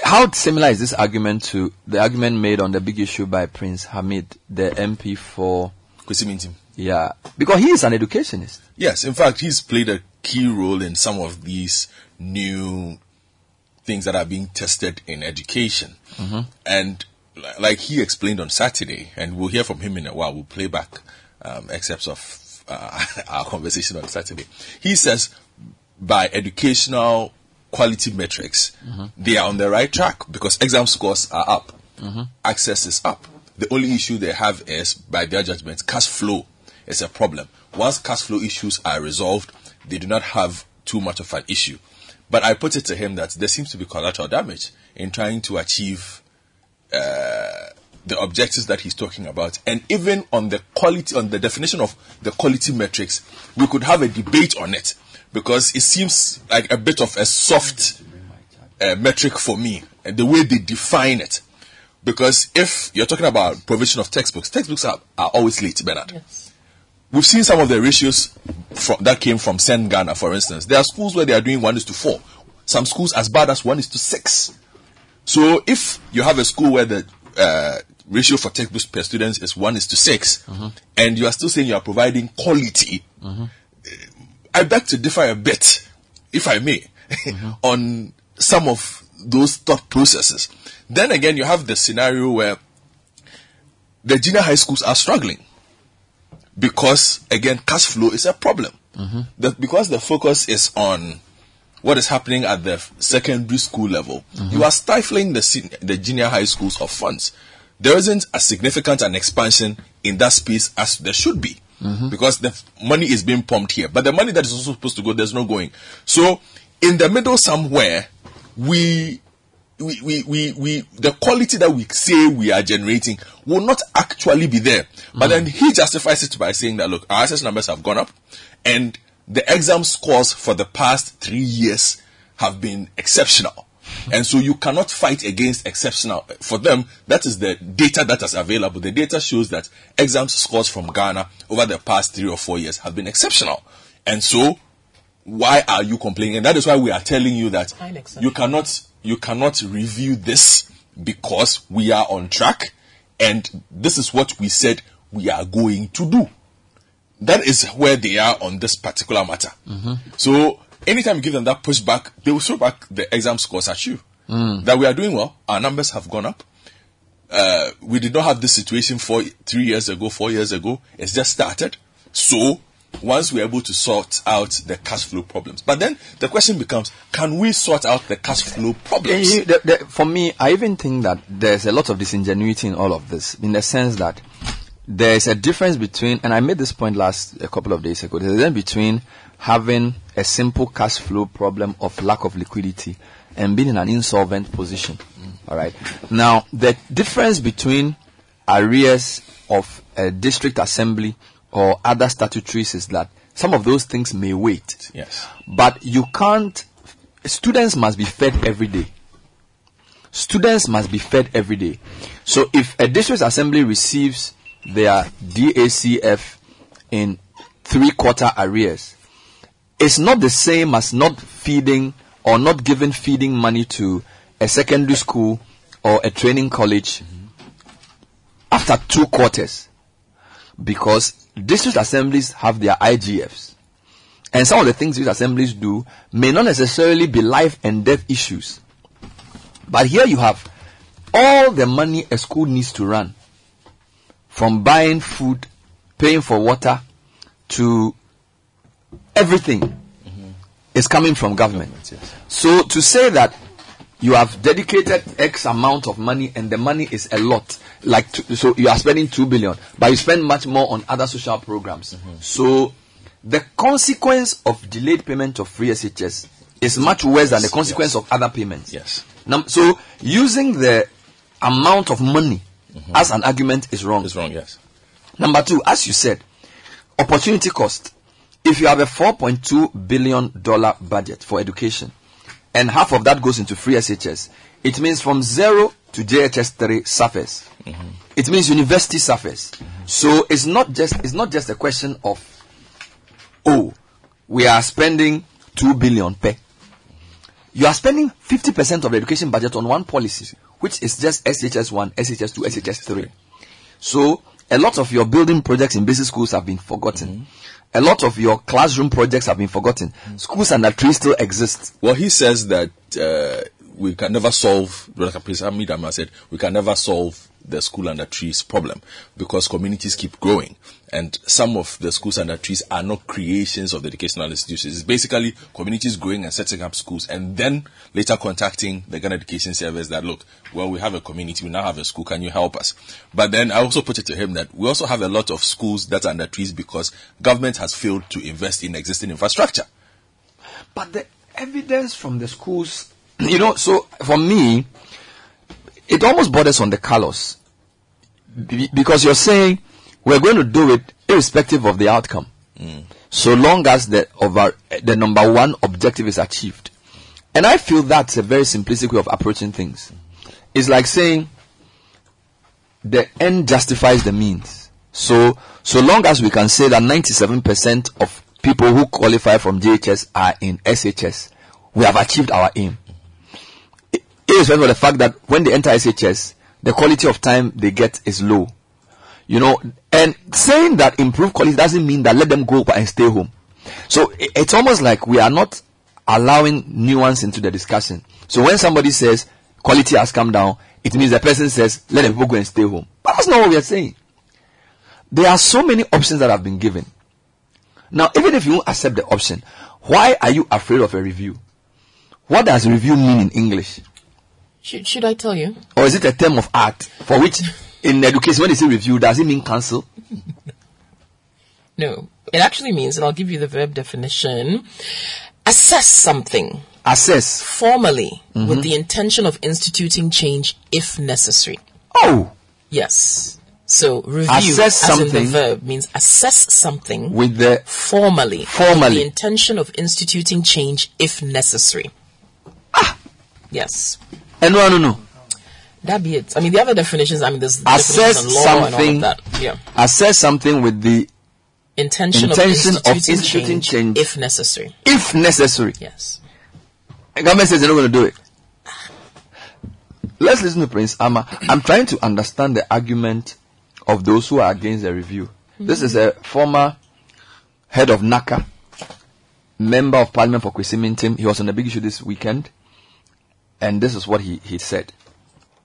how similar is this argument to the argument made on the big issue by Prince Hamid, the MP for Kwesi Yeah, because he is an educationist. Yes, in fact, he's played a key role in some of these new things that are being tested in education. Mhm. And like he explained on Saturday, and we'll hear from him in a while, we'll play back um, excerpts of uh, our conversation on Saturday. He says by educational quality metrics, they are on the right track because exam scores are up, Mhm. access is up. The only issue they have is, by their judgment, cash flow is a problem. Once cash flow issues are resolved, they do not have too much of an issue. But I put it to him that there seems to be collateral damage in trying to achieve uh, the objectives that he's talking about. And even on the quality, on the definition of the quality metrics, we could have a debate on it because it seems like a bit of a soft uh, metric for me, and the way they define it. Because if you're talking about provision of textbooks, textbooks are, are always late, Bernard. We've seen some of the ratios from, that came from Send Ghana, for instance. There are schools where they are doing one is to four. Some schools as bad as one is to six. So if you have a school where the uh, ratio for textbooks per student is one is to 6 mm-hmm. and you are still saying you are providing quality, mm-hmm. eh, I beg to differ a bit, if I may, mm-hmm. on some of those thought processes. Then again, you have the scenario where the junior high schools are struggling because, again, cash flow is a problem. Mm-hmm. The, because the focus is on what is happening at the secondary school level, mm-hmm. you are stifling the, sen- the junior high schools of funds. There isn't a significant an expansion in that space as there should be mm-hmm. because the f- money is being pumped here, but the money that is also supposed to go, there's no going. So, in the middle somewhere, we we, we, we, we, the quality that we say we are generating will not actually be there. But then he justifies it by saying that, look, our access numbers have gone up and the exam scores for the past three years have been exceptional. And so you cannot fight against exceptional. For them, that is the data that is available. The data shows that exam scores from Ghana over the past three or four years have been exceptional. And so, why are you complaining? And that is why we are telling you that you cannot you cannot review this because we are on track and this is what we said we are going to do. That is where they are on this particular matter. So anytime you give them that pushback, they will throw back the exam scores at you. That we are doing well, our numbers have gone up. Uh, we did not have this situation for three years ago, four years ago. It's just started. So once we're able to sort out the cash flow problems, but then the question becomes: Can we sort out the cash flow problems? You- the- the- for me, I even think that there's a lot of disingenuity in all of this, in the sense that there's a difference between, and I made this point last a couple of days ago. There's a difference between having a simple cash flow problem of lack of liquidity and being in an insolvent position. Mm. All right. Now, the difference between arrears of a district assembly or other statutories is that some of those things may wait. Yes. But you can't, students must be fed every day. Students must be fed every day. So if a district assembly receives their DACF in three quarter arrears, it's not the same as not feeding or not giving feeding money to a secondary school or a training college after two quarters because district assemblies have their IGFs. And some of the things these assemblies do may not necessarily be life and death issues. But here you have all the money a school needs to run from buying food, paying for water to everything mm-hmm. is coming from government. So to say that you have dedicated X amount of money and the money is a lot, like so you are spending two billion, but you spend much more on other social programs. Mm-hmm. So the consequence of delayed payment of free SHS is much worse than the consequence of other payments. Yes. Now, so using the amount of money mm-hmm. as an argument is wrong. It's wrong, yes. Number two, as you said, opportunity cost. If you have a 4.2 billion dollar budget for education, and half of that goes into free SHS, it means from zero to JHS three suffers. It means university suffers. So it's not just it's not just a question of oh, we are spending two billion per. You are spending 50% of the education budget on one policy, which is just SHS 1, SHS 2, SHS 3. So, a lot of your building projects in basic schools have been forgotten. A lot of your classroom projects have been forgotten. Schools and under tree still exist. Well, he says that uh, we can never solve, Hamid said, we can never solve the school under trees problem because communities keep growing. And some of the schools under trees are not creations of the educational institutions. It's basically communities growing and setting up schools and then later contacting the Ghana Education Service that, look, well, we have a community, we now have a school, can you help us? But then I also put it to him that we also have a lot of schools that are under trees because government has failed to invest in existing infrastructure. But the evidence from the schools, you know, so for me, it almost borders on the colors. Be- Because you're saying we're going to do it irrespective of the outcome. Mm. So long as the over the number one objective is achieved. And I feel that's a very simplistic way of approaching things. It's like saying the end justifies the means. So so long as we can say that 97% of people who qualify from JHS are in SHS, we have achieved our aim. Irrespective of the fact that when they enter SHS, the quality of time they get is low. You know, and saying that improve quality doesn't mean that let them go and stay home. So it's almost like we are not allowing nuance into the discussion. So when somebody says quality has come down, it means the person says let the people go and stay home. But that's not what we are saying. There are so many options that have been given. Now, even if you won't accept the option, why are you afraid of a review? What does review mean in English? Should, should I tell you? Or is it a term of art for which in education when they say review, does it mean cancel? No. It actually means, and I'll give you the verb definition, assess something. Assess. Formally, Mhm. with the intention of instituting change if necessary. Oh! Yes. So, review, Assess as in something. the verb, means assess something With the formally. Formally. With the intention of instituting change if necessary. Ah! Yes. And no, no, no. That be it. I mean, the other definitions, I mean, there's Assess and something. of. Yeah. Assess something with the Intention, intention of instituting, instituting change, change if necessary. if necessary. Yes. The government says they're not going to do it. Let's listen to Prince Armah. I'm trying to understand the argument of those who are against the review. This is a former head of NaCCA, member of parliament for Kwesimintsim. He was on a big issue this weekend. And this is what he, he said.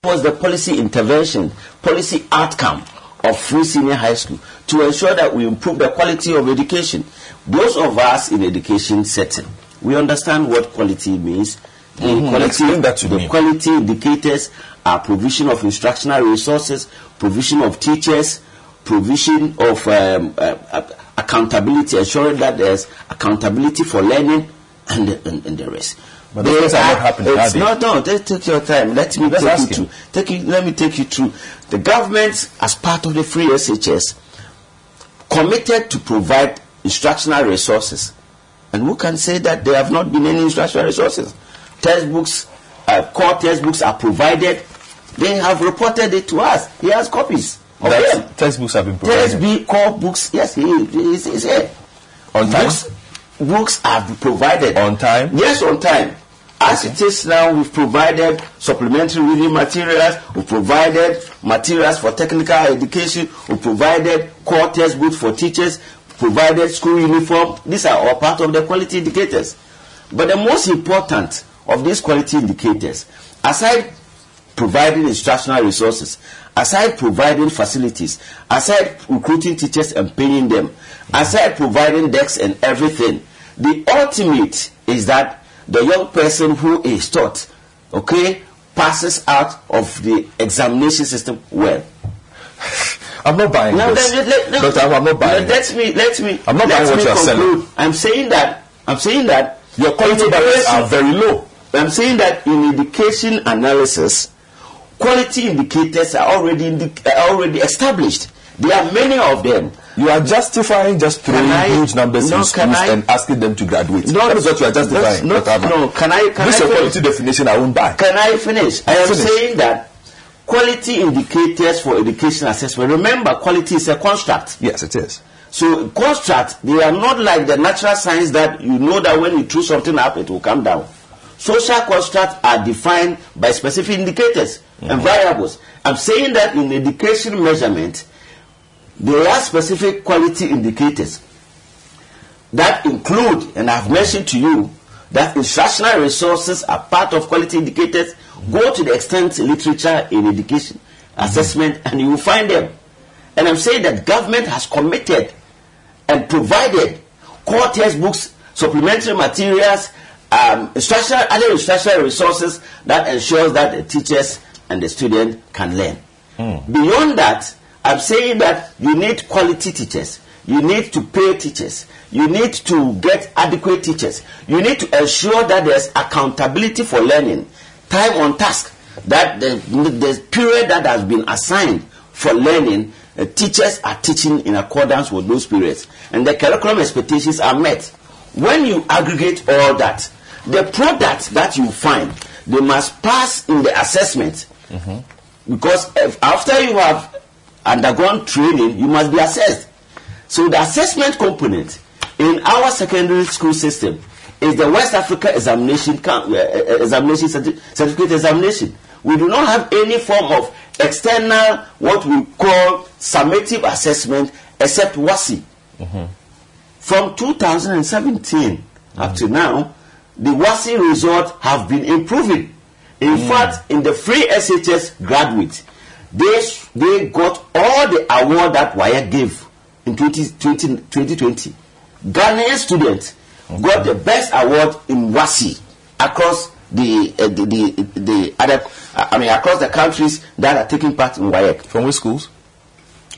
was the policy intervention, policy outcome of free senior high school to ensure that we improve the quality of education. Those of us in education setting, we understand what quality means. The Mhm, quality, that to the me. quality indicators are provision of instructional resources, provision of teachers, provision of um, uh, accountability, ensuring that there's accountability for learning and and, and the rest. But things are not happening, It's are they? not, no, take, take your time. Let me Let's take you him. through. Take you, let me take you through. The government, as part of the free SHS, committed to provide instructional resources. And who can say that there have not been any instructional resources? Textbooks, uh, core textbooks are provided. They have reported it to us. He has copies of them. textbooks have been provided. Textbook core books, yes, he is here. On time? Books, books have been provided. On time? Yes, on time. As it is now, we've provided supplementary reading materials, we've provided materials for technical education, we've provided core textbooks for teachers, provided school uniform. These are all part of the quality indicators. But the most important of these quality indicators, aside providing instructional resources, aside providing facilities, aside recruiting teachers and paying them, aside providing desks and everything, the ultimate is that the young person who is taught, okay, passes out of the examination system well. I'm not buying Now, this. let, let, let. Abu, I'm not buying let, let me, let me, I'm not buying what you're selling. I'm saying that, I'm saying that Your quality barriers are very low. I'm saying that in education analysis, quality indicators are already indi- are already established. There are many of them. You are justifying just throwing I- huge numbers no, in schools I- and asking them to graduate. No, that is what you are justifying. Not, no, can I? Can this I your quality definition. I won't buy. Can I finish? I am Finish. saying that quality indicators for education assessment. Remember, quality is a construct. Yes, it is. So construct, they are not like the natural science that you know that when you throw something up, it will come down. Social constructs are defined by specific indicators and mm. variables. I'm saying that in education measurement, there are specific quality indicators that include, and I've mentioned to you, that instructional resources are part of quality indicators. Go to the extent literature in education assessment and you will find them. And I'm saying that government has committed and provided core textbooks, supplementary materials, um, instructional, other instructional resources that ensures that the teachers and the student can learn. Beyond that, I'm saying that you need quality teachers. You need to pay teachers. You need to get adequate teachers. You need to ensure that there's accountability for learning, time on task, that the, the period that has been assigned for learning, uh, teachers are teaching in accordance with those periods. And the curriculum expectations are met. When you aggregate all that, the product that you find, they must pass in the assessment because if, after you have undergone training you must be assessed. So the assessment component in our secondary school system is the west africa examination uh, uh, examination certificate examination. We do not have any form of external what we call summative assessment except WASSCE. From 2017 up to now the WASSCE results have been improving. In fact in the free shs graduates they they got all the award that wire gave in 2020 2020 ghanaian students got the best award in wasi across the uh, the, the the other i mean across the countries that are taking part in WAEC. from which schools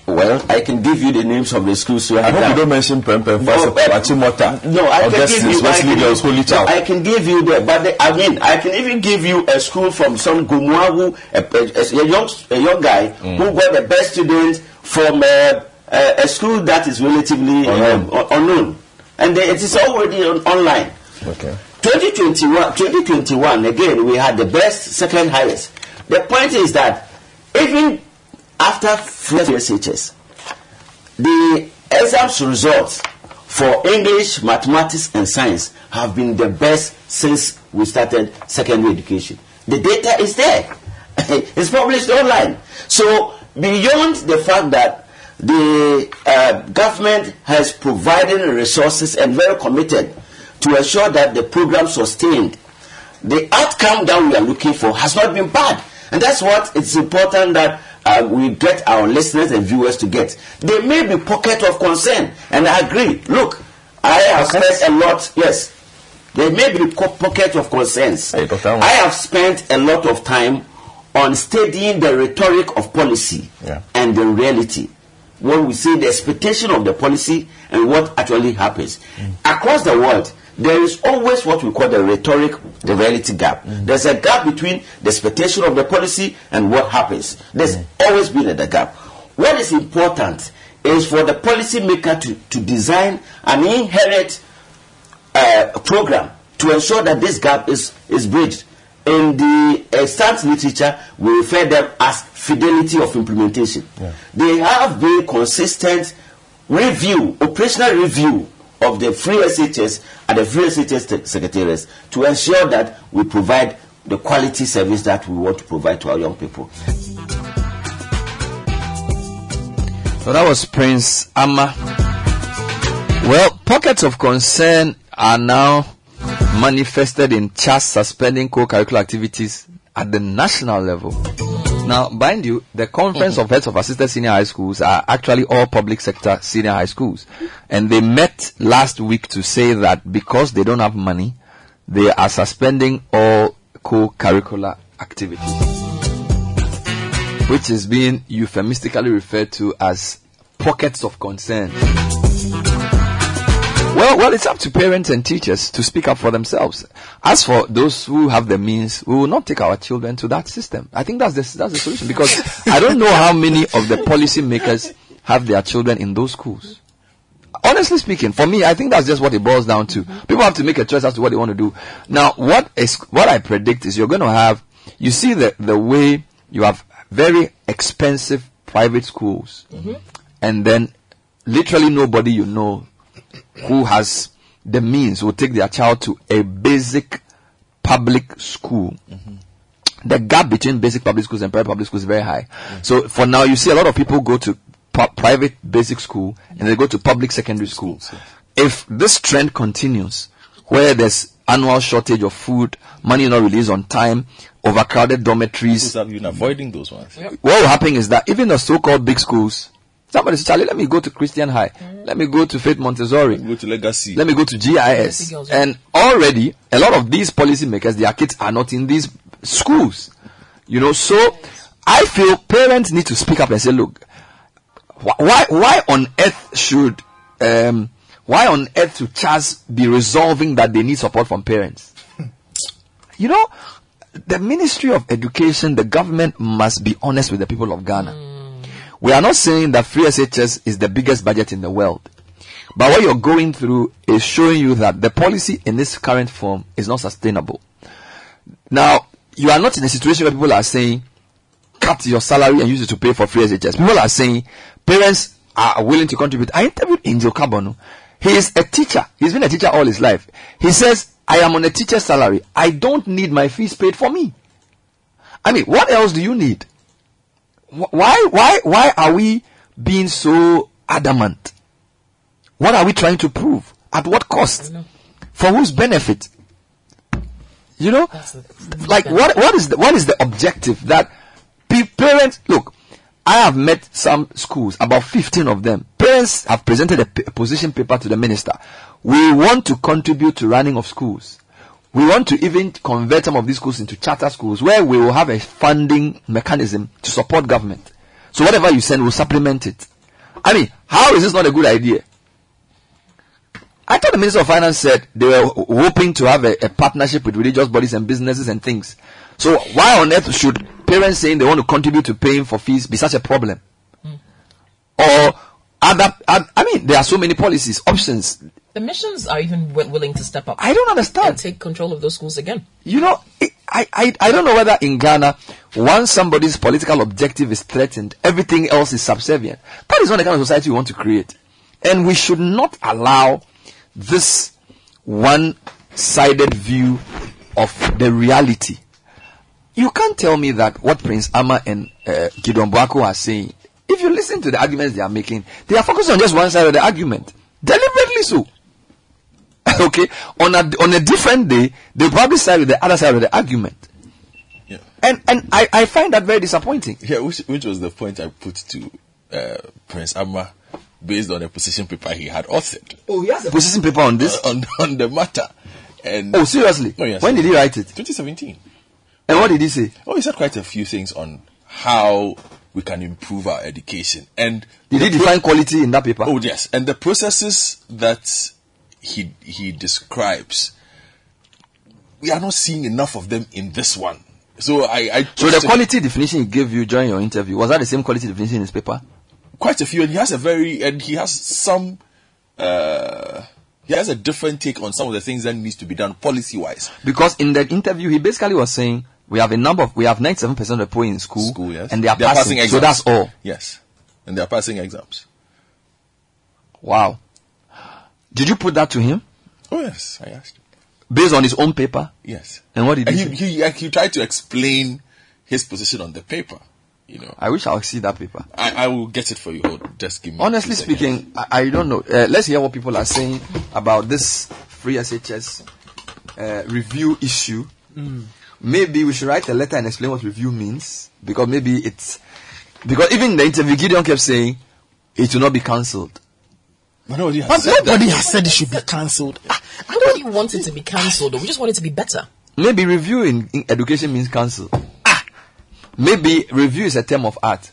well i can give you the names of the schools so I hope you don't mention Prem Prem No, Fasa, but- Achimota, no, I can Augustus, give you. I Wesley can, Girls, Holy Child. I can give you the, but the, I I can even give you a school from some Gumuahu, a, a, a young, a young guy who got the best student from uh, a, a school that is relatively um, unknown, and they, it is already on, online. Okay. 2021, 2021, again, we had the best, second highest. The point is that even after first SHS, the exams results for English, mathematics, and science have been the best since we started secondary education. The data is there. it's published online. So beyond the fact that the uh, government has provided resources and very committed to ensure that the program sustained, the outcome that we are looking for has not been bad. And that's what it's important that uh, we get our listeners and viewers to get. There may be pocket of concern, and I agree. Look, I have spent a lot, yes, there may be pocket of concerns. I have spent a lot of time on studying the rhetoric of policy Yeah. and the reality. When we see the expectation of the policy and what actually happens. Across the world, there is always what we call the rhetoric, the reality gap. There's a gap between the expectation of the policy and what happens. There's always been a gap. What is important is for the policymaker to, to design an inherent uh, program to ensure that this gap is, is bridged. In the extant literature, we refer them as fidelity of implementation. They have been consistent review, operational review of the free SHS and the free SHS secretaries to ensure that we provide the quality service that we want to provide to our young people. So that was Prince Armah. Well, pockets of concern are now manifested in CHAS suspending co-curricular activities at the national level. Now, mind you, the Conference of Heads of Assisted Senior High Schools are actually all public sector senior high schools. And they met last week to say that because they don't have money, they are suspending all co-curricular activities which is being euphemistically referred to as pockets of concern. Well, well, it's up to parents and teachers to speak up for themselves. As for those who have the means, we will not take our children to that system. I think that's the, that's the solution because I don't know how many of the policymakers have their children in those schools. Honestly speaking, for me, I think that's just what it boils down to. Mm-hmm. People have to make a choice as to what they want to do. Now, what is what I predict is you're going to have. You see the the way you have very expensive private schools, mm-hmm. and then literally nobody you know who has the means will take their child to a basic public school. The gap between basic public schools and private public schools is very high. So for now, you see a lot of people go to pu- private basic school and they go to public secondary school. If this trend continues, where there's annual shortage of food, money not released on time, overcrowded dormitories, Schools have been avoiding those ones. what will happen is that even the so-called big schools, somebody says, Charlie, let me go to Christian High, let me go to Faith Montessori, Let me Go to Legacy. let me go to GIS. And already, a lot of these policymakers, their kids are not in these schools. You know, so I feel parents need to speak up and say, look, why, why on earth should, um, why on earth should CHAS be resolving that they need support from parents? You know, the Ministry of Education, the government must be honest with the people of Ghana. We are not saying that free SHS is the biggest budget in the world. But what you're going through is showing you that the policy in this current form is not sustainable. Now, you are not in a situation where people are saying, cut your salary and use it to pay for free SHS. People are saying, parents are willing to contribute. I interviewed Angel Carbonu. He is a teacher. He's been a teacher all his life. He says, I am on a teacher's salary. I don't need my fees paid for me. I mean, what else do you need? Wh- Why, why, why are we being so adamant? What are we trying to prove? At what cost? For whose benefit? You know, like what, what is the, what is the objective that parents, look, I have met some schools, about 15 of them. Parents have presented a, p- a position paper to the minister. We want to contribute to running of schools. We want to even convert some of these schools into charter schools where we will have a funding mechanism to support government. So whatever you send, we'll supplement it. I mean, how is this not a good idea? I thought the Minister of Finance said they were hoping to have a, a partnership with religious bodies and businesses and things. So why on earth should parents saying they want to contribute to paying for fees be such a problem? Hmm. Or other, oth- I mean, there are so many policies, options. The missions are even wi- willing to step up. I don't understand. And take control of those schools again. You know, I, I, I- I don't know whether in Ghana, once somebody's political objective is threatened, everything else is subservient. That is not the kind of society we want to create. And we should not allow this one-sided view of the reality. You can't tell me that what Prince Armah and uh, Gideon Boako are saying, if you listen to the arguments they are making, they are focusing on just one side of the argument. Deliberately so. Okay? On a, on a different day, they'll probably side with the other side of the argument. Yeah. And, and I, I find that very disappointing. Yeah, which, which was the point I put to uh, Prince Armah based on a position paper he had authored. Oh, he has a position paper on this? On, on the matter. And Oh, seriously? Oh, yes. When did he write it? 2017. And what did he say? Oh, he said quite a few things on how we can improve our education. And Did he the pro- define quality in that paper? Oh yes, and the processes that he he describes, we are not seeing enough of them in this one. So I, I So the quality definition he gave you during your interview, was that the same quality definition in his paper? quite a few, and he has a very and he has some. Uh, he has a different take on some of the things that needs to be done policy wise. Because in the interview, he basically was saying we have a number of we have ninety seven percent of the people in school, School, yes, and they are passing. so that's all. Yes, and they are passing exams. Wow. Did you put that to him Oh yes, I asked. him. based on his own paper? Yes, And what did and he? he, say? he like, he tried to explain his position on the paper. You know, I wish I'll see that paper. I, I will get it for you. Hold, just give me. Honestly speaking, I, I don't know. Uh, let's hear what people are saying about this free SHS uh, review issue. Maybe we should write a letter and explain what review means because maybe it's because even in the interview, Gideon kept saying it will not be cancelled. But nobody has But said nobody that. has said it should be cancelled. Nobody wants it to be cancelled. We just want it to be better. Maybe review in, in education means cancel. Ah, maybe review is a term of art.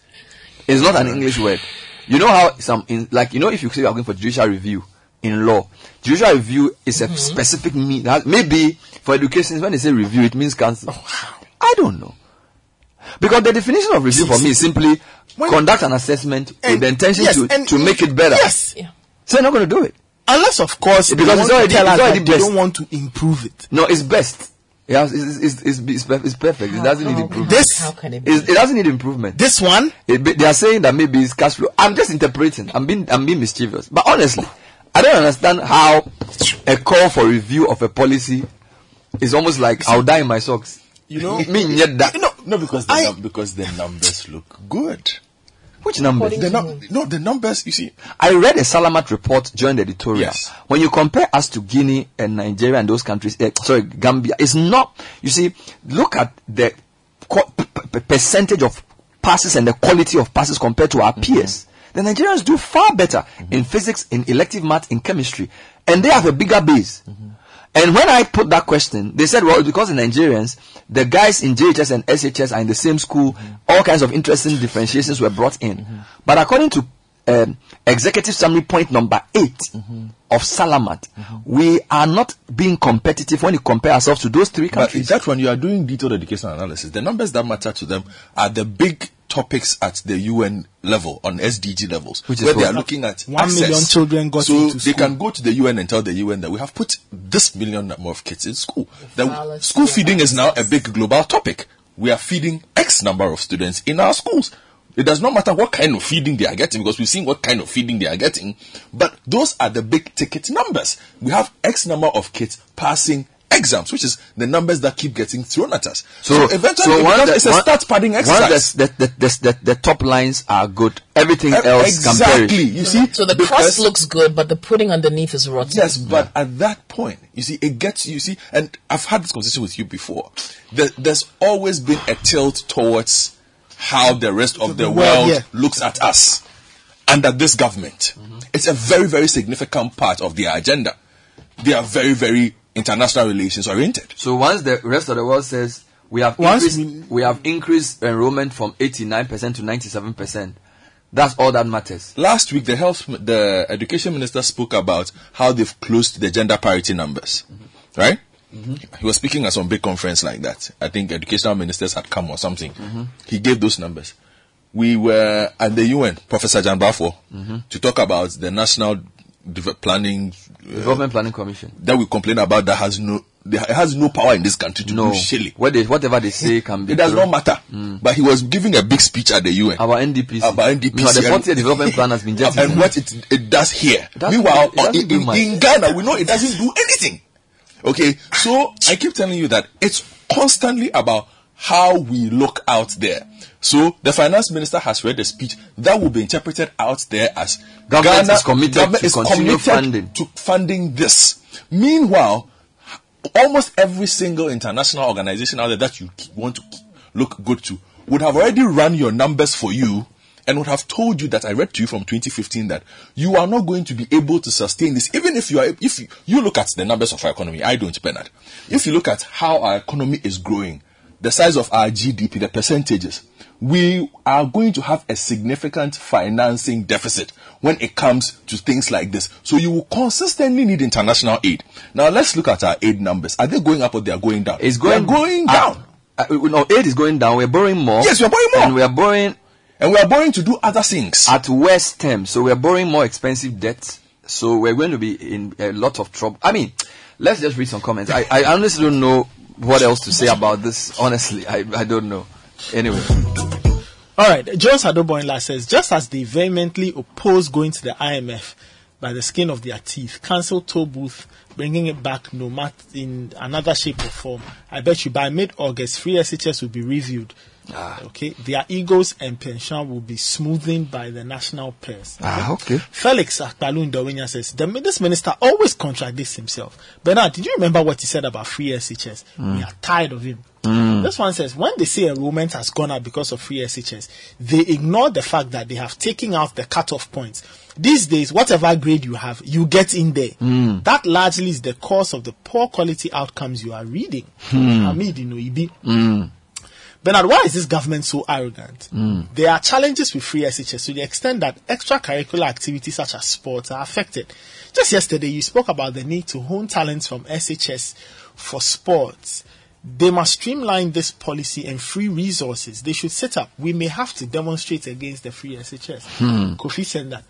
It's not an English word. You know how some in like you know if you say you are going for judicial review in law, judicial review is a specific mean. that- Maybe for education when they say review it means cancel. I don't know. Because the definition of review for me is simply conduct an assessment with the intention yes, to, and- to make it better. Yes. So you're not going to do it. Unless, of course, they Because it's already- tell us it's already that they don't want to improve it. No, it's best. Yeah, it's, it's, it's, it's, it's, per- it's perfect. It doesn't need improvement. This- How can it be? It doesn't need improvement. This one, It, be- they are saying that maybe it's cash flow. I'm just interpreting. I'm being I'm being mischievous. But honestly, I don't understand how a call for review of a policy is almost like I'll die in my socks. You know, me yet that. no, no, because the num- because the numbers look good. Which numbers? The num- no, the numbers. You see, I read a Salamat report during the editorial. Yes. When you compare us to Guinea and Nigeria and those countries, eh, sorry, Gambia, it's not. You see, look at the co- p- p- percentage of passes and the quality of passes compared to our peers. The Nigerians do far better in physics, in elective math, in chemistry, and they have a bigger base. And when I put that question, they said, well, because the Nigerians, the guys in JHS and SHS are in the same school, mm-hmm. all kinds of interesting differentiations were brought in. Mm-hmm. But according to um, executive summary point number 8 mm-hmm. of Salamat, we are not being competitive when you compare ourselves to those three countries. but that when you are doing detailed educational analysis, the numbers that matter to them are the big topics at the UN level on SDG levels, Which is where they are looking at One access. million children got so into they can go to the UN and tell the UN that we have put this million number of kids in school. The Fallacy school of feeding is now a big global topic. We are feeding X number of students in our schools. It does not matter what kind of feeding they are getting because we've seen what kind of feeding they are getting. But those are the big ticket numbers. We have X number of kids passing exams, which is the numbers that keep getting thrown at us. So, eventually, it becomes- the- it's a once- start padding exercise. Once the, the, the, the, the top lines are good, everything E- else can exactly. You see, So the because- crust looks good, but the pudding underneath is rotten. Yes, but at that point, you see, it gets you see, and I've had this conversation with you before. There, there's always been a tilt towards how the rest of the, The world, world, yeah. looks at us under this government. Mm-hmm. It's a very, very significant part of their agenda. They are very, very international relations oriented. So once the rest of the world says we have Once increased, we, have increased enrollment from 89% to 97%, that's all that matters. Last week, the health, the education minister spoke about how they've closed the gender parity numbers, mm-hmm. right? Mm-hmm. He was speaking at some big conference like that. I think educational ministers had come or something. Mm-hmm. He gave those numbers. We were at the UN, Professor Gyan-Baffour, to talk about the national Deve- planning Development Planning Commission. that we complain about that has no that has no power in this country to No, do shilly. what they, whatever they say can be. It does true. not matter. Mm. But he was giving a big speech at the UN About NDPC. about NDPC. No, the and- 40 development plan has been just. and what it, it does here. Meanwhile, it in, in- in Ghana, we know it doesn't do anything. Okay, so I keep telling you that it's constantly about how we look out there. So the finance minister has read a speech that will be interpreted out there as Government is committed government to is committed funding. to funding this. Meanwhile, almost every single international organization out there that you want to look good to would have already run your numbers for you and would have told you that I read to you from 2015 that you are not going to be able to sustain this even if you are if you, you look at the numbers of our economy I don't Bernard if you look at how our economy is growing the size of our GDP the percentages we are going to have a significant financing deficit when it comes to things like this. So you will consistently need international aid. Now let's look at our aid numbers. Are they going up or they are going down? It's going going uh, down. uh, no, aid is going down. We're borrowing more. Yes, we're borrowing more. And we are borrowing and we are borrowing to do other things at worse terms. So we're borrowing more expensive debt. So we're going to be in a lot of trouble. I mean, let's just read some comments. I, I honestly don't know what else to say about this. Honestly, I, I don't know. Anyway. All right, Jones Adoboinla says, just as they vehemently oppose going to the IMF by the skin of their teeth, cancel toll booth, bringing it back no matter in another shape or form. I bet you by mid-August, free SHS will be reviewed. Okay, their egos and pension will be smoothened by the national purse. Ah, okay. Felix Akpalu Ndowenya says, the, this minister always contradicts himself. Bernard, did you remember what he said about free SHS? We are tired of him. Mm. This one says, when they say enrollment has gone up because of free SHS, they ignore the fact that they have taken out the cutoff points. These days, whatever grade you have, you get in there. Mm. That largely is the cause of the poor quality outcomes you are reading. Hmm. Hamid Inoibi. Mm. Bernard, why is this government so arrogant? There are challenges with free SHS to the extent that extracurricular activities such as sports are affected. Just yesterday, you spoke about the need to hone talents from SHS for sports. They must streamline this policy and free resources. They should set up. We may have to demonstrate against the free SHS. Hmm. Kofi said that.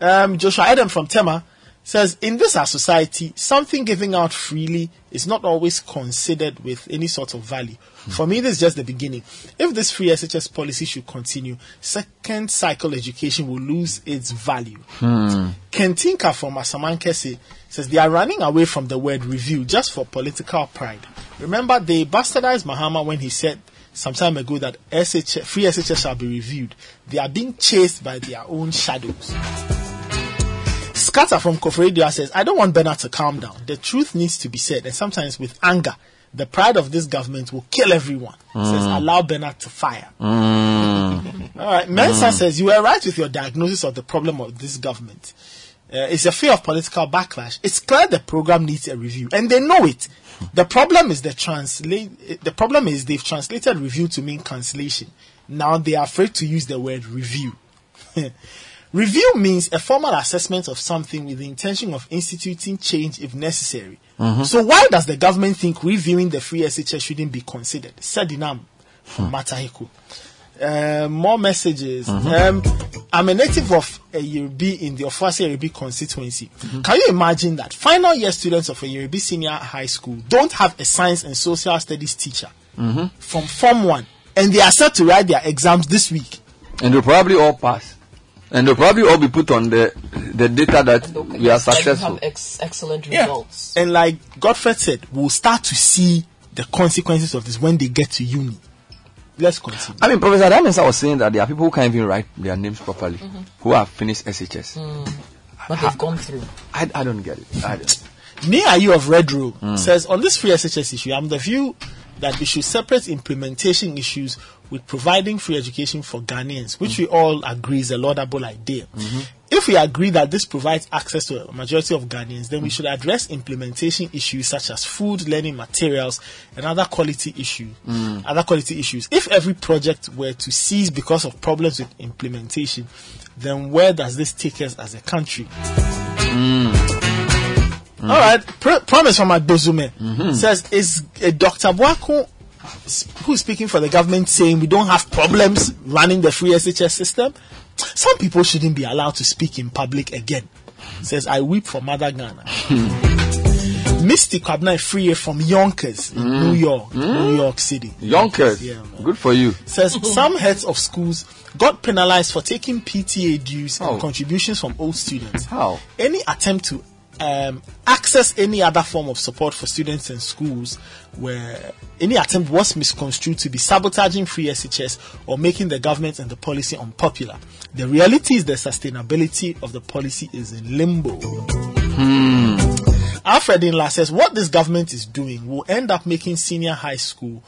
Um, Joshua Adam from Tema says, in this our society, something giving out freely is not always considered with any sort of value. For me, this is just the beginning. If this free SHS policy should continue, second cycle education will lose its value. Hmm. Kentinka from Asamankese says they are running away from the word review just for political pride. Remember, they bastardized Mahama when he said some time ago that SH, free SHS shall be reviewed. They are being chased by their own shadows. Scatter from Koforidua says, I don't want Bernard to calm down. The truth needs to be said, and sometimes with anger. The pride of this government will kill everyone. Says, Mm. allow Bernard to fire. Mm. All right. Mensa Mm. says you were right with your diagnosis of the problem of this government. Uh, it's a fear of political backlash. It's clear the program needs a review, and they know it. The problem is the translate. The problem is they've translated review to mean cancellation. Now they are afraid to use the word review. review means a formal assessment of something with the intention of instituting change if necessary. Mhm. So why does the government think reviewing the free SHS shouldn't be considered? Sedinam from Mataheko. Uh, more messages. Um, I'm a native of Ayirebi in the Ofoase Ayirebi constituency. Can you imagine that final year students of Ayirebi senior high school don't have a science and social studies teacher Mhm. from Form 1 and they are set to write their exams this week? And they'll probably all pass. And they'll probably all be put on the the data that we are Yes, like successful. have ex- excellent Yeah. results. And like Godfrey said, we'll start to see the consequences of this when they get to uni. Let's continue. I mean, Professor that means I was saying that there are people who can't even write their names properly, Mhm. who have finished SHS. Mm. But they've gone through. I, I don't get it. I don't. Me are you of Red Row Mm. says on this free SHS issue, I'm the view that we should separate implementation issues with providing free education for Ghanaians, which we all agree is a laudable idea. If we agree that this provides access to a majority of Ghanaians, then we should address implementation issues such as food, learning materials, and other quality issues. Mm. Other quality issues. If every project were to cease because of problems with implementation, then where does this take us as a country? Mm-hmm. All right. Pr- promise from Agbozume mm-hmm. says is eh, uh, Dr. Boako s- who's speaking for the government saying we don't have problems running the free SHS system. Some people shouldn't be allowed to speak in public again. Says I weep for Mother Ghana. Misty Kwabna Free from Yonkers in New York, New York City. Yonkers, Yeah, man. good for you. says some heads of schools got penalized for taking PTA dues How? and oh. contributions from old students. How? Any attempt to um, access any other form of support for students and schools where any attempt was misconstrued to be sabotaging free SHS or making the government and the policy unpopular. The reality is the sustainability of the policy is in limbo. Alfred Inla says what this government is doing will end up making senior high school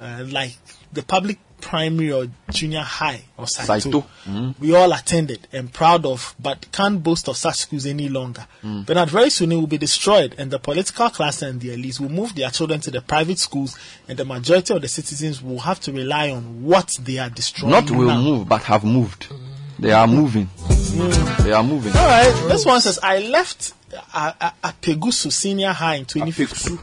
uh, like the public primary or junior high or Saito. Mm. We all attended and proud of, but can't boast of such schools any longer. Mm. But not very soon it will be destroyed, and the political class and the elites will move their children to the private schools, and the majority of the citizens will have to rely on what they are destroying. Not will now. move, but have moved. They are moving. They are moving. All right, this one says I left uh, uh, Apegusu Senior High in 2015.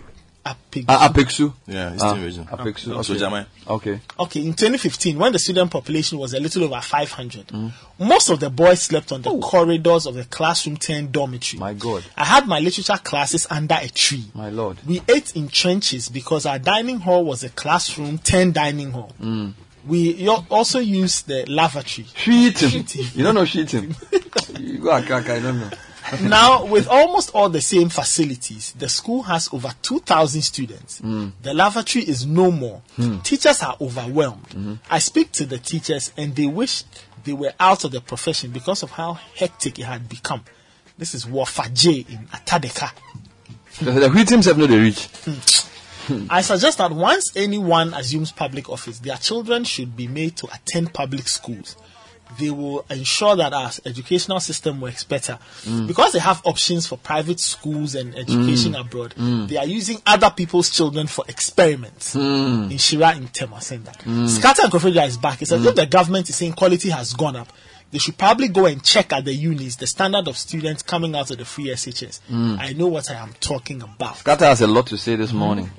Apexu. Uh, Apexu. Yeah, it's Ah, still region. Apexu. Also Okay. Okay. Okay, in 2015, when the student population was a little over 500, most of the boys slept on the corridors of the classroom 10 dormitory. My God. I had my literature classes under a tree. My Lord. We ate in trenches because our dining hall was a classroom 10 dining hall. Mm. We also used the lavatory. Cheating. You don't know cheating. you go and crack, I don't know. Now, with almost all the same facilities, the school has over 2,000 students. Mm. The lavatory is no more. Hmm. Teachers are overwhelmed. Mm-hmm. I speak to the teachers and they wish they were out of the profession because of how hectic it had become. This is Wafa J in Atadeka. The, the wheat himself know the rich. I suggest that once anyone assumes public office, their children should be made to attend public schools. They will ensure that our educational system works better. Mm. Because they have options for private schools and education Mm. abroad, Mm. they are using other people's children for experiments. Mm. In Shira in Tema saying that. Mm. Scatter and Koforidua is back. Says Mm. if the government is saying quality has gone up, they should probably go and check at the unis the standard of students coming out of the free SHS. Mm. I know what I am talking about. Scatter has a lot to say this morning.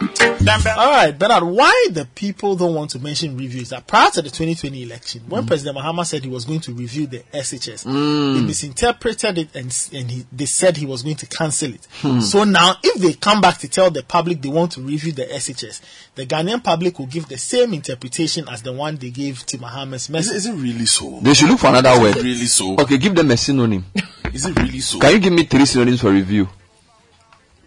All right, Bernard, why the people don't want to mention reviews that prior to the 2020 election, when President Mahama said he was going to review the SHS, Mm. they misinterpreted it and, and he, they said he was going to cancel it. Hmm. So now, if they come back to tell the public they want to review the SHS, the Ghanaian public will give the same interpretation as the one they gave to Mahama's message. Is it really so? They should look for another word. Really so? Okay, give them a synonym. Is it really so? Can you give me three synonyms for review?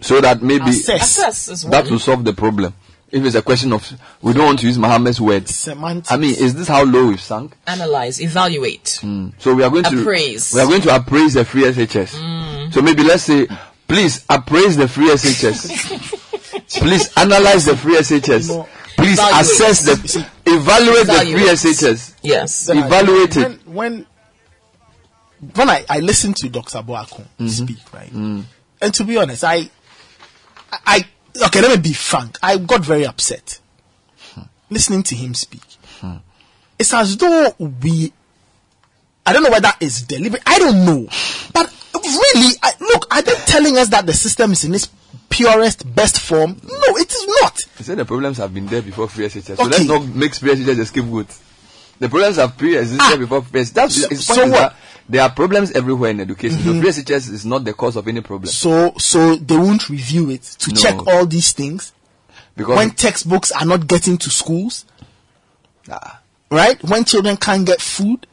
So that maybe Assess. Assess is that will solve the problem. If it's a question of we don't want to use Mahama's words. Semantics. I mean, is this how low we've sunk? Analyze, evaluate. Hmm. So we are going to Appraise. We are going to appraise the free SHS. Hmm. So maybe let's say, please appraise the free SHS. please analyze the free SHS. Please Evaluate. assess the evaluate the free Evaluate. SHS. Yes. Bernard, Evaluate when, it. When, when I, I listened to Dr. Boakon Mm-hmm. speak, right? Mm. And to be honest, I, I, okay, let me be frank. I got very upset listening to him speak. It's as though we, I don't know whether it's deliberate. I don't know. But really, I, look, are they telling us that the system is in its purest, best form? No, it is not. He said the problems have been there before free SHS. So Okay. let's not make free SHS a scapegoat. The problems have pre-existed ah. before free SHS. That's So- his so point what? There are problems everywhere in education. So Mhm. free SHS is not the cause of any problem. So, so they won't review it to No. check all these things. Because when textbooks are not getting to schools, Ah. right? When children can't get food,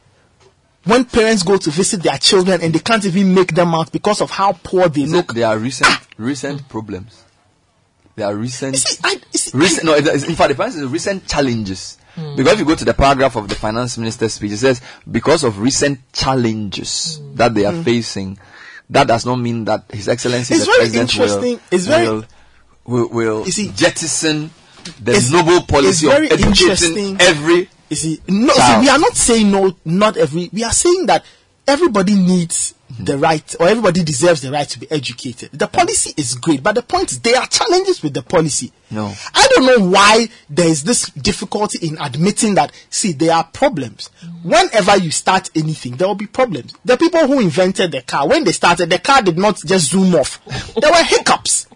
when parents go to visit their children and they can't even make them out because of how poor they He look. there are recent recent problems. There are recent I, recent no in fact the point is recent challenges. Because if you go to the paragraph of the finance minister's speech, it says because of recent challenges that they are Mm. facing, that does not mean that His Excellency It's the very President interesting. will, It's very- will, will, will You see, jettison the it's- noble it's policy of very educating interesting. every You see, no, see, we are not saying no, not every. We are saying that everybody needs the right, or everybody deserves the right to be educated. The policy is great, but the point is there are challenges with the policy. No. I don't know why there is this difficulty in admitting that. See, there are problems. Whenever you start anything, there will be problems. The people who invented the car, when they started, the car did not just zoom off. There were hiccups.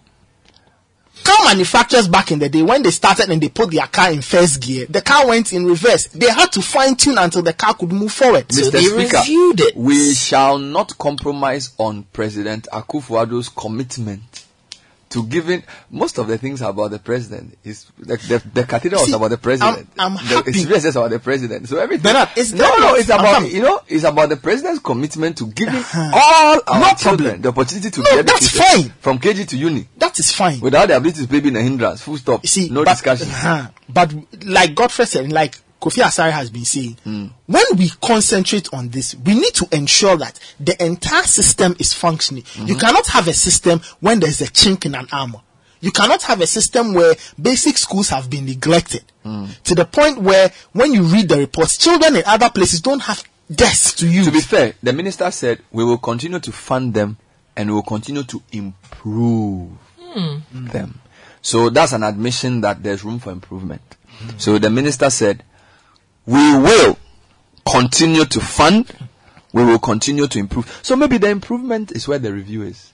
Car manufacturers back in the day, when they started and they put their car in first gear, the car went in reverse. They had to fine tune until the car could move forward. Mr. Speaker, we shall not compromise on President Akufo-Addo's commitment to giving most of the things about the president is the, the, the cathedral was about the president. I'm- I'm the happy. experience is about the president. So everything. Bernard, it's no, no, it's about you know, it's about the president's commitment to giving all our No children the opportunity to No, get that's fine. from KG to uni That is fine. without the ability to pay being a hindrance. Full stop. See, no but, discussion. uh-huh. but like Godfrey said, like Kofi Asare has been saying, Hmm. when we concentrate on this, we need to ensure that the entire system is functioning. You Mm-hmm. cannot have a system when there's a chink in an armor. You cannot have a system where basic schools have been neglected Hmm. to the point where when you read the reports, children in other places don't have desks to use. To be fair, the minister said we will continue to fund them and we will continue to improve them. So that's an admission that there's room for improvement. So the minister said we will continue to fund, we will continue to improve. So maybe the improvement is where the review is.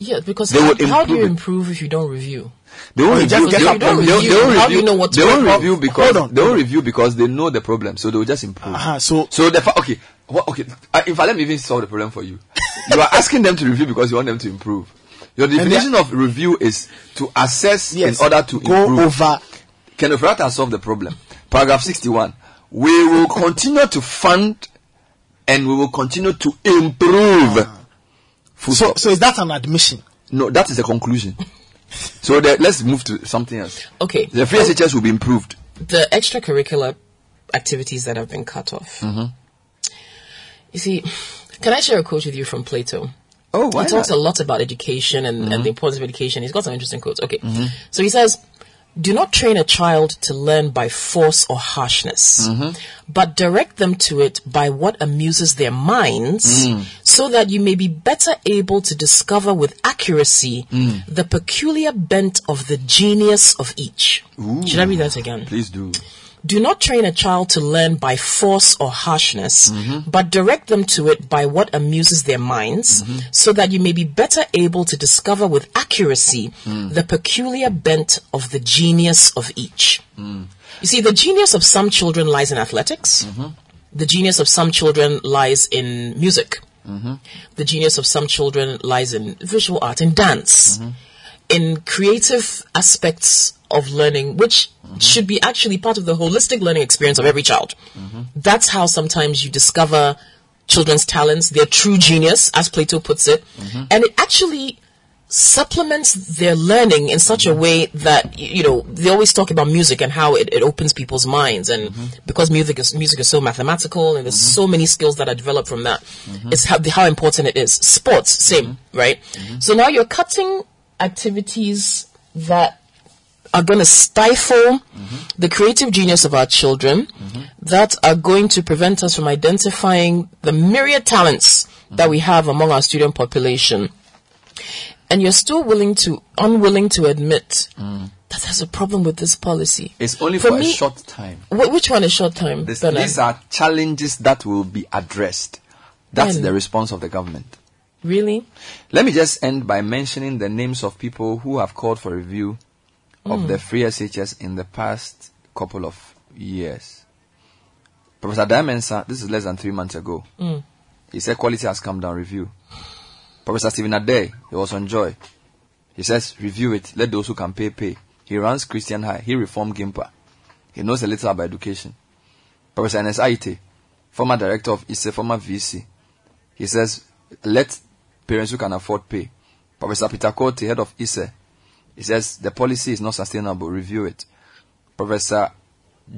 Yeah, because They how, would how do you improve it. if you don't review? They won't review. just They get won't, up and they won't- review. they won't How do you know what to They won't work on? review because Hold on, they hold won't review because they know the problem, so they will just improve. Uh-huh, so So the fa- okay, what, okay. Uh, in fact, let me even solve the problem for you. You are asking them to review because you want them to improve. Your definition of review is to assess Yes, in order to go improve. over. Kenneth Rat has solved the problem. Paragraph sixty-one. We will continue to fund and we will continue to improve. Full so, so is that an admission? No, that is a conclusion. so the, let's move to something else. Okay. The free SHS will be improved. The extracurricular activities that have been cut off. Mm-hmm. You see, can I share a quote with you from Plato? Oh, why he talks not? a lot about education and, Mhm. and the importance of education. He's got some interesting quotes. Okay. Mhm. So he says, Do not train a child to learn by force or harshness, Mhm. but direct them to it by what amuses their minds, Mm. so that you may be better able to discover with accuracy Mm. the peculiar bent of the genius of each. Ooh. Should I read that again? Please do. Do not train a child to learn by force or harshness, Mm-hmm. but direct them to it by what amuses their minds, Mm-hmm. so that you may be better able to discover with accuracy Mm. the peculiar bent of the genius of each. Mm. You see, the genius of some children lies in athletics. Mm-hmm. The genius of some children lies in music. Mm-hmm. The genius of some children lies in visual art, in dance, Mm-hmm. in creative aspects of learning, which should be actually part of the holistic learning experience of every child. That's how sometimes you discover children's talents, their true genius, as Plato puts it. And it actually supplements their learning in such a way that you know they always talk about music and how it, it opens people's minds and because music is music is so mathematical and there's so many skills that are developed from that it's how, how important it is sports same right so now you're cutting activities that are going to stifle the creative genius of our children that are going to prevent us from identifying the myriad talents that we have among our student population and you're still willing to unwilling to admit that there's a problem with this policy. It's only For for, me- a short time. Wh- which one is short time? This, these are challenges that will be addressed. That's When? the response of the government. really? Let me just end by mentioning the names of people who have called for review of Mm. the free SHS in the past couple of years. Professor Dimensa, this is less than three months ago. Mm. He said quality has come down, review. Professor Stephen Adei, he was on Joy. He says, review it, let those who can pay, pay. He runs Christian High, he reformed Gimpa. He knows a little about education. Professor Ernest Aryeetey, former director of ISSER, former VC. He says, let parents who can afford pay. Professor Peter Quartey, head of ISSER, he says, the policy is not sustainable, review it. Professor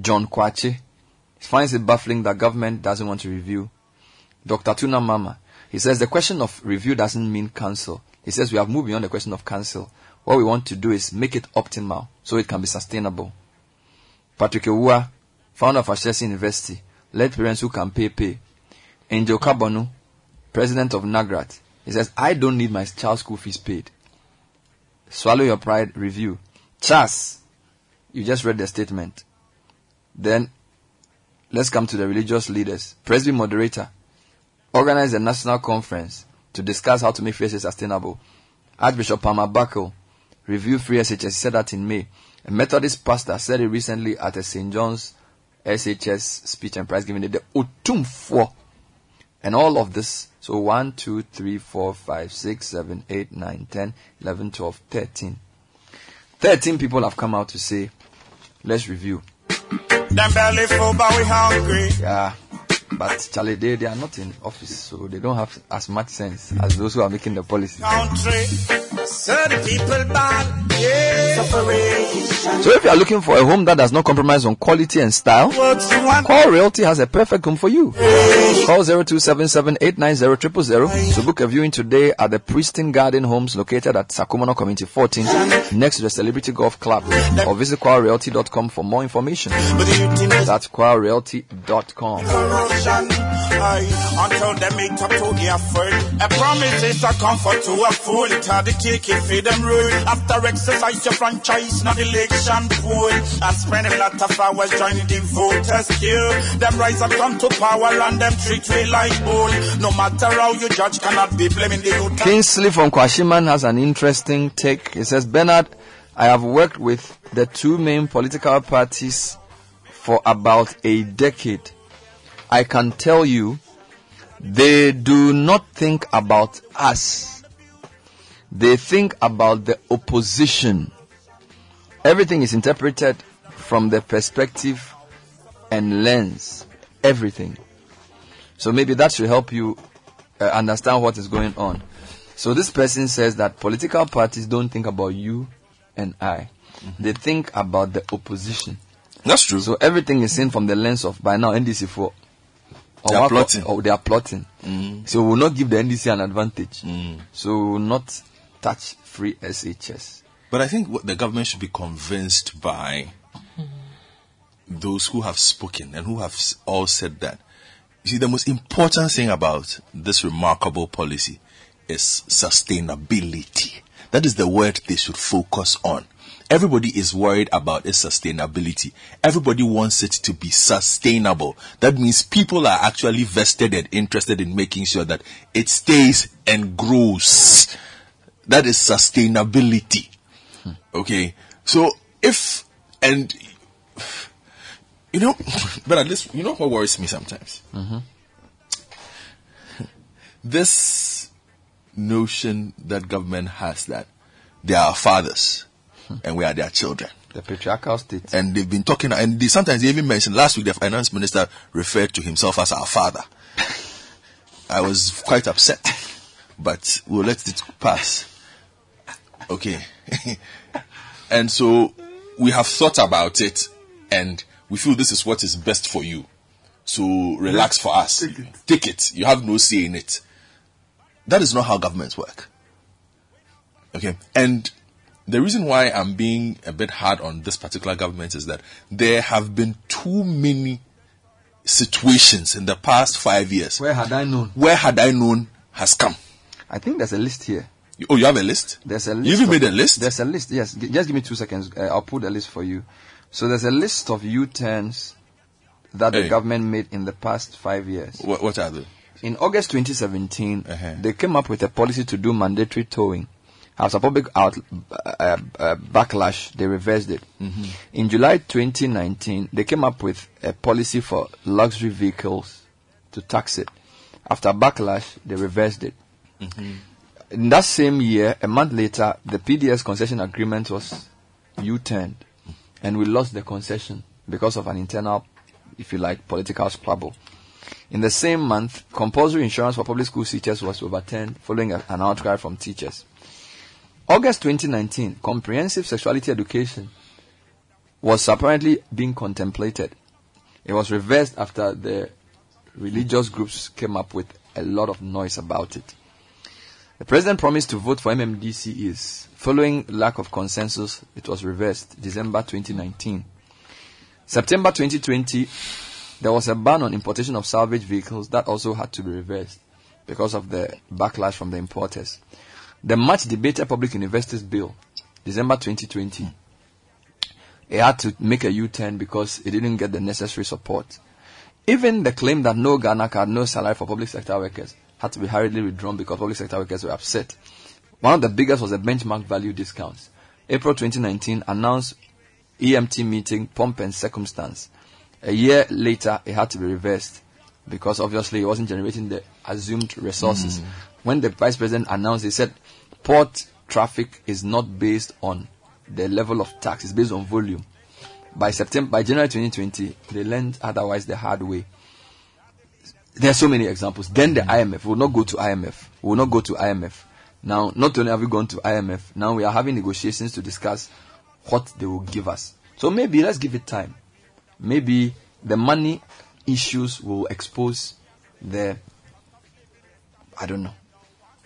John Kwache finds it baffling that government doesn't want to review. Dr. Tuna Mama, he says the question of review doesn't mean cancel. He says we have moved beyond the question of cancel. What we want to do is make it optimal so it can be sustainable. Patrick Awuah, founder of Ashesi University, let parents who can pay pay. Angel Carbonu, president of Nagrat, he says, I don't need my child's school fees paid. Swallow your pride review. CHAS, you just read the statement. Then let's come to the religious leaders. Presby moderator organized a national conference to discuss how to make free SHS sustainable. Archbishop Palmer Buckle reviewed free SHS. He said that in May. A Methodist pastor said it recently at a St. John's SHS speech and prize giving day. The Otum 4. And all of this. So 1, 2, 3, 4, 5, 6, 7, 8, 9, 10, 11, 12, 13. 13 people have come out to say, let's review. Them belly full, but we hungry. Yeah. But Charlie, they, they are not in office, so they don't have as much sense as those who are making the policy. Country. So the people bad. Yeah. Suffering. So if you are looking for a home that does not compromise on quality and style, Call Realty has a perfect home for you. Call 0277890000 to book a viewing today at the Pristine Garden Homes located at Sakumono Community 14 next to the Celebrity Golf Club or visit qualrealty.com for more information. That's qualrealty.com. Corruption. Aye. Until they meet up to their food. A promise is a comfort to a fool. Tell the cake if they them rule. After exercise your franchise, not election pool. And spend a lot of hours joining the voters queue. Them rise up come to power and them treat we like bull. No matter how you judge, cannot be blaming the youth. Kingsley from Kwashieman has an interesting take. He says, Bernard, I have worked with the two main political parties for about a decade. I can tell you, they do not think about us. They think about the opposition. Everything is interpreted from the perspective and lens. Everything. So maybe that should help you uh, understand what is going on. So this person says that political parties don't think about you and I. They think about the opposition. That's true. So everything is seen from the lens of by now NDC for. They are plotting. Or they are plotting. Mm. So we will not give the NDC an advantage. Mm. So we will not touch free SHS. But I think what the government should be convinced by those who have spoken and who have all said that. You see, the most important thing about this remarkable policy is sustainability. That is the word they should focus on. Everybody is worried about its sustainability. Everybody wants it to be sustainable. That means people are actually vested and interested in making sure that it stays and grows. That is sustainability. Okay. So if, and, you know, but at least, you know what worries me sometimes? Mm-hmm. This notion that government has that they are our fathers and we are their children. The patriarchal state. And they've been talking, and they, sometimes they even mentioned last week the finance minister referred to himself as our father. I was quite upset, but we'll let it pass. Okay. and so we have thought about it and we feel this is what is best for you. So relax for us. Take it. Take it. You have no say in it. That is not how governments work. Okay. And the reason why I'm being a bit hard on this particular government is that there have been too many situations in the past five years. Where had I known? Where had I known has come. I think there's a list here. Oh, you have a list? There's a list. You even of- made a list? There's a list. Yes. G- just give me two seconds. Uh, I'll put a list for you. So there's a list of U-turns that the government made in the past five years. What, what are they? In August 2017, Uh-huh. they came up with a policy to do mandatory towing. As a public out, uh, uh, backlash, they reversed it. Mhm. In July 2019, they came up with a policy for luxury vehicles to tax it. After backlash, they reversed it. In that same year, a month later, the PDS concession agreement was U-turned, and we lost the concession because of an internal, if you like, political squabble. In the same month, compulsory insurance for public school teachers was overturned following a- an outcry from teachers. August 2019, comprehensive sexuality education was apparently being contemplated. It was reversed after the religious groups came up with a lot of noise about it. The president promised to vote for MMDCEs. Following lack of consensus, it was reversed December 2019. September 2020, there was a ban on importation of salvage vehicles that also had to be reversed because of the backlash from the importers. The much debated Public Universities Bill, December 2020, it had to make a U-turn because it didn't get the necessary support. Even the claim that no Ghana card, no salary for public sector workers had to be hurriedly withdrawn because public sector workers were upset. One of the biggest was the benchmark value discounts. April 2019 announced EMT meeting pomp and circumstance. A year later, it had to be reversed because obviously it wasn't generating the assumed resources. Mm. When the vice president announced, he said port traffic is not based on the level of tax, it's based on volume. By September, by January 2020, they learned otherwise the hard way. There are so many examples. Then the IMF will not go to IMF. Will not go to IMF. Now, not only have we gone to IMF, now we are having negotiations to discuss what they will give us. So maybe let's give it time. Maybe the money issues will expose the, I don't know,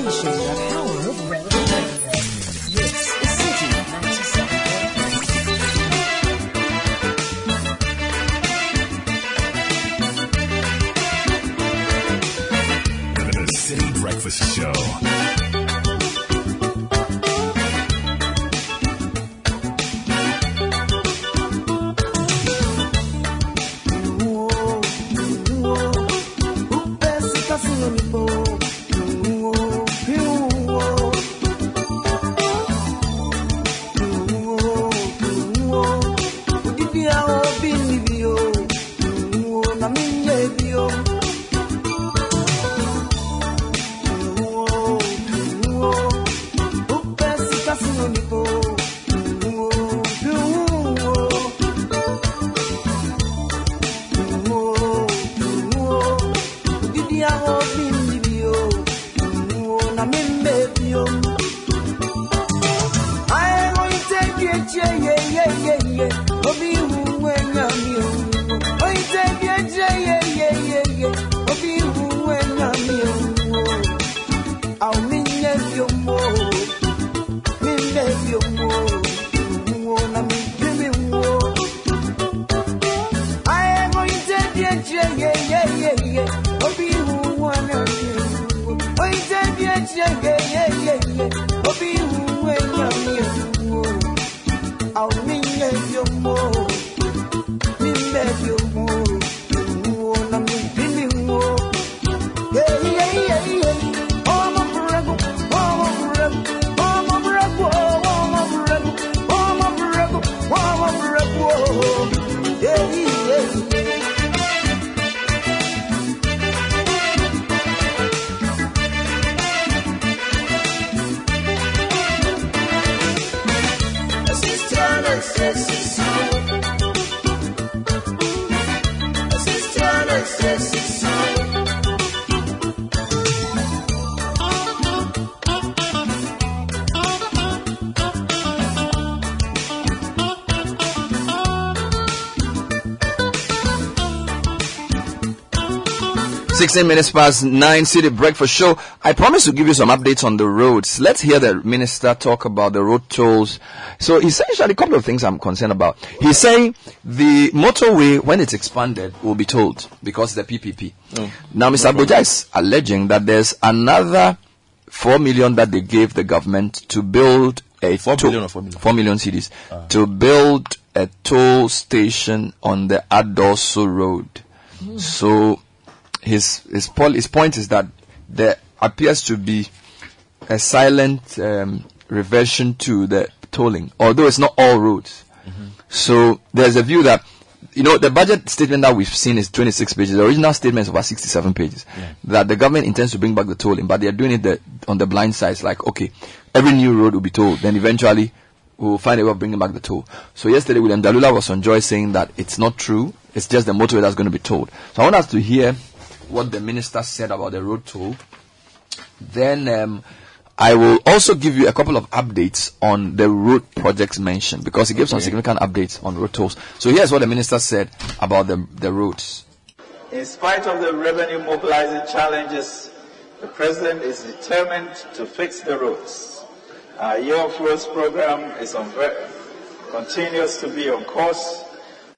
Unleashing the power of radio. This is Citi 97.3. The Citi Breakfast Show. 16 minutes past 9 Citi Breakfast Show. I promise to give you some updates on the roads. Let's hear the minister talk about the road tolls. So essentially, a couple of things I'm concerned about. He's saying the motorway, when it's expanded, will be tolled because the PPP. Mm. Oh. Now, Mr. Agbodza is alleging that there's another 4 million that they gave the government to build a 4 million or 4 million? 4 million cedis uh. to build a toll station on the Adosso Road. Mm. So his his, pol- his point is that there appears to be a silent um, reversion to the tolling, although it's not all roads. So there's a view that you know the budget statement that we've seen is 26 pages. The original statement is about 67 pages. That the government intends to bring back the tolling, but they are doing it the, on the blind side. It's like okay, every new road will be tolled, then eventually we'll find a way of bringing back the toll. So yesterday, William Dalula was on Joy saying that it's not true. It's just the motorway that's going to be tolled. So I want us to hear what the minister said about the road toll. Then um, I will also give you a couple of updates on the road projects mentioned because he gave some significant updates on road tolls. So here's what the minister said about the the roads. In spite of the revenue mobilizing challenges, the President is determined to fix the roads. Our Year of Roads program is on continues to be on course